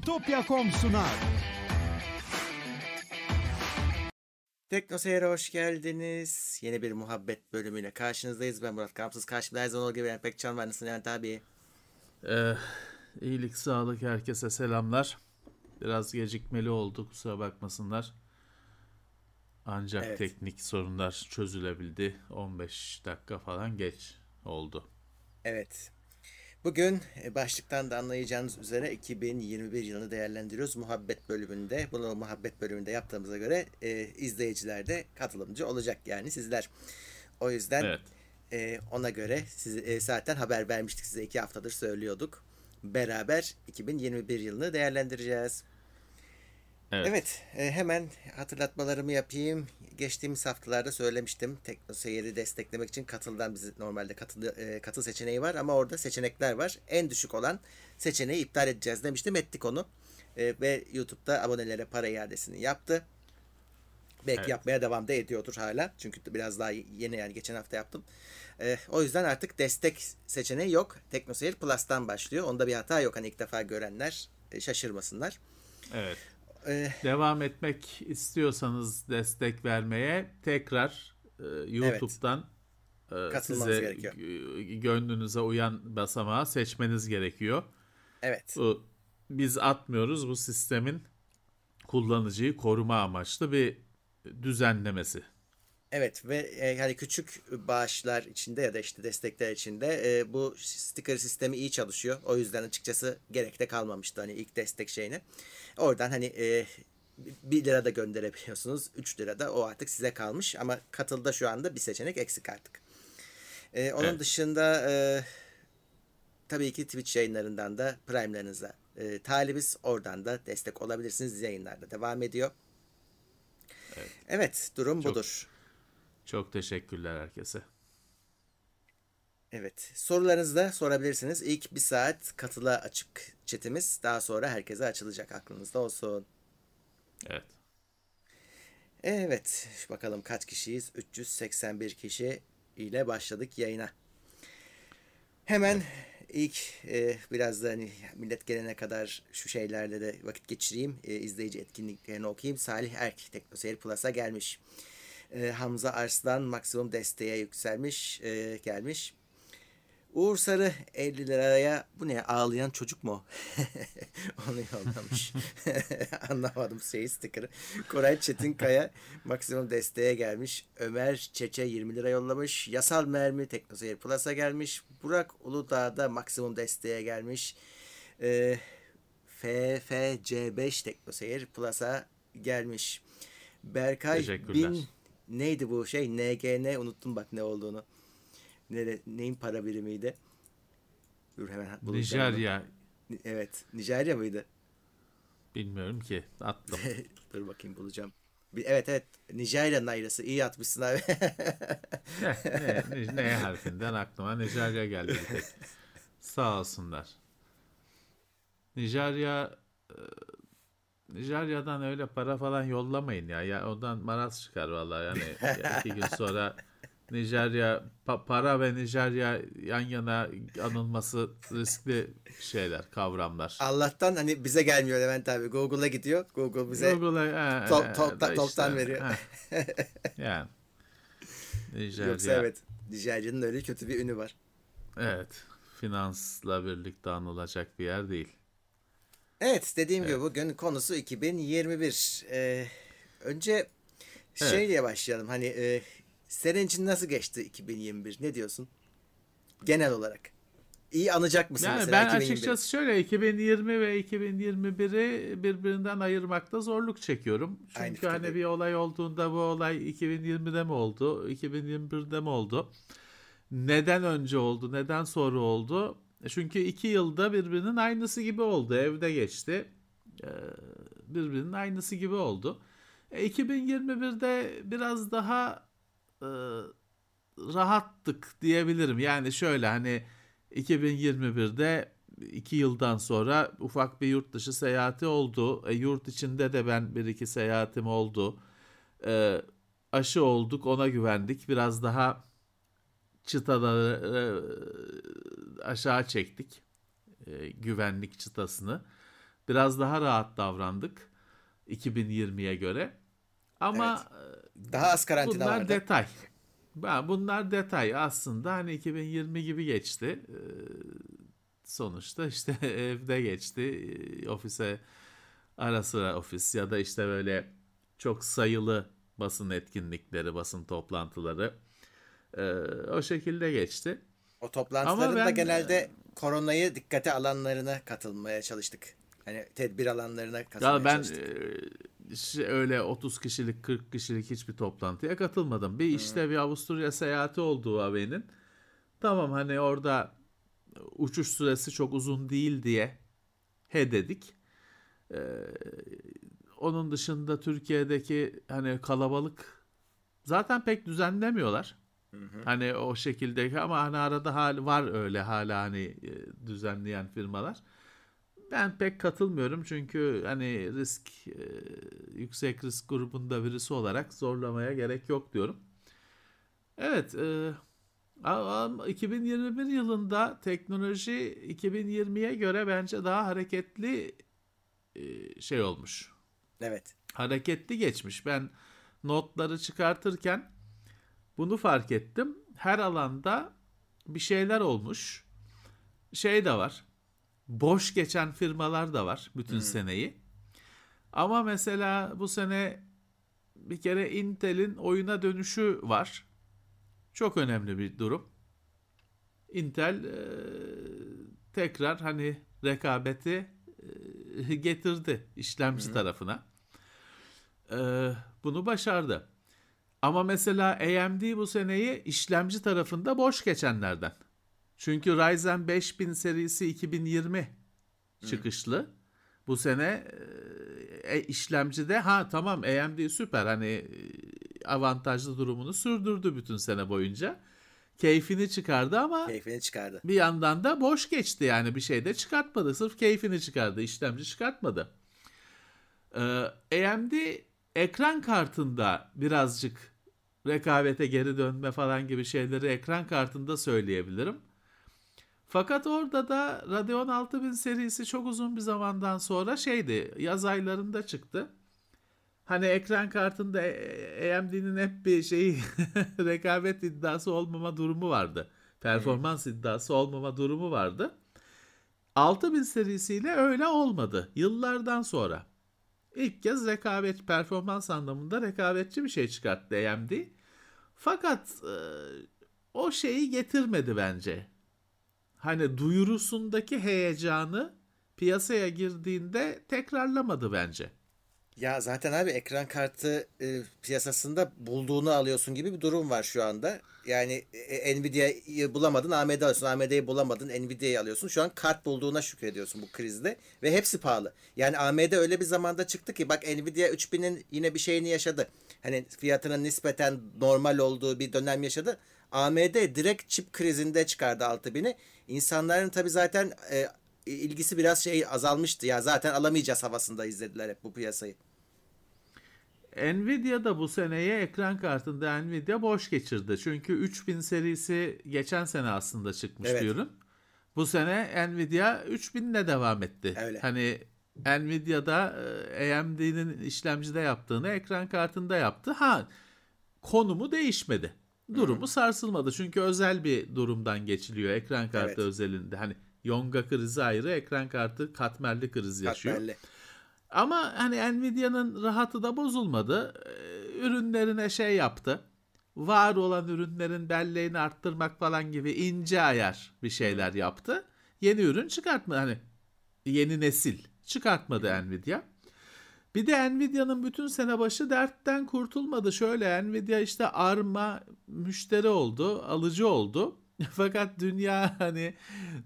Bitopya.com sunar. Tekno Seyir'e hoş geldiniz. Yeni bir muhabbet bölümüyle karşınızdayız. Ben Murat Kamsız. Karşımda her zaman olduğu gibi Eren Pekcan var. Nasılsın Levent abi? Ee, iyilik, sağlık, herkese selamlar. Biraz gecikmeli oldu, kusura bakmasınlar. Ancak Evet. teknik sorunlar çözülebildi. 15 dakika falan geç oldu. Evet. Bugün e, başlıktan da anlayacağınız üzere 2021 yılını değerlendiriyoruz muhabbet bölümünde. Bunu muhabbet bölümünde yaptığımıza göre e, izleyiciler de katılımcı olacak yani sizler. O yüzden Evet. e, ona göre siz, e, zaten haber vermiştik size iki haftadır söylüyorduk. Beraber 2021 yılını değerlendireceğiz. Evet. Evet, e, hemen hatırlatmalarımı yapayım. Geçtiğimiz haftalarda söylemiştim. Tekno Seyir'i desteklemek için katıldan bizi normalde katıl, e, katıl seçeneği var ama orada seçenekler var. En düşük olan seçeneği iptal edeceğiz demiştim. Ettik onu. E, ve YouTube'da abonelere para iadesini yaptı. Belki Evet. yapmaya devam da ediyordur hala. Çünkü biraz daha yeni yani geçen hafta yaptım. E, o yüzden artık destek seçeneği yok. Tekno Seyir Plus'tan başlıyor. Onda bir hata yok. Hani ilk defa görenler şaşırmasınlar. Evet. E, Devam etmek istiyorsanız destek vermeye tekrar e, YouTube'dan e, Katılmanız size gerekiyor. gö- gönlünüze uyan basamağı seçmeniz gerekiyor. evet. Bu biz atmıyoruz bu sistemin kullanıcıyı koruma amaçlı bir düzenlemesi. Evet ve e, hani küçük bağışlar içinde ya da işte destekler içinde e, bu sticker sistemi iyi çalışıyor. O yüzden açıkçası gerek de kalmamıştı hani ilk destek şeyine. Oradan hani e, 1 lira da gönderebiliyorsunuz. 3 lira da o artık size kalmış ama katılda şu anda bir seçenek eksik artık. E, onun Evet. dışında e, tabii ki Twitch yayınlarından da Prime'larınıza e, talibiz. Oradan da destek olabilirsiniz. Yayınlarda devam ediyor. Evet, durum Çok- budur. Çok teşekkürler herkese. Evet. Sorularınızı da sorabilirsiniz. İlk bir saat katıla açık chatimiz. Daha sonra herkese açılacak. Aklınızda olsun. Evet. Evet. Bakalım kaç kişiyiz? 381 kişi ile başladık yayına. Hemen ilk e, biraz da hani millet gelene kadar şu şeylerle de vakit geçireyim. E, izleyici etkinliklerini okuyayım. Salih Erk Teknoseyir Plus'a gelmiş. E, Hamza Arslan maksimum desteğe yükselmiş. e, gelmiş. Uğur Sarı 50 liraya bu ne ağlayan çocuk mu? Onu yollamış. Anlamadım şeyi sticker'ı. Koray Çetinkaya maksimum desteğe gelmiş. Ömer Çeçe 20 lira yollamış. Yasal Mermi Teknoseyir Plus'a gelmiş. Burak Uludağ da maksimum desteğe gelmiş. Ee, FFC5 Teknoseyir Plus'a gelmiş. Berkay. Bin neydi bu şey? NGN unuttum bak ne olduğunu. Ne, neyin para birimiydi? Dur hemen bulacağım. Nijerya Evet. Nijerya mıydı? bilmiyorum ki attım. Dur bakayım bulacağım. Evet evet. Nijerya nayrası. İyi atmışsın abi. ne, ne, ne harfinden aklıma Nijerya geldi bir tek. Sağ olsunlar. Nijerya e, Nijerya'dan öyle para falan yollamayın ya. Ya ondan maraz çıkar vallahi yani ya iki gün sonra Nijerya pa- para ve Nijerya yan yana anılması riskli şeyler, kavramlar. Allah'tan hani bize gelmiyor Levent abi. Google'a gidiyor. Google bize Google'a e, top- top- da toptan veriyor. yani Nijerya yoksa evet. Nijerya'nın öyle kötü bir ünü var. Evet. Finansla birlikte anılacak bir yer değil. Evet dediğim gibi bugün konusu 2021. Ee, önce diye başlayalım. Hani e, senin için nasıl geçti 2021? Ne diyorsun? Genel olarak. İyi anacak mısın Yani mesela ben 2021? açıkçası şöyle 2020 ve 2021'i birbirinden ayırmakta zorluk çekiyorum. Aynı Çünkü hani fikirdeyim. bir olay olduğunda bu olay 2020'de mi oldu, 2021'de mi oldu? Neden önce oldu, neden sonra oldu? E Çünkü iki yılda birbirinin aynısı gibi oldu. Evde geçti. Ee, Birbirinin aynısı gibi oldu. E, 2021'de biraz daha e, rahattık diyebilirim. Yani şöyle hani 2021'de iki yıldan sonra ufak bir yurt dışı seyahati oldu. E, yurt içinde de ben bir iki seyahatim oldu. E, aşı olduk ona güvendik. Biraz daha çıtaları e, aşağı çektik. E, güvenlik çıtasını. Biraz daha rahat davrandık 2020'ye göre. Ama Daha az karantina bunlar vardı. detay. Bunlar detay aslında hani 2020 gibi geçti. Sonuçta işte evde geçti. Ofise ara sıra ofis ya da işte böyle çok sayılı basın etkinlikleri, basın toplantıları ee, o şekilde geçti. O toplantıların Ama da ben- genelde koronayı dikkate alanlarına katılmaya çalıştık. Hani tedbir alanlarına katılmaya Ya ben çalıştık. e, öyle 30 kişilik 40 kişilik hiçbir toplantıya katılmadım. Bir işte bir Avusturya seyahati olduğu haberinin. Tamam hani orada uçuş süresi çok uzun değil diye he dedik. Ee, onun dışında Türkiye'deki hani kalabalık zaten pek düzenlemiyorlar. Hani o şekilde ama hani arada hal var öyle hala hani e, düzenleyen firmalar. Ben pek katılmıyorum çünkü hani risk e, yüksek risk grubunda birisi olarak zorlamaya gerek yok diyorum. Evet, e, a- a- 2021 yılında teknoloji 2020'ye göre bence daha hareketli e, şey olmuş. Evet. Hareketli geçmiş. Ben notları çıkartırken bunu fark ettim. Her alanda bir şeyler olmuş. Şey de var. Boş geçen firmalar da var bütün seneyi. Ama mesela bu sene bir kere Intel'in oyuna dönüşü var. Çok önemli bir durum. Intel e, tekrar hani rekabeti e, getirdi işlemci tarafına. E, bunu başardı. Ama mesela AMD bu seneyi işlemci tarafında boş geçenlerden. Çünkü Ryzen 5000 serisi 2020 çıkışlı. Bu sene e, e, işlemcide ha tamam AMD süper hani e, avantajlı durumunu sürdürdü bütün sene boyunca. Keyfini çıkardı ama Keyfini çıkardı. bir yandan da boş geçti yani bir şey de çıkartmadı. Sırf keyfini çıkardı. işlemci çıkartmadı. Ee, AMD ekran kartında birazcık rekabete geri dönme falan gibi şeyleri ekran kartında söyleyebilirim. Fakat orada da Radeon 6000 serisi çok uzun bir zamandan sonra şeydi yaz aylarında çıktı. Hani ekran kartında e, AMD'nin hep bir şeyi rekabet iddiası olmama durumu vardı. Performans iddiası olmama durumu vardı. 6000 serisiyle öyle olmadı. Yıllardan sonra. İlk kez rekabet performans anlamında rekabetçi bir şey çıkarttı AMD. Fakat e, o şeyi getirmedi bence. Hani duyurusundaki heyecanı piyasaya girdiğinde tekrarlamadı bence. Ya zaten abi ekran kartı e, piyasasında bulduğunu alıyorsun gibi bir durum var şu anda. Yani e, Nvidia'yı bulamadın AMD alıyorsun. AMD'yi bulamadın Nvidia'yı alıyorsun. Şu an kart bulduğuna şükrediyorsun bu krizde. Ve hepsi pahalı. Yani AMD öyle bir zamanda çıktı ki bak Nvidia 3000'in yine bir şeyini yaşadı. Hani fiyatının nispeten normal olduğu bir dönem yaşadı. AMD direkt çip krizinde çıkardı 6000'i. İnsanların tabii zaten e, ilgisi biraz şey azalmıştı. Ya zaten alamayacağız havasında izlediler hep bu piyasayı. Nvidia da bu seneye ekran kartında Nvidia boş geçirdi. Çünkü 3000 serisi geçen sene aslında çıkmış Evet. ürün. Bu sene Nvidia 3000 ile devam etti. Öyle. Hani Nvidia'da e, AMD'nin işlemcide yaptığını ekran kartında yaptı. Ha konumu değişmedi. Durumu sarsılmadı. Çünkü özel bir durumdan geçiliyor ekran kartı Evet. özelinde. Hani Yonga krizi ayrı, ekran kartı katmerli kriz yaşıyor. Katmerli. Ama hani Nvidia'nın rahatı da bozulmadı. Ee, Ürünlerine şey yaptı. Var olan ürünlerin belleğini arttırmak falan gibi ince ayar bir şeyler yaptı. Yeni ürün çıkartmadı. Hani yeni nesil çıkartmadı Nvidia. Bir de Nvidia'nın bütün sene başı dertten kurtulmadı. Şöyle Nvidia işte arma müşteri oldu, alıcı oldu. Fakat dünya hani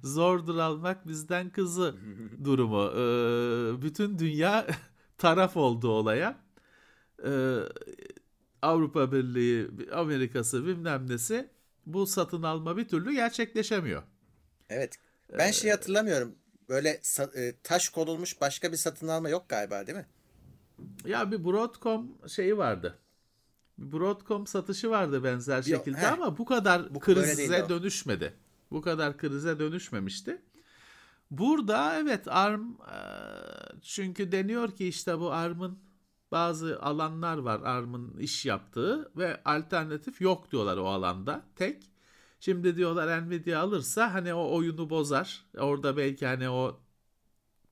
zordur almak bizden kızı durumu. Ee, bütün dünya taraf oldu olaya. Ee, Avrupa Birliği, Amerika'sı bilmem nesi bu satın alma bir türlü gerçekleşemiyor. Evet. Ben şey hatırlamıyorum. Böyle e, taş konulmuş başka bir satın alma yok galiba değil mi? Ya bir Broadcom şeyi vardı. Broadcom satışı vardı benzer Yok, şekilde heh. ama bu kadar Bu- krize o. dönüşmedi. Bu kadar krize dönüşmemişti. Burada evet ARM e, çünkü deniyor ki işte bu ARM'ın bazı alanlar var ARM'ın iş yaptığı ve alternatif yok diyorlar o alanda tek. Şimdi diyorlar Nvidia alırsa hani o oyunu bozar. Orada belki hani o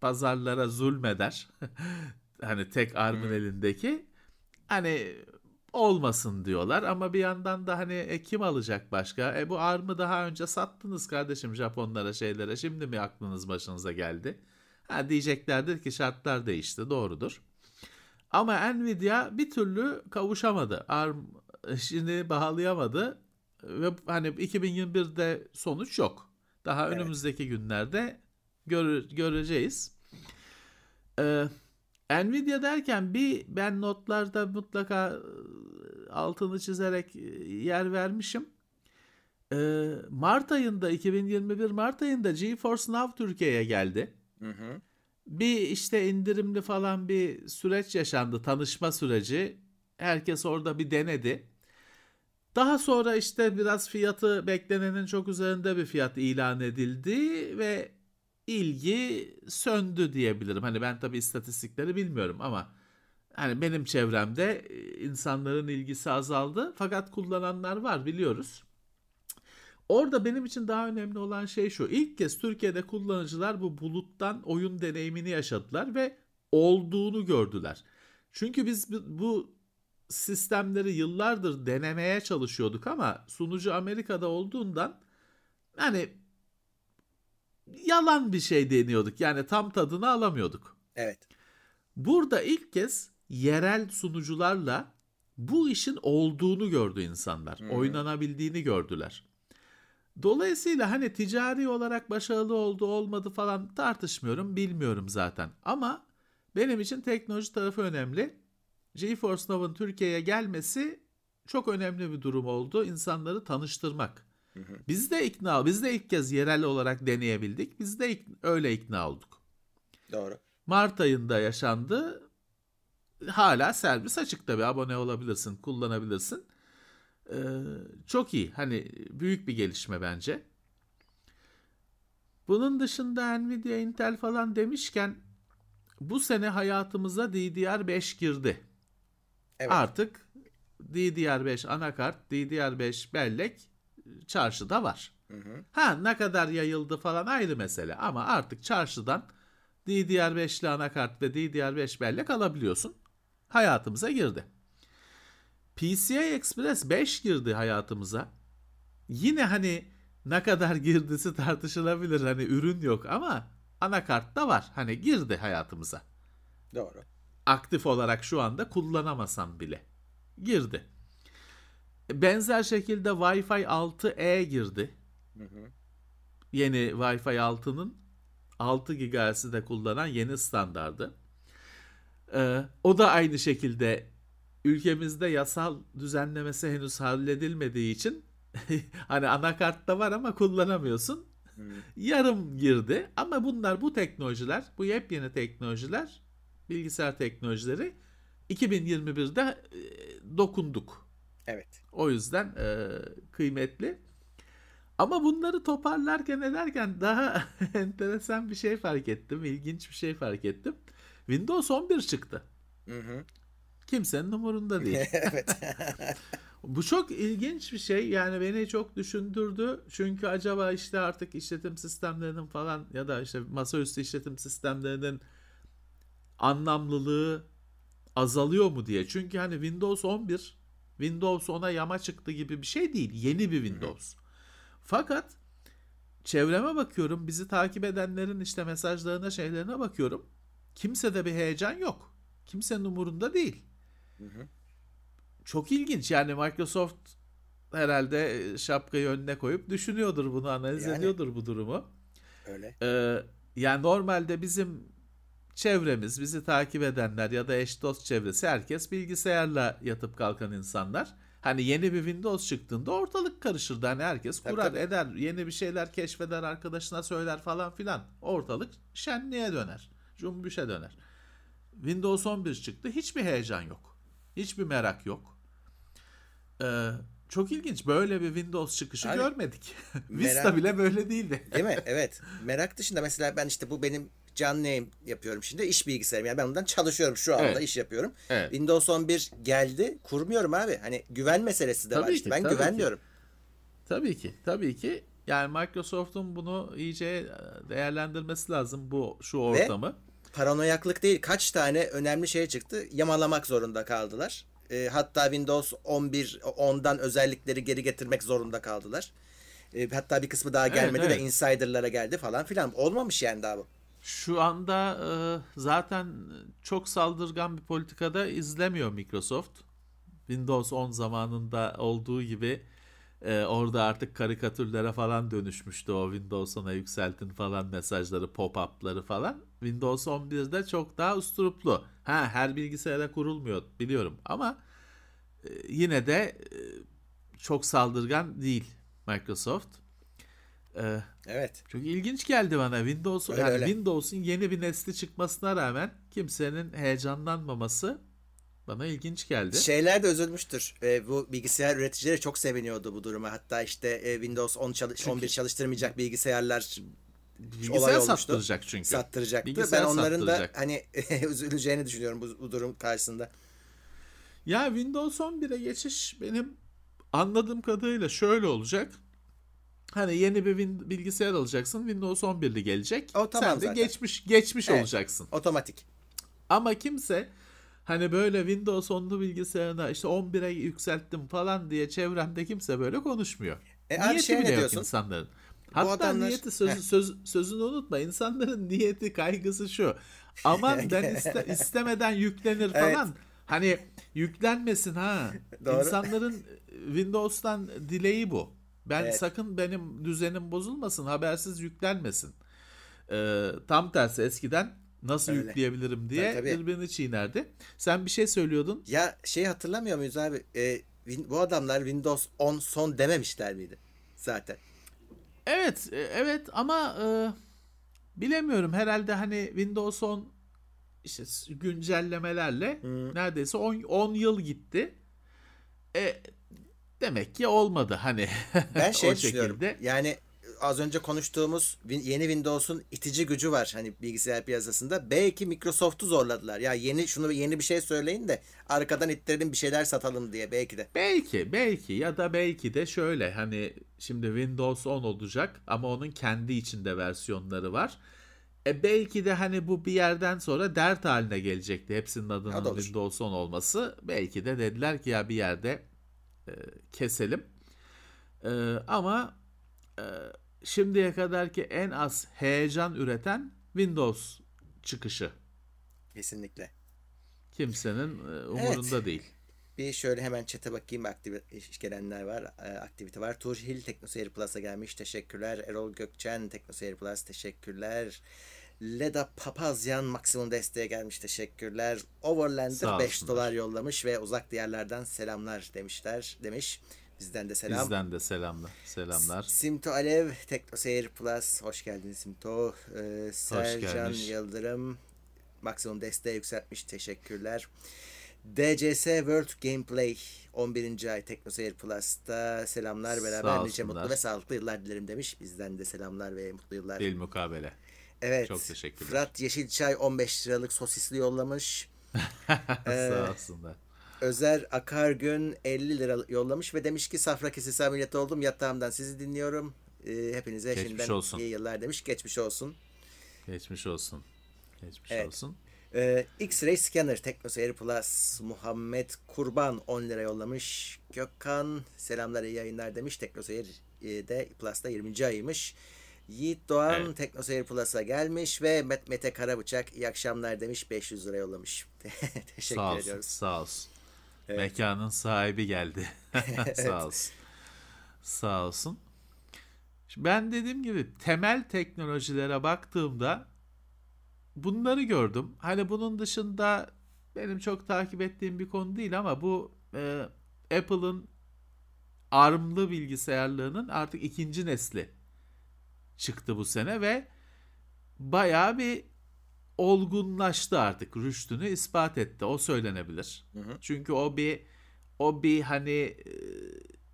pazarlara zulmeder. hani tek ARM'ın hmm. elindeki. Hani olmasın diyorlar ama bir yandan da hani e, kim alacak başka? E bu ARM'ı daha önce sattınız kardeşim Japonlara şeylere. Şimdi mi aklınız başınıza geldi? Ha diyeceklerdir ki şartlar değişti doğrudur. Ama Nvidia bir türlü kavuşamadı. ARM işini bağlayamadı ve hani 2021'de sonuç yok. Daha evet. önümüzdeki günlerde gör, göreceğiz. Ee, Nvidia derken bir ben notlarda mutlaka altını çizerek yer vermişim. Mart ayında 2021 Mart ayında GeForce Now Türkiye'ye geldi. Hı hı. Bir işte indirimli falan bir süreç yaşandı, tanışma süreci. Herkes orada bir denedi. Daha sonra işte biraz fiyatı beklenenin çok üzerinde bir fiyat ilan edildi ve ilgi söndü diyebilirim. Hani ben tabii istatistikleri bilmiyorum ama hani benim çevremde e, insanların ilgisi azaldı fakat kullananlar var biliyoruz. Orada benim için daha önemli olan şey şu. İlk kez Türkiye'de kullanıcılar bu buluttan oyun deneyimini yaşadılar ve olduğunu gördüler. Çünkü biz bu sistemleri yıllardır denemeye çalışıyorduk ama sunucu Amerika'da olduğundan hani yalan bir şey deniyorduk. Yani tam tadını alamıyorduk. Evet. Burada ilk kez yerel sunucularla bu işin olduğunu gördü insanlar. Hmm. Oynanabildiğini gördüler. Dolayısıyla hani ticari olarak başarılı oldu olmadı falan tartışmıyorum bilmiyorum zaten. Ama benim için teknoloji tarafı önemli. GeForce Now'ın Türkiye'ye gelmesi çok önemli bir durum oldu. İnsanları tanıştırmak. Biz de ikna, biz de ilk kez yerel olarak deneyebildik. Biz de ik, öyle ikna olduk. Doğru. Mart ayında yaşandı. Hala servis açık tabii. Abone olabilirsin, kullanabilirsin. Ee, çok iyi. Hani büyük bir gelişme bence. Bunun dışında Nvidia, Intel falan demişken bu sene hayatımıza DDR5 girdi. Evet. Artık DDR5 anakart, DDR5 bellek çarşıda var. Hı hı. Ha ne kadar yayıldı falan ayrı mesele ama artık çarşıdan DDR5'li anakart ve DDR5 bellek alabiliyorsun. Hayatımıza girdi. PCI Express 5 girdi hayatımıza. Yine hani ne kadar girdisi tartışılabilir. Hani ürün yok ama anakart da var. Hani girdi hayatımıza. Doğru. Aktif olarak şu anda kullanamasam bile. Girdi. Benzer şekilde Wi-Fi 6E girdi. Hı hı. Yeni Wi-Fi 6'nın 6 GHz'i de kullanan yeni standardı. Ee, o da aynı şekilde ülkemizde yasal düzenlemesi henüz halledilmediği için hani anakartta var ama kullanamıyorsun. Hmm. Yarım girdi ama bunlar bu teknolojiler, bu yepyeni teknolojiler, bilgisayar teknolojileri 2021'de e, dokunduk. Evet. O yüzden e, kıymetli. Ama bunları toparlarken ederken daha enteresan bir şey fark ettim. ilginç bir şey fark ettim. Windows 11 çıktı. Hı hı. Kimsenin umurunda değil. evet. Bu çok ilginç bir şey. Yani beni çok düşündürdü. Çünkü acaba işte artık işletim sistemlerinin falan ya da işte masaüstü işletim sistemlerinin anlamlılığı azalıyor mu diye. Çünkü hani Windows 11 Windows 10'a yama çıktı gibi bir şey değil. Yeni bir Windows. Fakat çevreme bakıyorum. Bizi takip edenlerin işte mesajlarına şeylerine bakıyorum. Kimsede bir heyecan yok. Kimsenin umurunda değil. Çok ilginç. Yani Microsoft herhalde şapkayı önüne koyup düşünüyordur bunu, analiz yani, ediyordur bu durumu. Öyle. Ee, yani normalde bizim çevremiz, bizi takip edenler ya da eş dost çevresi herkes bilgisayarla yatıp kalkan insanlar. Hani yeni bir Windows çıktığında ortalık karışırdı. Hani herkes kurar tabii, eder, yeni bir şeyler keşfeder, arkadaşına söyler falan filan. Ortalık şenliğe döner, cumbüşe döner. Windows 11 çıktı, hiçbir heyecan yok. Hiçbir merak yok. Ee, çok ilginç. Böyle bir Windows çıkışı yani, görmedik. Vista bile böyle değildi. Değil mi? Evet. Merak dışında mesela ben işte bu benim canlı yayın yapıyorum şimdi. İş bilgisayarım. Yani ben ondan çalışıyorum şu anda Evet. iş yapıyorum. Evet. Windows 11 geldi. Kurmuyorum abi. Hani güven meselesi de var Tabii işte. ki, Ben tabii güvenmiyorum. Tabii ki, tabii ki. Yani Microsoft'un bunu iyice e, değerlendirmesi lazım bu şu ortamı. Paranoyaklık değil. Kaç tane önemli şey çıktı. Yamalamak zorunda kaldılar. E, hatta Windows 11 10'dan özellikleri geri getirmek zorunda kaldılar. E, hatta bir kısmı daha Evet, gelmedi evet. de insider'lara geldi falan filan. Olmamış yani daha bu. Şu anda e, zaten çok saldırgan bir politikada izlemiyor Microsoft. Windows 10 zamanında olduğu gibi e, orada artık karikatürlere falan dönüşmüştü o Windows 10'a yükseltin falan mesajları, pop-up'ları falan. Windows 11'de çok daha usturuplu. Ha her bilgisayara kurulmuyor biliyorum ama e, yine de e, çok saldırgan değil Microsoft. E, Evet. çok ilginç geldi bana Windows Öyle, yani öyle. Windows'un yeni bir nesli çıkmasına rağmen kimsenin heyecanlanmaması bana ilginç geldi. Şeyler de üzülmüştür. E, bu bilgisayar üreticileri çok seviniyordu bu duruma. Hatta işte e, Windows 10 çalış- 11 çalıştırmayacak bilgisayarlar olay Bilgisayar olmuştu. sattıracak çünkü. sattıracaktı. Bilgisayar ben onların da hani üzüleceğini düşünüyorum bu, bu durum karşısında. Ya Windows 11'e geçiş benim anladığım kadarıyla şöyle olacak. Hani yeni bir win- bilgisayar alacaksın. Windows 11'li gelecek. O tamam Sen de zaten. geçmiş geçmiş Evet. olacaksın. Otomatik. Ama kimse hani böyle Windows 10'lu bilgisayarına işte 11'e yükselttim falan diye çevremde kimse böyle konuşmuyor. E abi niyeti şeye ne bile yok diyorsun? insanların. Hatta adamlar- niyeti söz, söz, sözünü unutma. İnsanların niyeti kaygısı şu. Aman ben iste- istemeden yüklenir Evet. falan. Hani yüklenmesin ha. Doğru. İnsanların Windows'tan dileği bu. Ben Evet. sakın benim düzenim bozulmasın, habersiz yüklenmesin. Ee, tam tersi eskiden nasıl Öyle. yükleyebilirim diye Tabii, tabii. birbirini çiğnerdi. Sen bir şey söylüyordun. Ya şey hatırlamıyor muyuz abi? E, Win- bu adamlar Windows 10 son dememişler miydi? Zaten. Evet, e, evet ama e, bilemiyorum. Herhalde hani Windows 10 işte güncellemelerle neredeyse 10 10 yıl gitti. E, demek ki olmadı hani Ben şey düşünüyorum. şekilde. Yani az önce konuştuğumuz yeni Windows'un itici gücü var hani bilgisayar piyasasında. Belki Microsoft'u zorladılar. Ya yeni şunu yeni bir şey söyleyin de arkadan ittirelim bir şeyler satalım diye belki de. Belki, belki ya da belki de şöyle hani şimdi Windows 10 olacak ama onun kendi içinde versiyonları var. E belki de hani bu bir yerden sonra dert haline gelecekti hepsinin adının. Windows 10 olması. Belki de dediler ki ya bir yerde e, keselim. E, ama e, şimdiye kadarki en az heyecan üreten Windows çıkışı. Kesinlikle. Kimsenin e, umurunda değil. Bir şöyle hemen çete bakayım aktivite gelenler var. e, aktivite var. Turhil Teknoseyir Plus'a gelmiş. Teşekkürler. Erol Gökçen Teknoseyir Plus teşekkürler. Leda Papazyan maksimum desteğe gelmiş. Teşekkürler. Overlander Sağ 5 olsunlar. dolar yollamış ve uzak diyarlardan selamlar demişler demiş. Bizden de selam. Bizden de selamlar. Selamlar. Simto Alev, Teknoseyir Plus. Hoş geldin Simto. Ee, Sercan. Yıldırım. Maksimum desteği yükseltmiş. Teşekkürler. DCS World Gameplay 11. ay Teknoseyir Plus'ta selamlar beraber nice mutlu ve sağlıklı yıllar dilerim demiş. Bizden de selamlar ve mutlu yıllar. Bil mukabele. Evet. Çok teşekkürler. Fırat Yeşilçay 15 liralık sosisli yollamış. Ee, Sağ olsunlar. Özer Akargün 50 lira yollamış ve demiş ki safra kesesi ameliyatı oldum yatağımdan sizi dinliyorum. Ee, hepinize Geçmiş şimdiden olsun. iyi yıllar demiş. Geçmiş olsun. Geçmiş olsun. Geçmiş Evet. olsun. Ee, X-Ray Scanner Teknoseyir Plus Muhammed Kurban 10 lira yollamış. Gökhan selamlar iyi yayınlar demiş. Teknoseyir e, de Plus'ta 20. ayıymış. Yiğit Doğan Evet. Teknoseyir Plus'a gelmiş ve Met Mete Karabıçak iyi akşamlar demiş 500 lira yollamış. Teşekkür Sağ olsun. ediyoruz. Sağ olsun. Evet. Mekanın sahibi geldi. Sağ olsun. Sağ olsun. Ben dediğim gibi temel teknolojilere baktığımda bunları gördüm. Hani bunun dışında benim çok takip ettiğim bir konu değil ama bu e, Apple'ın ARM'lı bilgisayarlığının artık ikinci nesli çıktı bu sene ve bayağı bir olgunlaştı artık. Rüştünü ispat etti. O söylenebilir. Hı hı. Çünkü o bir o bir hani e,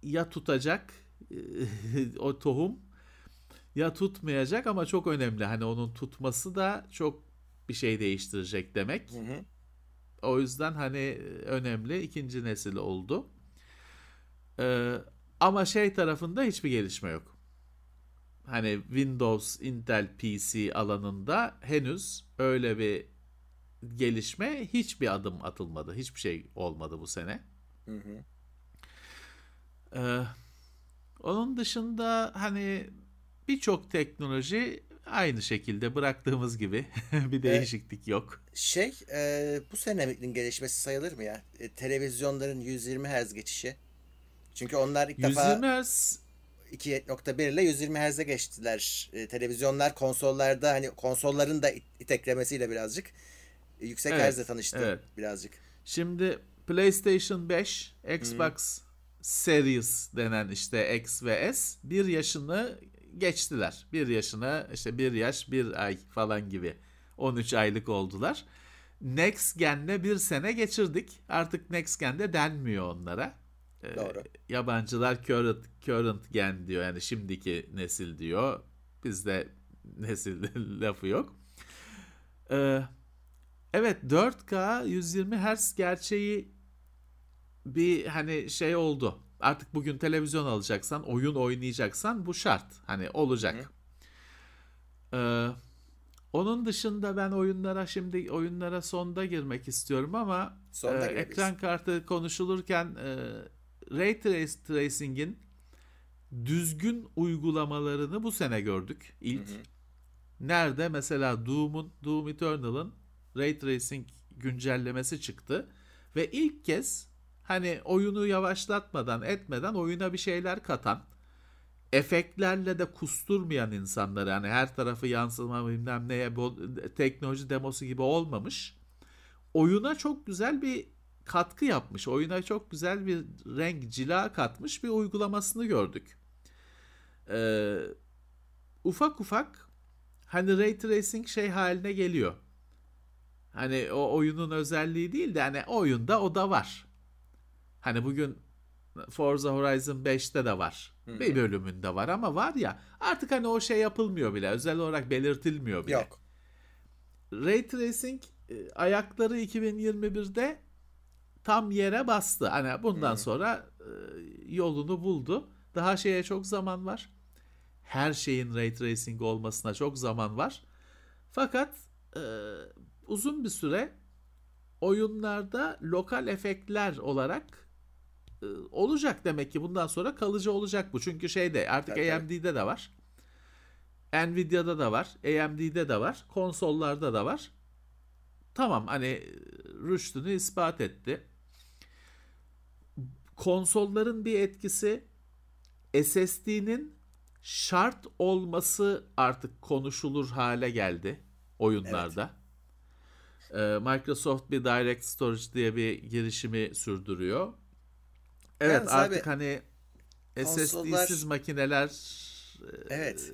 ya tutacak e, o tohum ya tutmayacak ama çok önemli. Hani onun tutması da çok bir şey değiştirecek demek. Hı hı. O yüzden hani önemli ikinci nesil oldu. Ee, ama şey tarafında hiçbir gelişme yok. Hani Windows, Intel PC alanında henüz öyle bir gelişme hiçbir adım atılmadı. Hiçbir şey olmadı bu sene. Hı hı. Ee, onun dışında hani birçok teknoloji aynı şekilde bıraktığımız gibi bir değişiklik yok. Şey e, bu senenin gelişmesi sayılır mı ya? E, televizyonların 120 Hz geçişi. Çünkü onlar ilk 120 defa Hz 2.1 ile 120 Hz'e geçtiler. E, televizyonlar konsollarda hani konsolların da it- iteklemesiyle birazcık e, yüksek Evet, Hz'le tanıştı evet. birazcık. Şimdi PlayStation 5, Xbox Series denen işte X ve S bir yaşını geçtiler. Bir yaşına işte bir yaş bir ay falan gibi 13 aylık oldular. Next Gen'le bir sene geçirdik. Artık Next Gen'de denmiyor onlara. Ee, Doğru. Yabancılar current, current gen diyor yani şimdiki nesil diyor. Bizde nesil lafı yok. Ee, evet 4K 120 Hz gerçeği bir hani şey oldu. Artık bugün televizyon alacaksan, oyun oynayacaksan bu şart. Hani olacak. Ee, onun dışında ben oyunlara şimdi oyunlara sonda girmek istiyorum ama Sonda e, ekran kartı konuşulurken e, Ray Trace- Tracing'in düzgün uygulamalarını bu sene gördük ilk. Nerede? Mesela Doom'un, Doom Eternal'ın Ray Tracing güncellemesi çıktı. Ve ilk kez hani oyunu yavaşlatmadan etmeden oyuna bir şeyler katan efektlerle de kusturmayan insanları hani her tarafı yansıma bilmem neye bu teknoloji demosu gibi olmamış. Oyuna çok güzel bir katkı yapmış. Oyuna çok güzel bir renk cila katmış bir uygulamasını gördük. Ee, ufak ufak hani ray tracing şey haline geliyor. Hani o oyunun özelliği değil de hani oyunda o da var. Hani bugün Forza Horizon 5'te de var. Bir bölümünde var ama var ya artık hani o şey yapılmıyor bile. Özel olarak belirtilmiyor bile. Yok. Ray Tracing e, ayakları 2021'de tam yere bastı. Hani bundan sonra e, yolunu buldu. Daha şeye çok zaman var. Her şeyin Ray Tracing olmasına çok zaman var. Fakat e, uzun bir süre oyunlarda lokal efektler olarak e, olacak demek ki bundan sonra kalıcı olacak bu. Çünkü şeyde artık tabii. AMD'de de var. Nvidia'da da var, AMD'de de var, konsollarda da var. Tamam hani e, rüştünü ispat etti. Konsolların bir etkisi SSD'nin şart olması artık konuşulur hale geldi oyunlarda. Ee, Microsoft bir Direct Storage diye bir girişimi sürdürüyor. Evet Yalnız artık abi, hani konsollar- SSD'siz makineler e, Evet.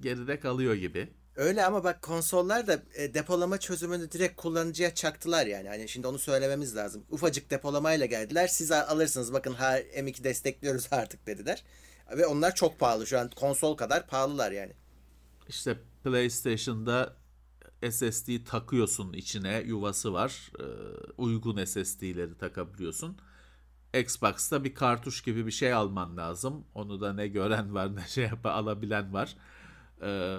geride kalıyor gibi. Öyle ama bak konsollar da e, depolama çözümünü direkt kullanıcıya çaktılar yani. Hani şimdi onu söylememiz lazım. Ufacık depolamayla geldiler. Siz al- alırsınız bakın ha M2 destekliyoruz artık dediler. Ve onlar çok pahalı şu an konsol kadar pahalılar yani. İşte PlayStation'da SSD takıyorsun içine yuvası var. Ee, uygun SSD'leri takabiliyorsun. Xbox'ta bir kartuş gibi bir şey alman lazım. Onu da ne gören var ne şey yap alabilen var. Ee,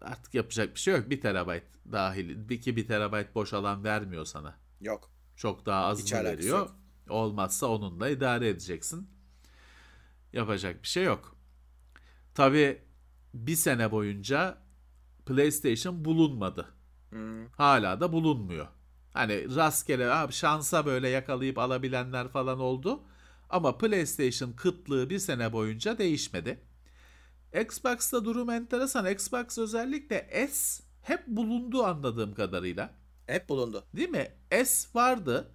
artık yapacak bir şey yok. 1 terabayt dahil. 2 1 terabayt boş alan vermiyor sana. Yok. Çok daha alakası veriyor. yok. Olmazsa onunla idare edeceksin. Yapacak bir şey yok. Tabii bir sene boyunca PlayStation bulunmadı. Hmm. Hala da bulunmuyor. Hani rastgele abi şansa böyle yakalayıp alabilenler falan oldu. Ama PlayStation kıtlığı bir sene boyunca değişmedi. Xbox'ta durum enteresan. Xbox özellikle S hep bulundu anladığım kadarıyla. Hep bulundu. Değil mi? S vardı.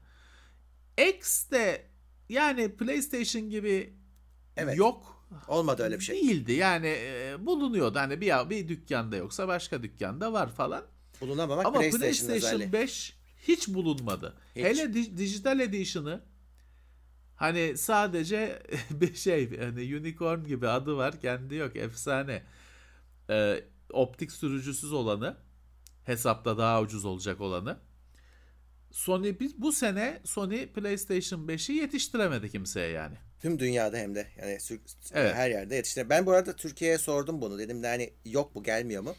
X de yani PlayStation gibi Evet. yok Olmadı öyle bir şey. değildi. Yani e, bulunuyordu. Hani bir bir dükkanda yoksa başka dükkanda var falan. Bulunamamak Ama PlayStation, PlayStation, özelliği. 5 hiç bulunmadı. Hiç. Hele di- dijital edition'ı hani sadece bir şey hani unicorn gibi adı var kendi yok efsane. Ee, optik sürücüsüz olanı hesapta daha ucuz olacak olanı. Sony biz bu sene Sony PlayStation 5'i yetiştiremedi kimseye yani. Tüm dünyada hem de yani Evet. her yerde yetiştiremedi. Ben bu arada Türkiye'ye sordum bunu. Dedim de hani yok bu gelmiyor mu?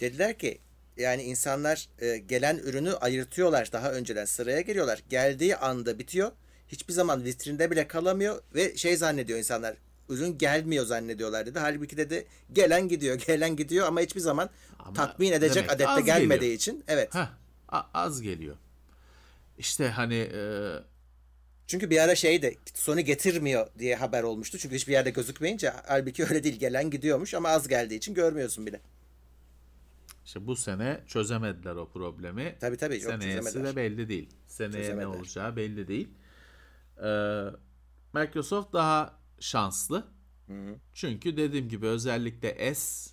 Dediler ki yani insanlar e, gelen ürünü ayırtıyorlar daha önceden sıraya giriyorlar. Geldiği anda bitiyor. Hiçbir zaman vitrinde bile kalamıyor ve şey zannediyor insanlar. Ürün gelmiyor zannediyorlar dedi. Halbuki dedi gelen gidiyor, gelen gidiyor ama hiçbir zaman Ama tatmin edecek adette gelmediği geliyor. için. Evet. Heh, az geliyor. İşte hani e, Çünkü bir ara şeydi Sony getirmiyor diye haber olmuştu. Çünkü hiçbir yerde gözükmeyince halbuki öyle değil. Gelen gidiyormuş ama az geldiği için görmüyorsun bile. işte bu sene çözemediler o problemi. Tabii tabii Seneyesi de belli değil. Seneye ne olacağı belli değil. Ee, Microsoft daha şanslı. Çünkü dediğim gibi özellikle S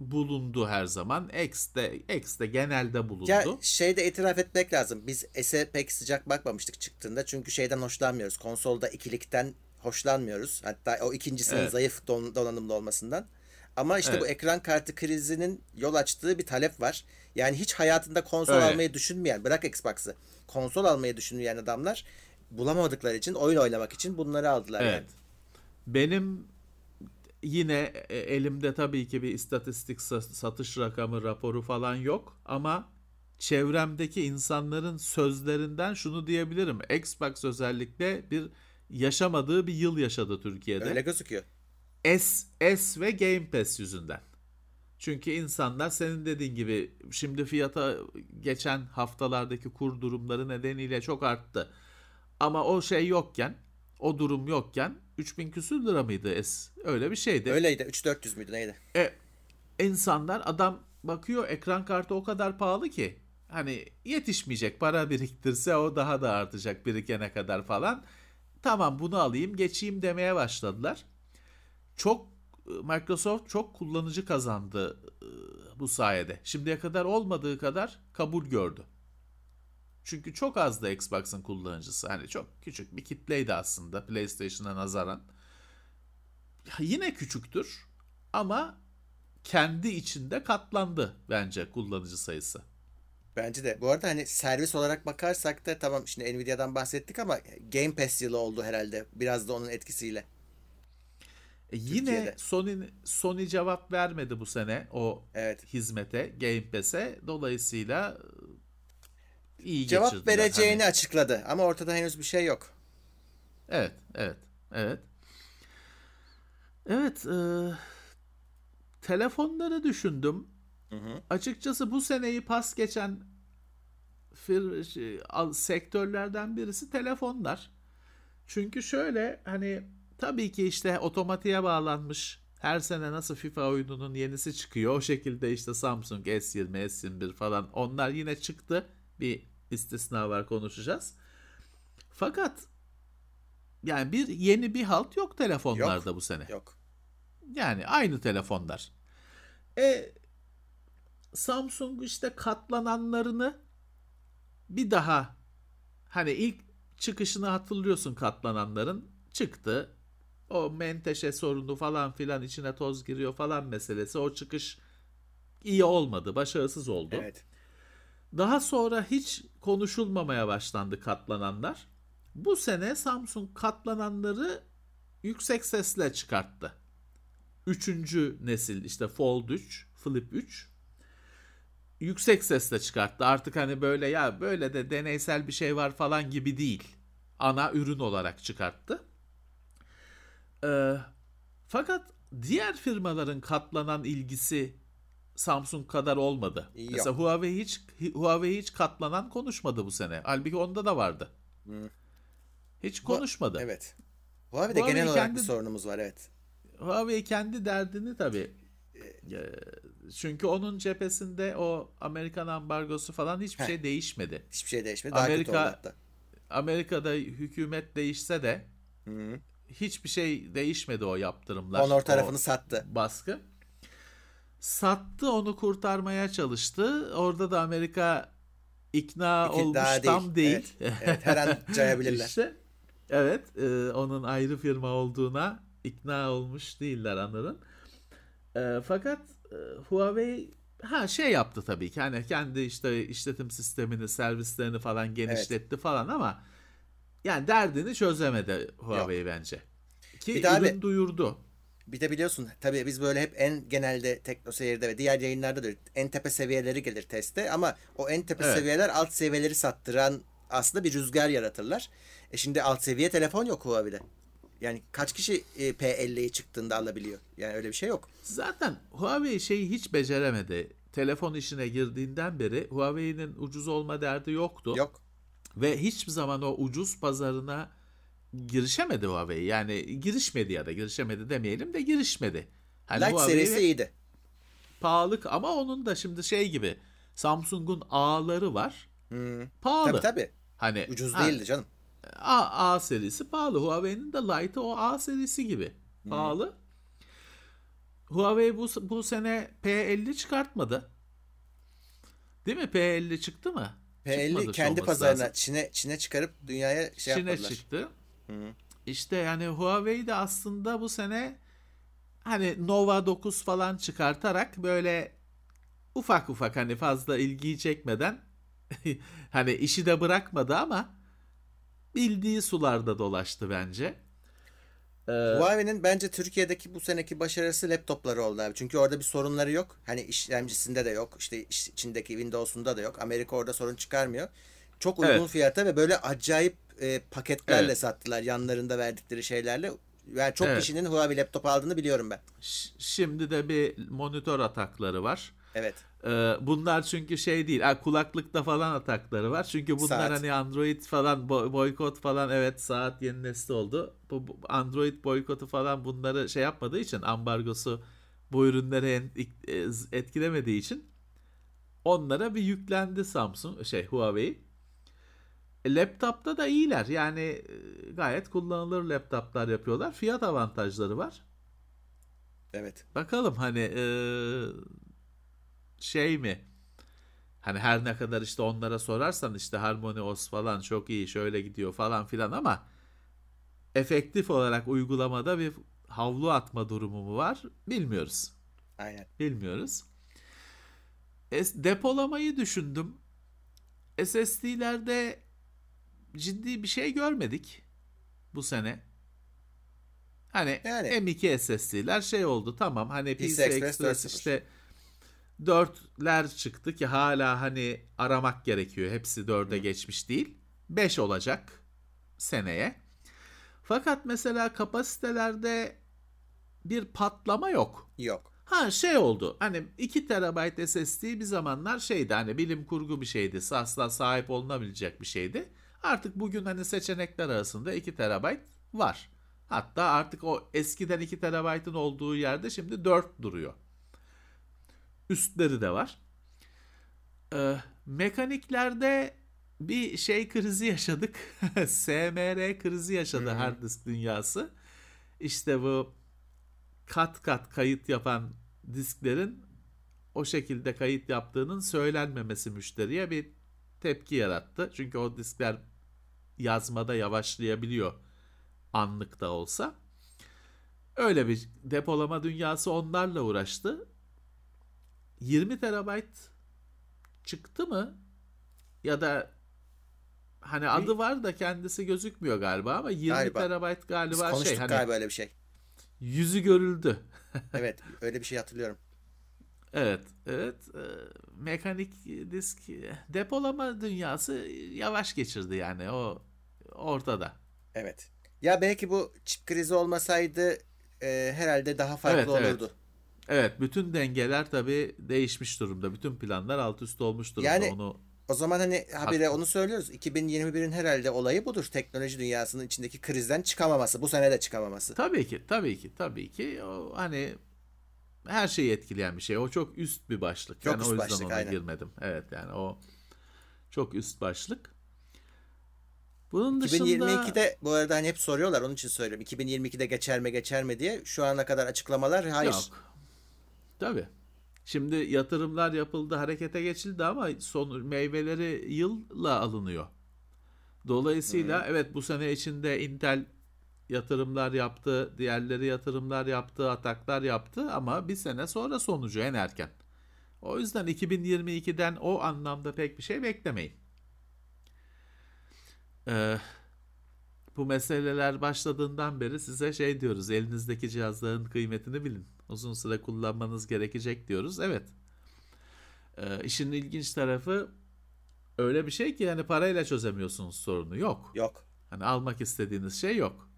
bulundu her zaman. X de, X de genelde bulundu. Ya şeyde itiraf etmek lazım. Biz S'e pek sıcak bakmamıştık çıktığında. Çünkü şeyden hoşlanmıyoruz. Konsolda ikilikten hoşlanmıyoruz. Hatta o ikincisinin Evet. zayıf don- donanımlı olmasından. Ama işte bu Evet. ekran kartı krizinin yol açtığı bir talep var. Yani hiç hayatında konsol Öyle. almayı düşünmeyen, bırak Xbox'ı, konsol almayı düşünmeyen adamlar bulamadıkları için, oyun oynamak için bunları aldılar. Evet. Yani. Benim yine e, elimde tabii ki bir istatistik sa- satış rakamı raporu falan yok ama çevremdeki insanların sözlerinden şunu diyebilirim. Xbox özellikle bir yaşamadığı bir yıl yaşadı Türkiye'de. Öyle gözüküyor. S, S ve Game Pass yüzünden. Çünkü insanlar senin dediğin gibi şimdi fiyata geçen haftalardaki kur durumları nedeniyle çok arttı. Ama o şey yokken, o durum yokken 3000 küsür lira mıydı S? Öyle bir şeydi. Öyleydi. 3-400 müydü neydi? E, insanlar adam bakıyor ekran kartı o kadar pahalı ki hani yetişmeyecek para biriktirse o daha da artacak birikene kadar falan. Tamam bunu alayım geçeyim demeye başladılar. Çok Microsoft çok kullanıcı kazandı e, bu sayede. Şimdiye kadar olmadığı kadar kabul gördü. Çünkü çok azdı Xbox'ın kullanıcısı. Hani çok küçük bir kitleydi aslında PlayStation'a nazaran. Yine küçüktür ama kendi içinde katlandı bence kullanıcı sayısı. Bence de. Bu arada hani servis olarak bakarsak da tamam şimdi Nvidia'dan bahsettik ama Game Pass yılı oldu herhalde. Biraz da onun etkisiyle. E yine Türkiye'de. Sony Sony cevap vermedi bu sene o Evet. hizmete, Game Pass'e. Dolayısıyla iyi Cevap geçirdiler. vereceğini Hani- açıkladı ama ortada henüz bir şey yok. Evet, evet, evet. Evet, e, telefonları düşündüm. Açıkçası bu seneyi pas geçen fir, şey, al- sektörlerden birisi telefonlar. Çünkü şöyle hani tabii ki işte otomatiğe bağlanmış her sene nasıl FIFA oyununun yenisi çıkıyor o şekilde işte Samsung S20, S21 falan onlar yine çıktı. Bir istisna var konuşacağız. Fakat yani bir yeni bir halt yok telefonlarda bu sene. Yok. Yani aynı telefonlar. E Samsung işte katlananlarını bir daha hani ilk çıkışını hatırlıyorsun katlananların çıktı. O menteşe sorunu falan filan içine toz giriyor falan meselesi. O çıkış iyi olmadı, başarısız oldu. Evet. Daha sonra hiç konuşulmamaya başlandı katlananlar. Bu sene Samsung katlananları yüksek sesle çıkarttı. Üçüncü nesil işte Fold 3, Flip 3 yüksek sesle çıkarttı. Artık hani böyle ya böyle de deneysel bir şey var falan gibi değil. Ana ürün olarak çıkarttı. Ee, fakat diğer firmaların katlanan ilgisi Samsung kadar olmadı. Yok. Mesela Huawei hiç Huawei hiç katlanan konuşmadı bu sene. Halbuki onda da vardı. Hiç konuşmadı. Evet. Huawei'de Huawei genel olarak kendi- bir sorunumuz var evet. Huawei kendi derdini tabii. e, Çünkü onun cephesinde o Amerikan ambargosu falan hiçbir Heh. şey değişmedi. Hiçbir şey değişmedi. Daha Amerika-. Amerika'da hükümet değişse de Hı. hiçbir şey değişmedi o yaptırımlar. Honor tarafını sattı. baskı. Sattı onu kurtarmaya çalıştı. Orada da Amerika ikna İki- olmuş daha tam değil. Evet, evet, her an cayabilirler. İşte, evet e, onun ayrı firma olduğuna ikna olmuş değiller anladın. E, fakat e, Huawei ha şey yaptı tabii ki hani kendi işte işletim sistemini, servislerini falan genişletti falan ama yani derdini çözemedi Huawei bence. Ki Bir ürün abi- duyurdu. Bir de biliyorsun tabii biz böyle hep en genelde Tekno Seyir'de ve diğer yayınlarda da en tepe seviyeleri gelir teste ama o en tepe Evet. seviyeler alt seviyeleri sattıran aslında bir rüzgar yaratırlar. E şimdi alt seviye telefon yok Huawei'de. Yani kaç kişi e, P50'yi çıktığında alabiliyor? Yani öyle bir şey yok. Zaten Huawei şeyi hiç beceremedi. Telefon işine girdiğinden beri Huawei'nin ucuz olma derdi yoktu. Yok. Ve hiçbir zaman o ucuz pazarına girişemedi Huawei. Yani girişmedi ya da girişemedi demeyelim de girişmedi. Hani Lite Huawei serisi iyiydi. pahalı ama onun da şimdi şey gibi Samsung'un A'ları var. Hmm. Pahalı. Tabii tabii. Hani Ucuz ha, değildi canım. A, A serisi pahalı. Huawei'nin de Lite'ı o A serisi gibi. Pahalı. Huawei bu, bu sene P50 çıkartmadı. Değil mi? P50 çıktı mı? P50 Çıkmadı kendi pazarına lazım. Çin'e Çin'e çıkarıp dünyaya şey Çin'e yapmadılar. çıktı. Hı. İşte yani Huawei de aslında bu sene hani Nova 9 falan çıkartarak böyle ufak ufak hani fazla ilgiyi çekmeden hani işi de bırakmadı ama bildiği sularda dolaştı bence. Ee, Huawei'nin bence Türkiye'deki bu seneki başarısı laptopları oldu abi. Çünkü orada bir sorunları yok. Hani işlemcisinde de yok. İşte iş- içindeki Windows'unda da yok. Amerika orada sorun çıkarmıyor. Çok uygun Evet. fiyata ve böyle acayip e, paketlerle Evet. sattılar. Yanlarında verdikleri şeylerle. Yani çok Evet. kişinin Huawei laptop aldığını biliyorum ben. şimdi de bir monitör atakları var. Evet. Ee, bunlar çünkü şey değil. Ha, kulaklıkta falan atakları var. Çünkü bunlar Saat. hani Android falan bo- boykot falan evet saat yeni nesli oldu. Bu, Android boykotu falan bunları şey yapmadığı için ambargosu bu ürünleri e, etkilemediği için onlara bir yüklendi Samsung şey Huawei. E, Laptopta da iyiler. Yani e, gayet kullanılır laptoplar yapıyorlar. Fiyat avantajları var. Evet. Bakalım hani eee, şey mi? Hani her ne kadar işte onlara sorarsan işte Harmony OS falan çok iyi şöyle gidiyor falan filan ama efektif olarak uygulamada bir havlu atma durumu mu var bilmiyoruz. Aynen. Bilmiyoruz. Es- depolamayı düşündüm. SSD'lerde ciddi bir şey görmedik bu sene. Hani Yani. M2 SSD'ler şey oldu tamam hani PC PC, Express Express 4.0. işte 4'ler çıktı ki hala hani aramak gerekiyor. Hepsi 4'e geçmiş değil. 5 olacak seneye. Fakat mesela kapasitelerde bir patlama yok. Yok. Ha şey oldu. Hani 2 TB SSD bir zamanlar şeydi hani bilim kurgu bir şeydi. Asla sahip olunabilecek bir şeydi. Artık bugün hani seçenekler arasında 2 TB var. Hatta artık o eskiden 2 TB'ın olduğu yerde şimdi 4 duruyor. Üstleri de var. Ee, mekaniklerde bir şey krizi yaşadık. SMR krizi yaşadı hı. hard disk dünyası. İşte bu kat kat kayıt yapan disklerin o şekilde kayıt yaptığının söylenmemesi müşteriye bir tepki yarattı. Çünkü o diskler yazmada yavaşlayabiliyor anlık da olsa. Öyle bir depolama dünyası onlarla uğraştı. 20 terabayt çıktı mı? Ya da hani adı var da kendisi gözükmüyor galiba ama 20 Galiba. terabayt Biz galiba konuştuk şey hani galiba öyle bir şey. yüzü görüldü. Evet. Öyle bir şey hatırlıyorum. Evet, evet. Ee, mekanik disk depolama dünyası yavaş geçirdi yani o ortada. Evet. Ya belki bu çip krizi olmasaydı e, herhalde daha farklı Evet, evet. olurdu. Evet, bütün dengeler tabii değişmiş durumda. Bütün planlar alt üst olmuş durumda. Yani- Onu O zaman hani habire Haklı. onu söylüyoruz. 2021'in herhalde olayı budur. Teknoloji dünyasının içindeki krizden çıkamaması. Bu sene de çıkamaması. tabii ki, tabii ki, tabii ki o hani her şeyi etkileyen bir şey. O çok üst bir başlık. Çok yani üst o yüzden başlık, ona aynen. girmedim. Evet yani o çok üst başlık. Bunun dışında 2022'de bu arada hani hep soruyorlar onun için söylüyorum. 2022'de geçer mi geçer mi diye. Şu ana kadar açıklamalar hayır. Yok. Tabii. Şimdi yatırımlar yapıldı, harekete geçildi ama son meyveleri yılla alınıyor. Dolayısıyla evet bu sene içinde Intel yatırımlar yaptı, diğerleri yatırımlar yaptı, ataklar yaptı ama bir sene sonra sonucu en erken. O yüzden 2022'den o anlamda pek bir şey beklemeyin. Ee, bu meseleler başladığından beri size şey diyoruz. Elinizdeki cihazların kıymetini bilin. Uzun süre kullanmanız gerekecek diyoruz. Evet. Ee, işin ilginç tarafı öyle bir şey ki yani parayla çözemiyorsunuz sorunu. Yok. Yok. Hani almak istediğiniz şey yok.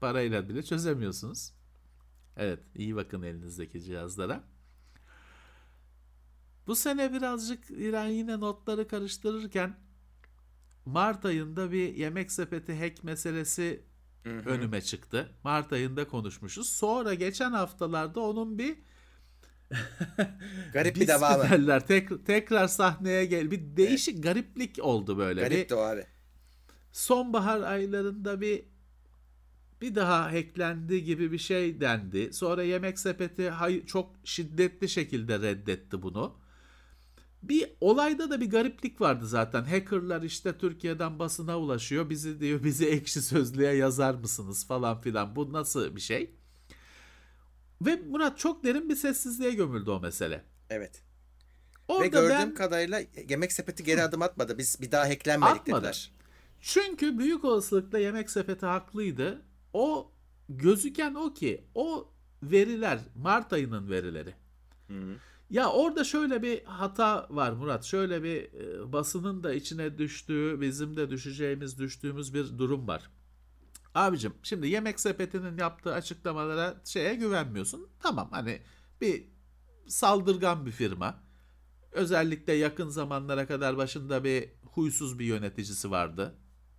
Parayla bile çözemiyorsunuz. Evet, iyi bakın elinizdeki cihazlara. Bu sene birazcık İran yine notları karıştırırken Mart ayında bir yemek sepeti hack meselesi Hı hı. önüme çıktı. Mart ayında konuşmuşuz. Sonra geçen haftalarda onun bir Garip bir devamı. derler tek, tekrar sahneye gel bir değişik gariplik oldu böyle. Bir Garip de abi. sonbahar aylarında bir bir daha hacklendi gibi bir şey dendi. Sonra Yemek Sepeti hay- çok şiddetli şekilde reddetti bunu. Bir olayda da bir gariplik vardı zaten. Hackerlar işte Türkiye'den basına ulaşıyor. Bizi diyor bizi ekşi sözlüğe yazar mısınız falan filan. Bu nasıl bir şey? Ve Murat çok derin bir sessizliğe gömüldü o mesele. Evet. Orada Ve gördüğüm ben kadarıyla yemek sepeti geri adım atmadı. Biz bir daha hacklenmedik Atmadı. dediler. Çünkü büyük olasılıkla Yemek Sepeti haklıydı. O gözüken o ki o veriler Mart ayının verileri. Hı hı. Ya orada şöyle bir hata var Murat. Şöyle bir e, basının da içine düştüğü, bizim de düşeceğimiz, düştüğümüz bir durum var. Abicim şimdi Yemek Sepeti'nin yaptığı açıklamalara şeye güvenmiyorsun. Tamam hani bir saldırgan bir firma. Özellikle yakın zamanlara kadar başında bir huysuz bir yöneticisi vardı.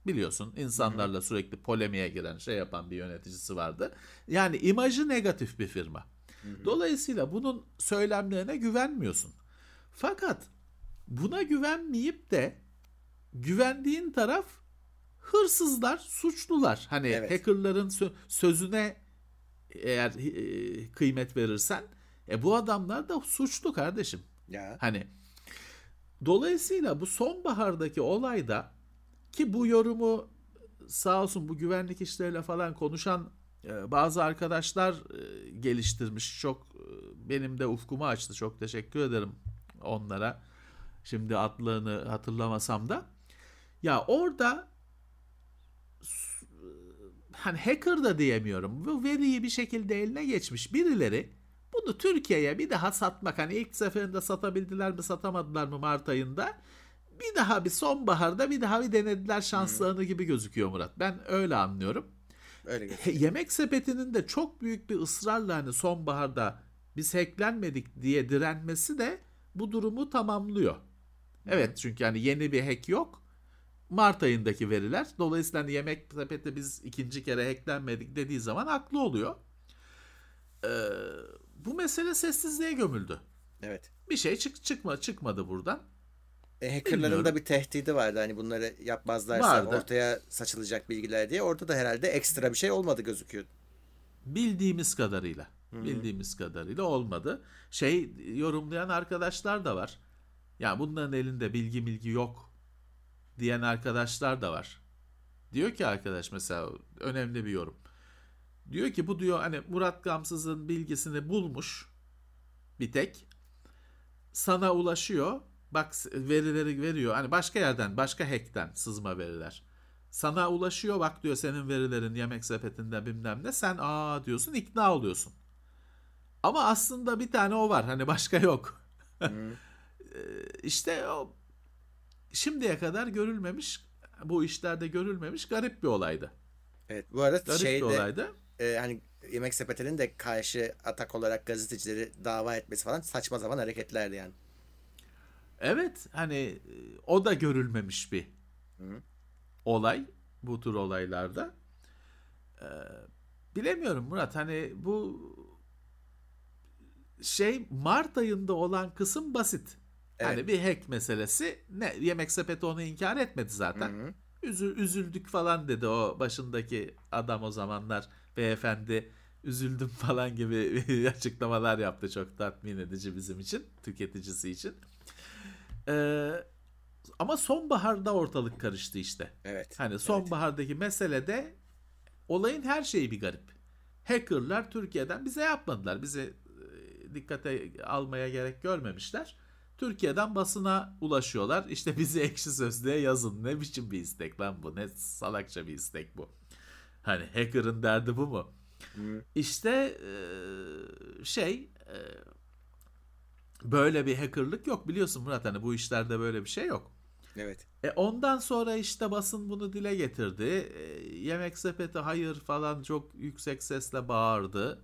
Biliyorsun insanlarla sürekli polemiğe giren şey yapan bir yöneticisi vardı. Yani imajı negatif bir firma. Dolayısıyla bunun söylemlerine güvenmiyorsun. Fakat buna güvenmeyip de güvendiğin taraf hırsızlar, suçlular. Hani Evet. hackerların sö- sözüne eğer e, kıymet verirsen e bu adamlar da suçlu kardeşim. Ya. Hani dolayısıyla bu sonbahardaki olayda ki bu yorumu sağ olsun bu güvenlik işleriyle falan konuşan bazı arkadaşlar e, geliştirmiş. Çok e, benim de ufkumu açtı. Çok teşekkür ederim onlara. Şimdi adlarını hatırlamasam da. Ya orada s- hani hacker da diyemiyorum. Bu veriyi bir şekilde eline geçmiş birileri bunu Türkiye'ye bir daha satmak hani ilk seferinde satabildiler mi satamadılar mı Mart ayında bir daha bir sonbaharda bir daha bir denediler şanslarını gibi gözüküyor Murat. Ben öyle anlıyorum. Öyle. He- Yemek sepetinin de çok büyük bir ısrarla hani sonbaharda biz hacklenmedik diye direnmesi de bu durumu tamamlıyor. Evet çünkü hani yeni bir hack yok. Mart ayındaki veriler. Dolayısıyla hani yemek sepeti biz ikinci kere hacklenmedik dediği zaman haklı oluyor. Ee, bu mesele sessizliğe gömüldü. Evet. Bir şey çık çıkma çıkmadı buradan. E, hackerların Bilmiyorum. da bir tehdidi vardı. Hani bunları yapmazlarsa Vardı. ortaya saçılacak bilgiler diye. Orada da herhalde ekstra bir şey olmadı gözüküyor. Bildiğimiz kadarıyla. Bildiğimiz kadarıyla olmadı. Şey yorumlayan arkadaşlar da var. Ya bunların elinde bilgi bilgi yok diyen arkadaşlar da var. Diyor ki arkadaş mesela önemli bir yorum. Diyor ki bu diyor hani Murat Gamsız'ın bilgisini bulmuş bir tek. Sana ulaşıyor. Bak verileri veriyor. Hani başka yerden, başka hackten sızma veriler. Sana ulaşıyor bak diyor senin verilerin yemek sepetinde bilmem ne. Sen aa diyorsun ikna oluyorsun. Ama aslında bir tane o var. Hani başka yok. Ee, işte o şimdiye kadar görülmemiş bu işlerde görülmemiş garip bir olaydı. Evet. Bu arada Garip bir şeyde olaydı. e, hani Yemek Sepeti'nin de karşı atak olarak gazetecileri dava etmesi falan saçma zaman hareketlerdi yani. Evet hani o da görülmemiş bir olay bu tür olaylarda. Ee, bilemiyorum Murat hani bu şey Mart ayında olan kısım basit. Hani Evet. bir hack meselesi ne yemek sepeti onu inkar etmedi zaten. Hı hı. Üzü- üzüldük falan dedi o başındaki adam o zamanlar beyefendi üzüldüm falan gibi açıklamalar yaptı çok tatmin edici bizim için tüketicisi için. Ee, ama sonbaharda ortalık karıştı işte. Evet. Hani evet. sonbahardaki mesele de olayın her şeyi bir garip. Hackerlar Türkiye'den bize yapmadılar. Bize e, dikkate almaya gerek görmemişler. Türkiye'den basına ulaşıyorlar. İşte bizi ekşi sözlüğe yazın. Ne biçim bir istek lan bu? Ne salakça bir istek bu. Hani hacker'ın derdi bu mu? Hı. İşte e, şey e, böyle bir hackerlık yok biliyorsun Murat hani bu işlerde böyle bir şey yok. Evet. E ondan sonra işte basın bunu dile getirdi. E, yemek sepeti hayır falan çok yüksek sesle bağırdı.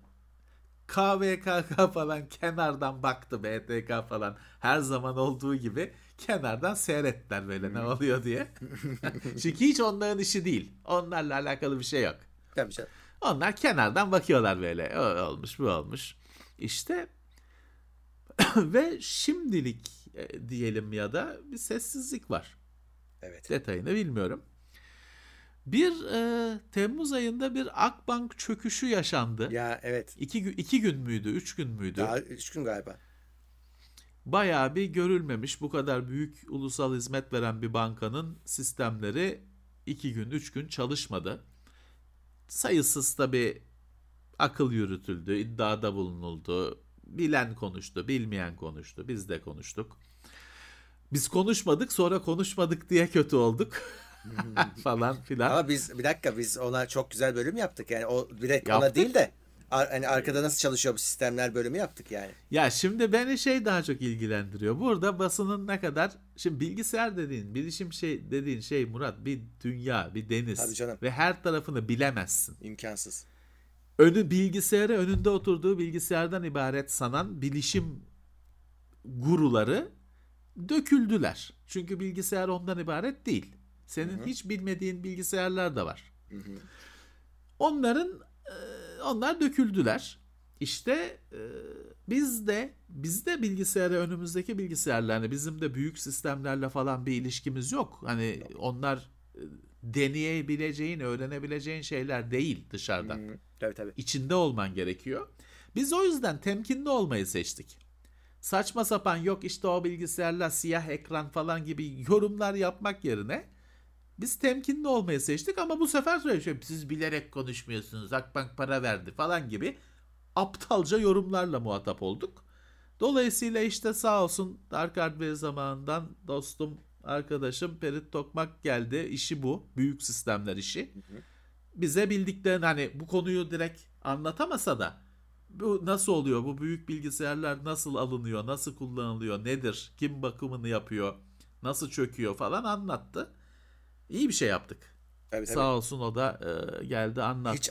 KVKK falan kenardan baktı BTK falan her zaman olduğu gibi kenardan seyrettiler böyle ne oluyor diye. Çünkü hiç onların işi değil. Onlarla alakalı bir şey yok. Tabii canım. Onlar kenardan bakıyorlar böyle. O olmuş bu olmuş. İşte ve şimdilik e, diyelim ya da bir sessizlik var. Evet. Detayını bilmiyorum. Bir e, Temmuz ayında bir Akbank çöküşü yaşandı. Ya evet. İki, iki gün müydü, üç gün müydü? Daha üç gün galiba. Bayağı bir görülmemiş bu kadar büyük ulusal hizmet veren bir bankanın sistemleri iki gün, üç gün çalışmadı. Sayısız tabi akıl yürütüldü, iddiada bulunuldu. Bilen konuştu, bilmeyen konuştu, biz de konuştuk. Biz konuşmadık sonra konuşmadık diye kötü olduk falan filan. Ama biz bir dakika biz ona çok güzel bölüm yaptık. Yani o direkt ona Yaptık. değil de ar- hani arkada nasıl çalışıyor bu sistemler bölümü yaptık yani. Ya şimdi beni şey daha çok ilgilendiriyor. Burada basının ne kadar şimdi bilgisayar dediğin, bilişim şey dediğin şey Murat bir dünya, bir deniz Tabii canım. ve her tarafını bilemezsin. İmkansız. Önü bilgisayarı önünde oturduğu bilgisayardan ibaret sanan bilişim guruları döküldüler. Çünkü bilgisayar ondan ibaret değil. Senin hiç bilmediğin bilgisayarlar da var. Onların e, onlar döküldüler. İşte e, biz de biz de bilgisayara önümüzdeki bilgisayarlar hani bizim de büyük sistemlerle falan bir ilişkimiz yok. Hani onlar e, deneyebileceğin, öğrenebileceğin şeyler değil dışarıdan. Hı, Tabii tabii. İçinde olman gerekiyor. Biz o yüzden temkinli olmayı seçtik. Saçma sapan yok işte o bilgisayarla siyah ekran falan gibi yorumlar yapmak yerine biz temkinli olmayı seçtik ama bu sefer şey, siz bilerek konuşmuyorsunuz Akbank para verdi falan gibi aptalca yorumlarla muhatap olduk. Dolayısıyla işte sağ olsun Dark Hardware zamanından dostum arkadaşım Perit Tokmak geldi. İşi bu. Büyük sistemler işi. Bize bildiklerini hani bu konuyu direkt anlatamasa da bu nasıl oluyor? Bu büyük bilgisayarlar nasıl alınıyor? Nasıl kullanılıyor? Nedir? Kim bakımını yapıyor? Nasıl çöküyor falan anlattı. İyi bir şey yaptık. Tabii, tabii. Sağ olsun o da e, geldi anlattı. Hiç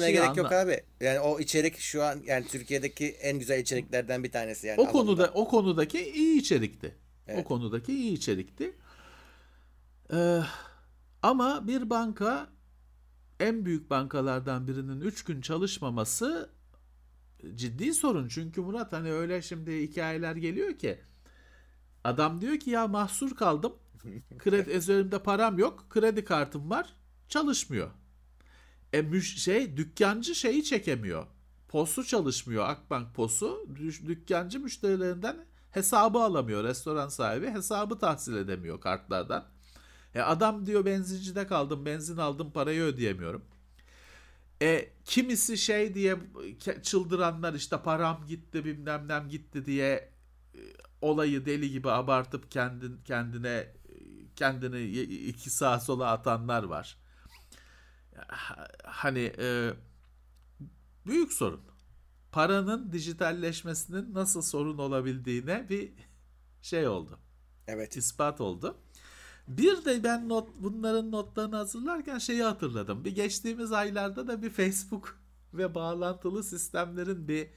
şeyi gerek anla- yok abi. Yani o içerik şu an yani Türkiye'deki en güzel içeriklerden bir tanesi yani. O konuda alanında. o konudaki iyi içerikti. O Evet. konudaki iyi içerikti. Ee, ama bir banka en büyük bankalardan birinin 3 gün çalışmaması ciddi sorun. Çünkü Murat hani öyle şimdi hikayeler geliyor ki adam diyor ki ya mahsur kaldım. Kredi üzerimde param yok. Kredi kartım var. Çalışmıyor. E müş- şey dükkancı şeyi çekemiyor. Posu çalışmıyor Akbank posu. Dü- Dükkancı müşterilerinden hesabı alamıyor. Restoran sahibi hesabı tahsil edemiyor kartlardan. E adam diyor benzincide kaldım benzin aldım parayı ödeyemiyorum. E kimisi şey diye çıldıranlar işte param gitti bilmem nem gitti diye e, olayı deli gibi abartıp kendin kendine kendini iki sağa sola atanlar var. Ha- Hani e, büyük sorun. Paranın dijitalleşmesinin nasıl sorun olabildiğine bir şey oldu. Evet. ispat oldu. Bir de ben not, bunların notlarını hazırlarken şeyi hatırladım. Bir geçtiğimiz aylarda da bir Facebook ve bağlantılı sistemlerin bir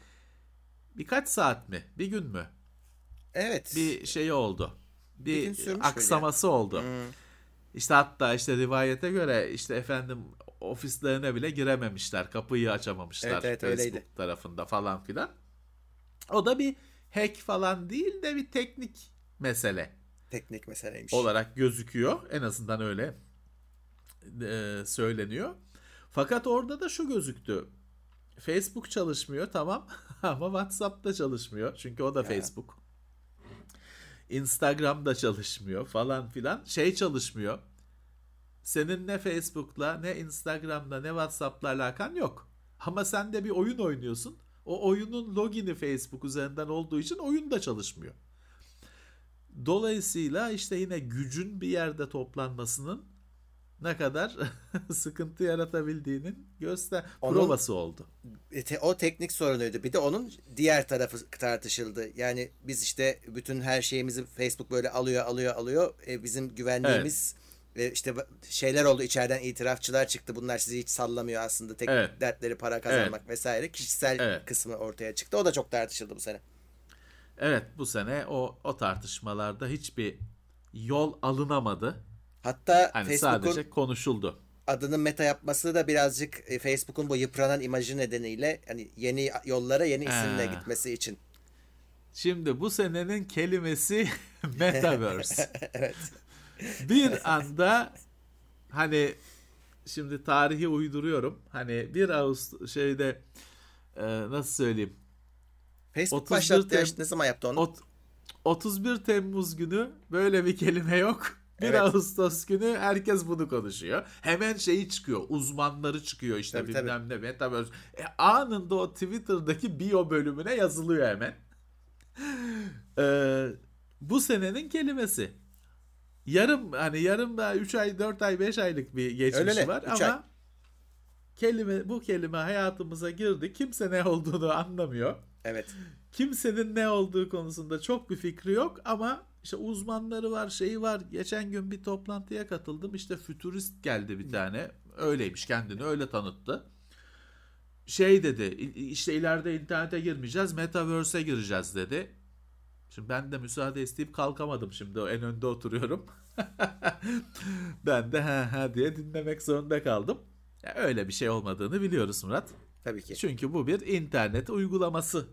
birkaç saat mi, bir gün mü Evet. bir şeyi oldu. Bir Bir, aksaması oldu. Hmm. İşte hatta işte rivayete göre işte efendim ofislerine bile girememişler. Kapıyı açamamışlar Evet, evet, Facebook öyleydi. tarafında falan filan. O da bir hack falan değil de bir teknik mesele Teknik meseleymiş. olarak gözüküyor. En azından öyle e, söyleniyor. Fakat orada da şu gözüktü. Facebook çalışmıyor tamam ama WhatsApp da çalışmıyor. Çünkü o da Ya. Facebook. Instagram da çalışmıyor falan filan. Şey çalışmıyor. Senin ne Facebook'la, ne Instagram'da, ne WhatsApp'la alakan yok. Ama sen de bir oyun oynuyorsun. O oyunun logini Facebook üzerinden olduğu için oyun da çalışmıyor. Dolayısıyla işte yine gücün bir yerde toplanmasının ne kadar sıkıntı yaratabildiğinin göster onun, provası oldu. E, o teknik sorunuydu. Bir de onun diğer tarafı tartışıldı. Yani biz işte bütün her şeyimizi Facebook böyle alıyor, alıyor, alıyor. E, bizim güvenliğimiz evet. E, işte şeyler oldu içeriden itirafçılar çıktı. Bunlar sizi hiç sallamıyor aslında. Tek evet. dertleri para kazanmak evet. vesaire. Kişisel evet. kısmı ortaya çıktı. O da çok tartışıldı bu sene. Evet bu sene o o tartışmalarda hiçbir yol alınamadı. Hatta hani Facebook'un sadece konuşuldu. Adını meta yapması da birazcık e, Facebook'un bu yıpranan imajı nedeniyle hani yeni yollara yeni isimle Ee. gitmesi için. Şimdi bu senenin kelimesi metaverse. evet. Bir anda hani şimdi tarihi uyduruyorum. Hani 1 Ağustos şeyde e, nasıl söyleyeyim? Facebook başlattı Tem- ne zaman yaptı onu? Ot- 31 Temmuz günü böyle bir kelime yok. 1 evet. Ağustos günü herkes bunu konuşuyor. Hemen şeyi çıkıyor. Uzmanları çıkıyor işte tabii, bilmem tabii. ne metaverse. E, anında o Twitter'daki bio bölümüne yazılıyor hemen. ee, bu senenin kelimesi. Yarım hani yarım daha 3 ay 4 ay 5 aylık bir geçmişi Öyle var ama ay. kelime bu kelime hayatımıza girdi. Kimse ne olduğunu anlamıyor. Evet. Kimsenin ne olduğu konusunda çok bir fikri yok ama işte uzmanları var, şeyi var. Geçen gün bir toplantıya katıldım. İşte fütürist geldi bir tane. Öyleymiş kendini öyle tanıttı. Şey dedi işte ileride internete girmeyeceğiz metaverse'e gireceğiz dedi. Şimdi ben de müsaade isteyip kalkamadım şimdi en önde oturuyorum. ben de ha ha diye dinlemek zorunda kaldım. Ya öyle bir şey olmadığını biliyoruz Murat. Tabii ki. Çünkü bu bir internet uygulaması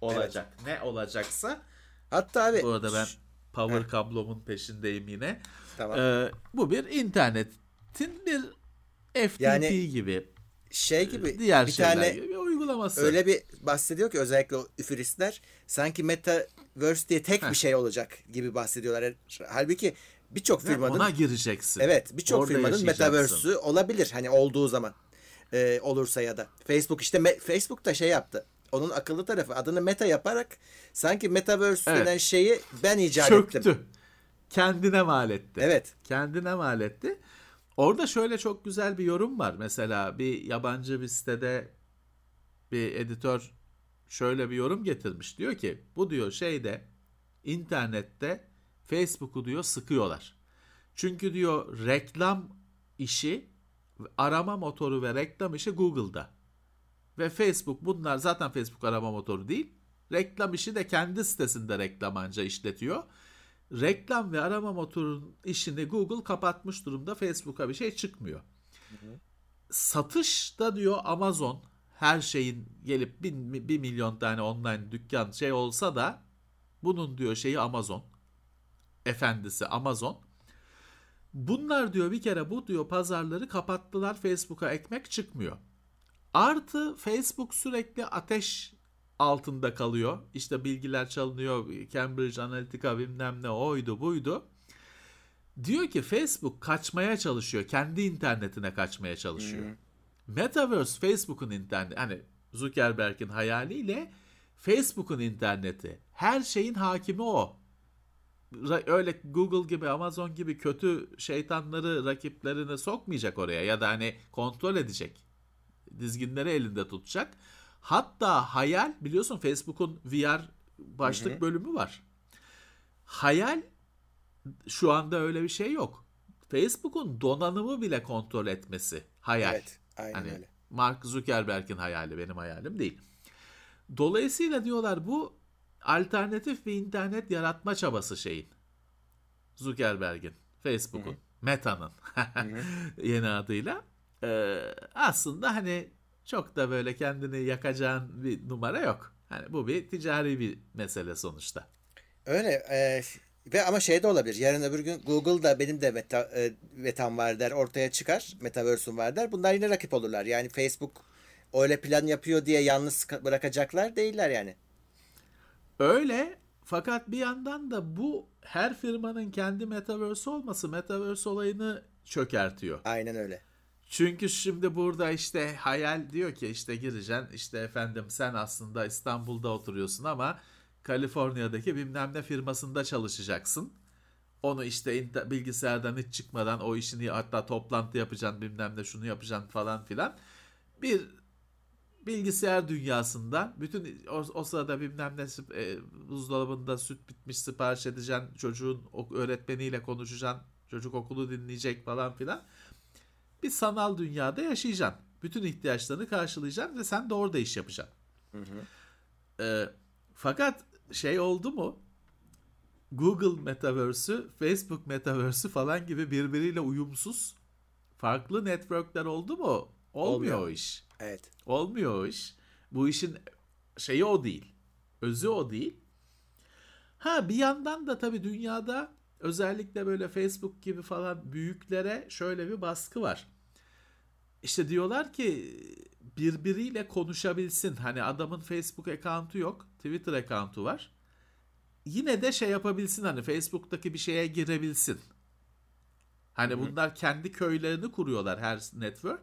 olacak. Evet. Ne olacaksa Hatta abi. Bu arada ben power Heh. kablomun peşindeyim yine. Tamam. Ee, bu bir internetin bir FTP yani, gibi. Şey gibi diğer bir tane gibi bir uygulaması. Öyle bir bahsediyor ki özellikle o üfüristler sanki metaverse diye tek Heh. bir şey olacak gibi bahsediyorlar. Halbuki birçok firmanın ona gireceksin. Evet, birçok firmanın metaverse'ü olabilir hani olduğu zaman. E, olursa ya da Facebook işte Facebook da şey yaptı onun akıllı tarafı adını meta yaparak sanki metaverse evet. denen şeyi ben icat Çöktü. ettim. Kendine mal etti. Evet. Kendine mal etti. Orada şöyle çok güzel bir yorum var. Mesela bir yabancı bir sitede bir editör şöyle bir yorum getirmiş. Diyor ki bu diyor şeyde internette Facebook'u diyor sıkıyorlar. Çünkü diyor reklam işi arama motoru ve reklam işi Google'da. Ve Facebook bunlar zaten Facebook arama motoru değil. Reklam işi de kendi sitesinde reklam anca işletiyor. Reklam ve arama motorunun işini Google kapatmış durumda. Facebook'a bir şey çıkmıyor. Hı hı. Satışta diyor Amazon her şeyin gelip bin, bir milyon tane online dükkan şey olsa da bunun diyor şeyi Amazon. Efendisi Amazon. Bunlar diyor bir kere bu diyor pazarları kapattılar Facebook'a ekmek çıkmıyor. Artı Facebook sürekli ateş altında kalıyor. İşte bilgiler çalınıyor. Cambridge Analytica bilmem ne oydu buydu. Diyor ki Facebook kaçmaya çalışıyor. Kendi internetine kaçmaya çalışıyor. Hmm. Metaverse Facebook'un interneti. Hani Zuckerberg'in hayaliyle Facebook'un interneti. Her şeyin hakimi o. Öyle Google gibi Amazon gibi kötü şeytanları rakiplerini sokmayacak oraya ya da hani kontrol edecek dizginleri elinde tutacak. Hatta hayal biliyorsun Facebook'un VR başlık hı hı. bölümü var. Hayal şu anda öyle bir şey yok. Facebook'un donanımı bile kontrol etmesi hayal. Evet, aynen hani öyle. Mark Zuckerberg'in hayali benim hayalim değil. Dolayısıyla diyorlar bu alternatif bir internet yaratma çabası şeyin. Zuckerberg'in, Facebook'un, Meta'nın yeni adıyla e, aslında hani çok da böyle kendini yakacağın bir numara yok. Hani bu bir ticari bir mesele sonuçta. Öyle e, ve ama şey de olabilir. Yarın öbür gün Google'da benim de meta, e, metam var der ortaya çıkar. Metaverse'um var der. Bunlar yine rakip olurlar. Yani Facebook öyle plan yapıyor diye yalnız bırakacaklar değiller yani. Öyle fakat bir yandan da bu her firmanın kendi metaverse olması metaverse olayını çökertiyor. Aynen öyle. Çünkü şimdi burada işte hayal diyor ki işte gireceksin işte efendim sen aslında İstanbul'da oturuyorsun ama Kaliforniya'daki bilmem ne firmasında çalışacaksın. Onu işte bilgisayardan hiç çıkmadan o işini hatta toplantı yapacaksın bilmem ne şunu yapacaksın falan filan. Bir bilgisayar dünyasında bütün o, o sırada bilmem ne e, buzdolabında süt bitmiş sipariş edeceksin. Çocuğun öğretmeniyle konuşacaksın. Çocuk okulu dinleyecek falan filan. Bir sanal dünyada yaşayacaksın. Bütün ihtiyaçlarını karşılayacaksın ve sen de orada iş yapacaksın. Hı hı. E, fakat şey oldu mu? Google Metaverse'ü, Facebook Metaverse'ü falan gibi birbiriyle uyumsuz farklı networkler oldu mu? Olmuyor, Olmuyor. o iş. Evet. Olmuyor o iş. Bu işin şeyi o değil. Özü o değil. Ha bir yandan da tabii dünyada özellikle böyle Facebook gibi falan büyüklere şöyle bir baskı var. İşte diyorlar ki birbiriyle konuşabilsin. Hani adamın Facebook account'u yok, Twitter account'u var. Yine de şey yapabilsin hani Facebook'taki bir şeye girebilsin. Hani Hı-hı. bunlar kendi köylerini kuruyorlar her network.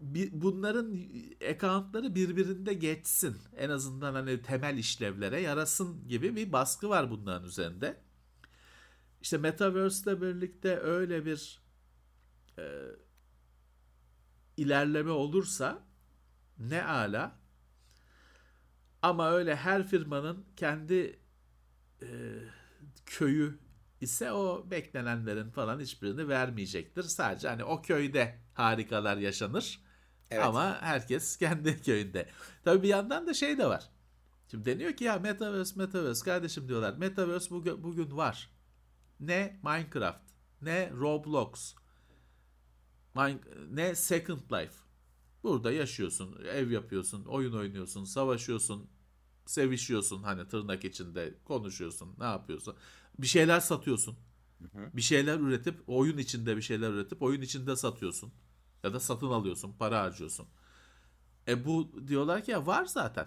Bir, bunların accountları birbirinde geçsin. En azından hani temel işlevlere yarasın gibi bir baskı var bunların üzerinde. İşte Metaverse ile birlikte öyle bir e, ilerleme olursa ne ala. Ama öyle her firmanın kendi e, köyü ise o beklenenlerin falan hiçbirini vermeyecektir. Sadece hani o köyde harikalar yaşanır. Evet. Ama herkes kendi köyünde. Tabii bir yandan da şey de var. Şimdi deniyor ki ya Metaverse, Metaverse kardeşim diyorlar. Metaverse bugün, bugün var. Ne Minecraft, ne Roblox, ne Second Life. Burada yaşıyorsun, ev yapıyorsun, oyun oynuyorsun, savaşıyorsun, sevişiyorsun hani tırnak içinde konuşuyorsun, ne yapıyorsun? Bir şeyler satıyorsun. Bir şeyler üretip oyun içinde bir şeyler üretip oyun içinde satıyorsun. Ya da satın alıyorsun, para harcıyorsun. E bu diyorlar ki ya var zaten.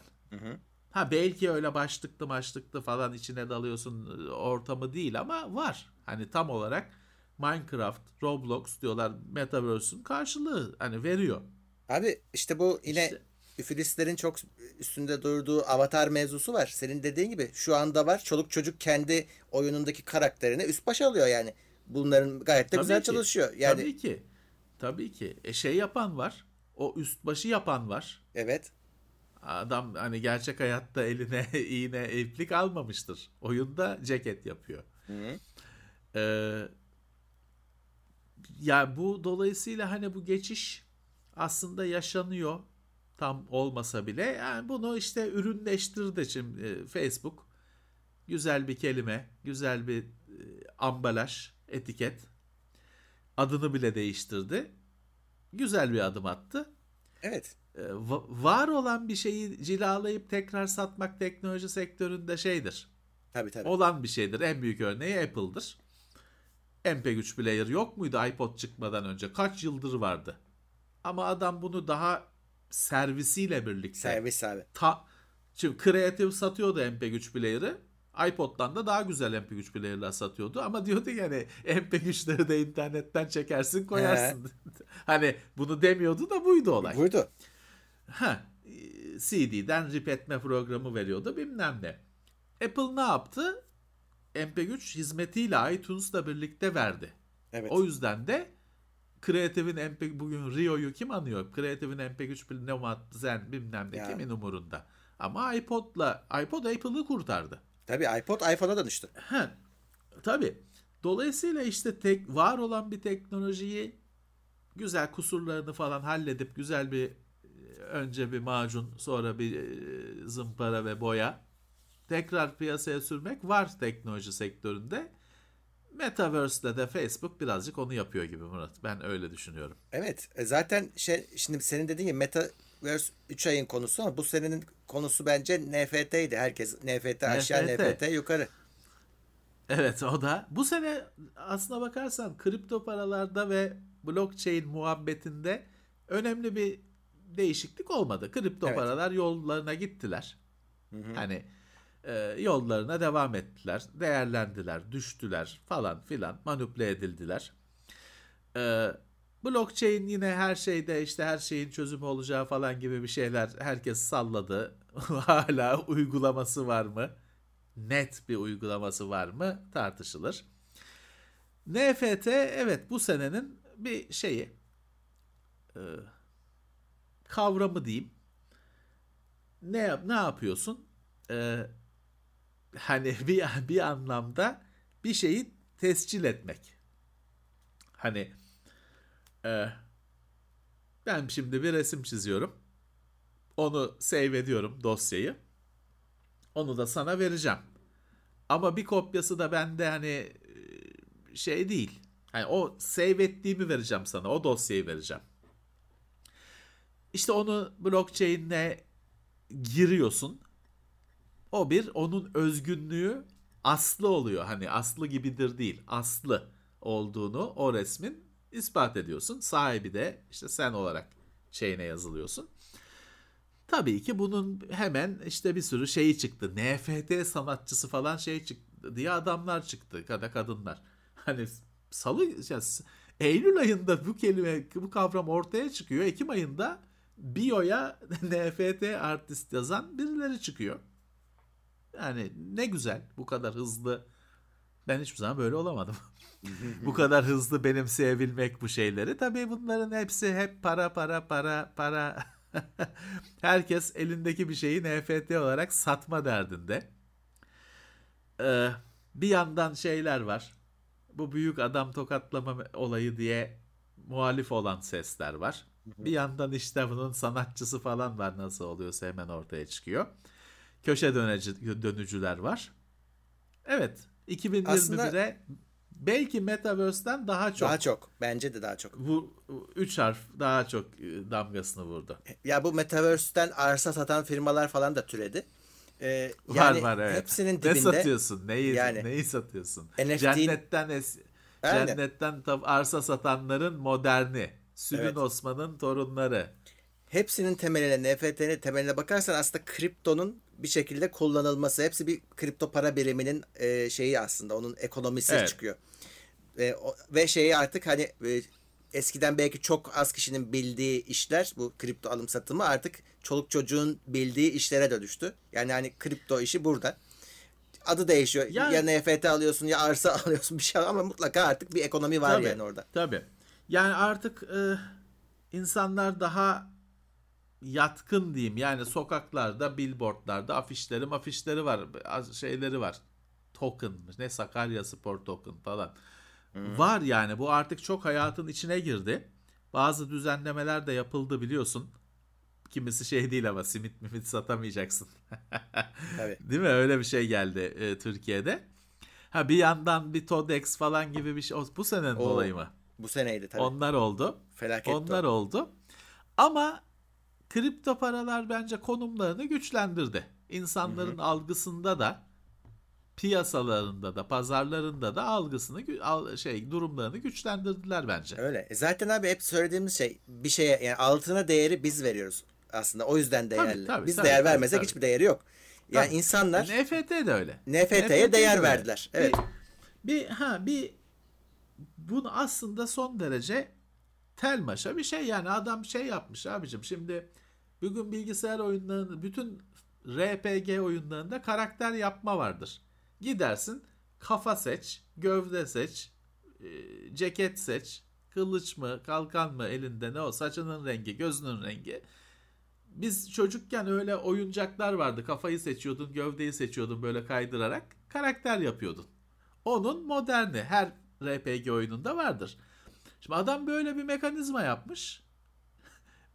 Ha belki öyle başlıklı başlıklı falan içine dalıyorsun ortamı değil ama var. Hani tam olarak Minecraft, Roblox diyorlar Metaverse'ün karşılığı hani veriyor. Abi işte bu yine işte, üfilistlerin çok üstünde durduğu avatar mevzusu var. Senin dediğin gibi şu anda var. Çoluk çocuk kendi oyunundaki karakterini üst başa alıyor yani. Bunların gayet de güzel ki, çalışıyor. Yani Tabii ki. Tabii ki. E şey yapan var. O üst başı yapan var. Evet. Adam hani gerçek hayatta eline iğne iplik almamıştır. Oyunda ceket yapıyor. Hı. Ee, ya bu dolayısıyla hani bu geçiş aslında yaşanıyor tam olmasa bile. Yani bunu işte ürünleştirdi şimdi e, Facebook. Güzel bir kelime güzel bir e, ambalaj etiket. Adını bile değiştirdi. Güzel bir adım attı. Evet. E, var olan bir şeyi cilalayıp tekrar satmak teknoloji sektöründe şeydir. Tabii tabii. Olan bir şeydir. En büyük örneği Apple'dır. MP3 player yok muydu iPod çıkmadan önce? Kaç yıldır vardı ama adam bunu daha servisiyle birlikte. Servis abi. Ta, şimdi Creative satıyordu MP3 player'ı. iPod'dan da daha güzel MP3 player'lar satıyordu ama diyordu yani MP3'leri de internetten çekersin koyarsın. hani bunu demiyordu da buydu olay. Buydu. Ha, CD'den rip etme programı veriyordu bilmem ne. Apple ne yaptı? MP3 hizmetiyle iTunes'la birlikte verdi. Evet. O yüzden de Creative'in MP bugün Rio'yu kim anıyor? Creative'in MP3 bir Nomad, Zen bilmem ne kimin umurunda. Ama iPod'la iPod Apple'ı kurtardı. Tabii iPod iPhone'a dönüştü. He. Tabii. Dolayısıyla işte tek var olan bir teknolojiyi güzel kusurlarını falan halledip güzel bir önce bir macun sonra bir e, zımpara ve boya tekrar piyasaya sürmek var teknoloji sektöründe. Metaverse'de de Facebook birazcık onu yapıyor gibi Murat. Ben öyle düşünüyorum. Evet. E, zaten şey şimdi senin dediğin gibi Metaverse 3 ayın konusu ama bu senenin konusu bence NFT'ydi. Herkes NFT aşağı NFT, NFT yukarı. Evet o da. Bu sene aslına bakarsan kripto paralarda ve blockchain muhabbetinde önemli bir değişiklik olmadı. Kripto evet. paralar yollarına gittiler. Hı hı. Hani e, yollarına devam ettiler. Değerlendiler, düştüler falan filan manipüle edildiler. E, blockchain yine her şeyde işte her şeyin çözümü olacağı falan gibi bir şeyler herkes salladı. Hala uygulaması var mı? Net bir uygulaması var mı? Tartışılır. NFT evet bu senenin bir şeyi e, kavramı diyeyim. Ne ne yapıyorsun? E, hani bir bir anlamda bir şeyi tescil etmek. Hani e, ben şimdi bir resim çiziyorum. Onu save ediyorum dosyayı. Onu da sana vereceğim. Ama bir kopyası da bende hani şey değil. Hani o save ettiğimi vereceğim sana. O dosyayı vereceğim. İşte onu blockchain'e giriyorsun. O bir onun özgünlüğü aslı oluyor. Hani aslı gibidir değil. Aslı olduğunu o resmin ispat ediyorsun. Sahibi de işte sen olarak şeyine yazılıyorsun. Tabii ki bunun hemen işte bir sürü şeyi çıktı. NFT sanatçısı falan şey çıktı diye adamlar çıktı. Kada kadınlar. Hani salı yani Eylül ayında bu kelime bu kavram ortaya çıkıyor. Ekim ayında bio'ya NFT artist yazan birileri çıkıyor. Yani ne güzel bu kadar hızlı. Ben hiçbir zaman böyle olamadım. bu kadar hızlı benimseyebilmek bu şeyleri. Tabii bunların hepsi hep para para para para. Herkes elindeki bir şeyi NFT olarak satma derdinde. Ee, bir yandan şeyler var bu büyük adam tokatlama olayı diye muhalif olan sesler var. Bir yandan işte bunun sanatçısı falan var nasıl oluyorsa hemen ortaya çıkıyor. Köşe dönücü, dönücüler var. Evet 2021'e Aslında... belki Metaverse'den daha çok. Daha çok. Bence de daha çok. Bu üç harf daha çok e, damgasını vurdu. Ya bu Metaverse'den arsa satan firmalar falan da türedi. Ee, yani var var evet. Hepsinin dibinde. Ne satıyorsun? Neyi, yani, neyi satıyorsun? NFT, cennetten es, cennetten tab arsa satanların moderni. Sülün evet. Osman'ın torunları. Hepsinin temeline, NFT'nin temeline bakarsan aslında kriptonun bir şekilde kullanılması. Hepsi bir kripto para biriminin e, şeyi aslında. Onun ekonomisi evet. çıkıyor. E, o, ve şeyi artık hani e, eskiden belki çok az kişinin bildiği işler bu kripto alım satımı artık çoluk çocuğun bildiği işlere dönüştü. Yani hani kripto işi burada. Adı değişiyor. Yani, ya NFT alıyorsun ya arsa alıyorsun bir şey ama mutlaka artık bir ekonomi var tabii, yani orada. Tabii. Yani artık e, insanlar daha yatkın diyeyim. Yani sokaklarda, billboardlarda afişleri afişleri var. Şeyleri var. Token ne Sakarya Spor Token falan. Hmm. Var yani bu artık çok hayatın içine girdi. Bazı düzenlemeler de yapıldı biliyorsun. Kimisi şey değil ama simit mimit satamayacaksın. Tabii. Değil mi? Öyle bir şey geldi e, Türkiye'de. Ha bir yandan bir Todex falan gibi bir şey. Bu senenin o, olayı mı? Bu seneydi tabii. Onlar oldu. Felaket Onlar o. oldu. Ama kripto paralar bence konumlarını güçlendirdi. İnsanların Hı-hı. algısında da piyasalarında da pazarlarında da algısını şey durumlarını güçlendirdiler bence. Öyle. E zaten abi hep söylediğimiz şey bir şeye yani altına değeri biz veriyoruz aslında. O yüzden değerli. Tabii, tabii, Biz tabii, değer tabii, vermesek tabii. hiçbir değeri yok. Yani tabii. insanlar NFT de öyle. NFT'ye değer de verdiler. Evet. Bir, bir ha bir bunu aslında son derece telmaşa bir şey yani adam şey yapmış abicim şimdi bugün bilgisayar oyunlarında bütün RPG oyunlarında karakter yapma vardır. Gidersin kafa seç, gövde seç, e, ceket seç, kılıç mı, kalkan mı elinde ne o, saçının rengi, gözünün rengi biz çocukken öyle oyuncaklar vardı. Kafayı seçiyordun, gövdeyi seçiyordun böyle kaydırarak karakter yapıyordun. Onun moderni her RPG oyununda vardır. Şimdi adam böyle bir mekanizma yapmış.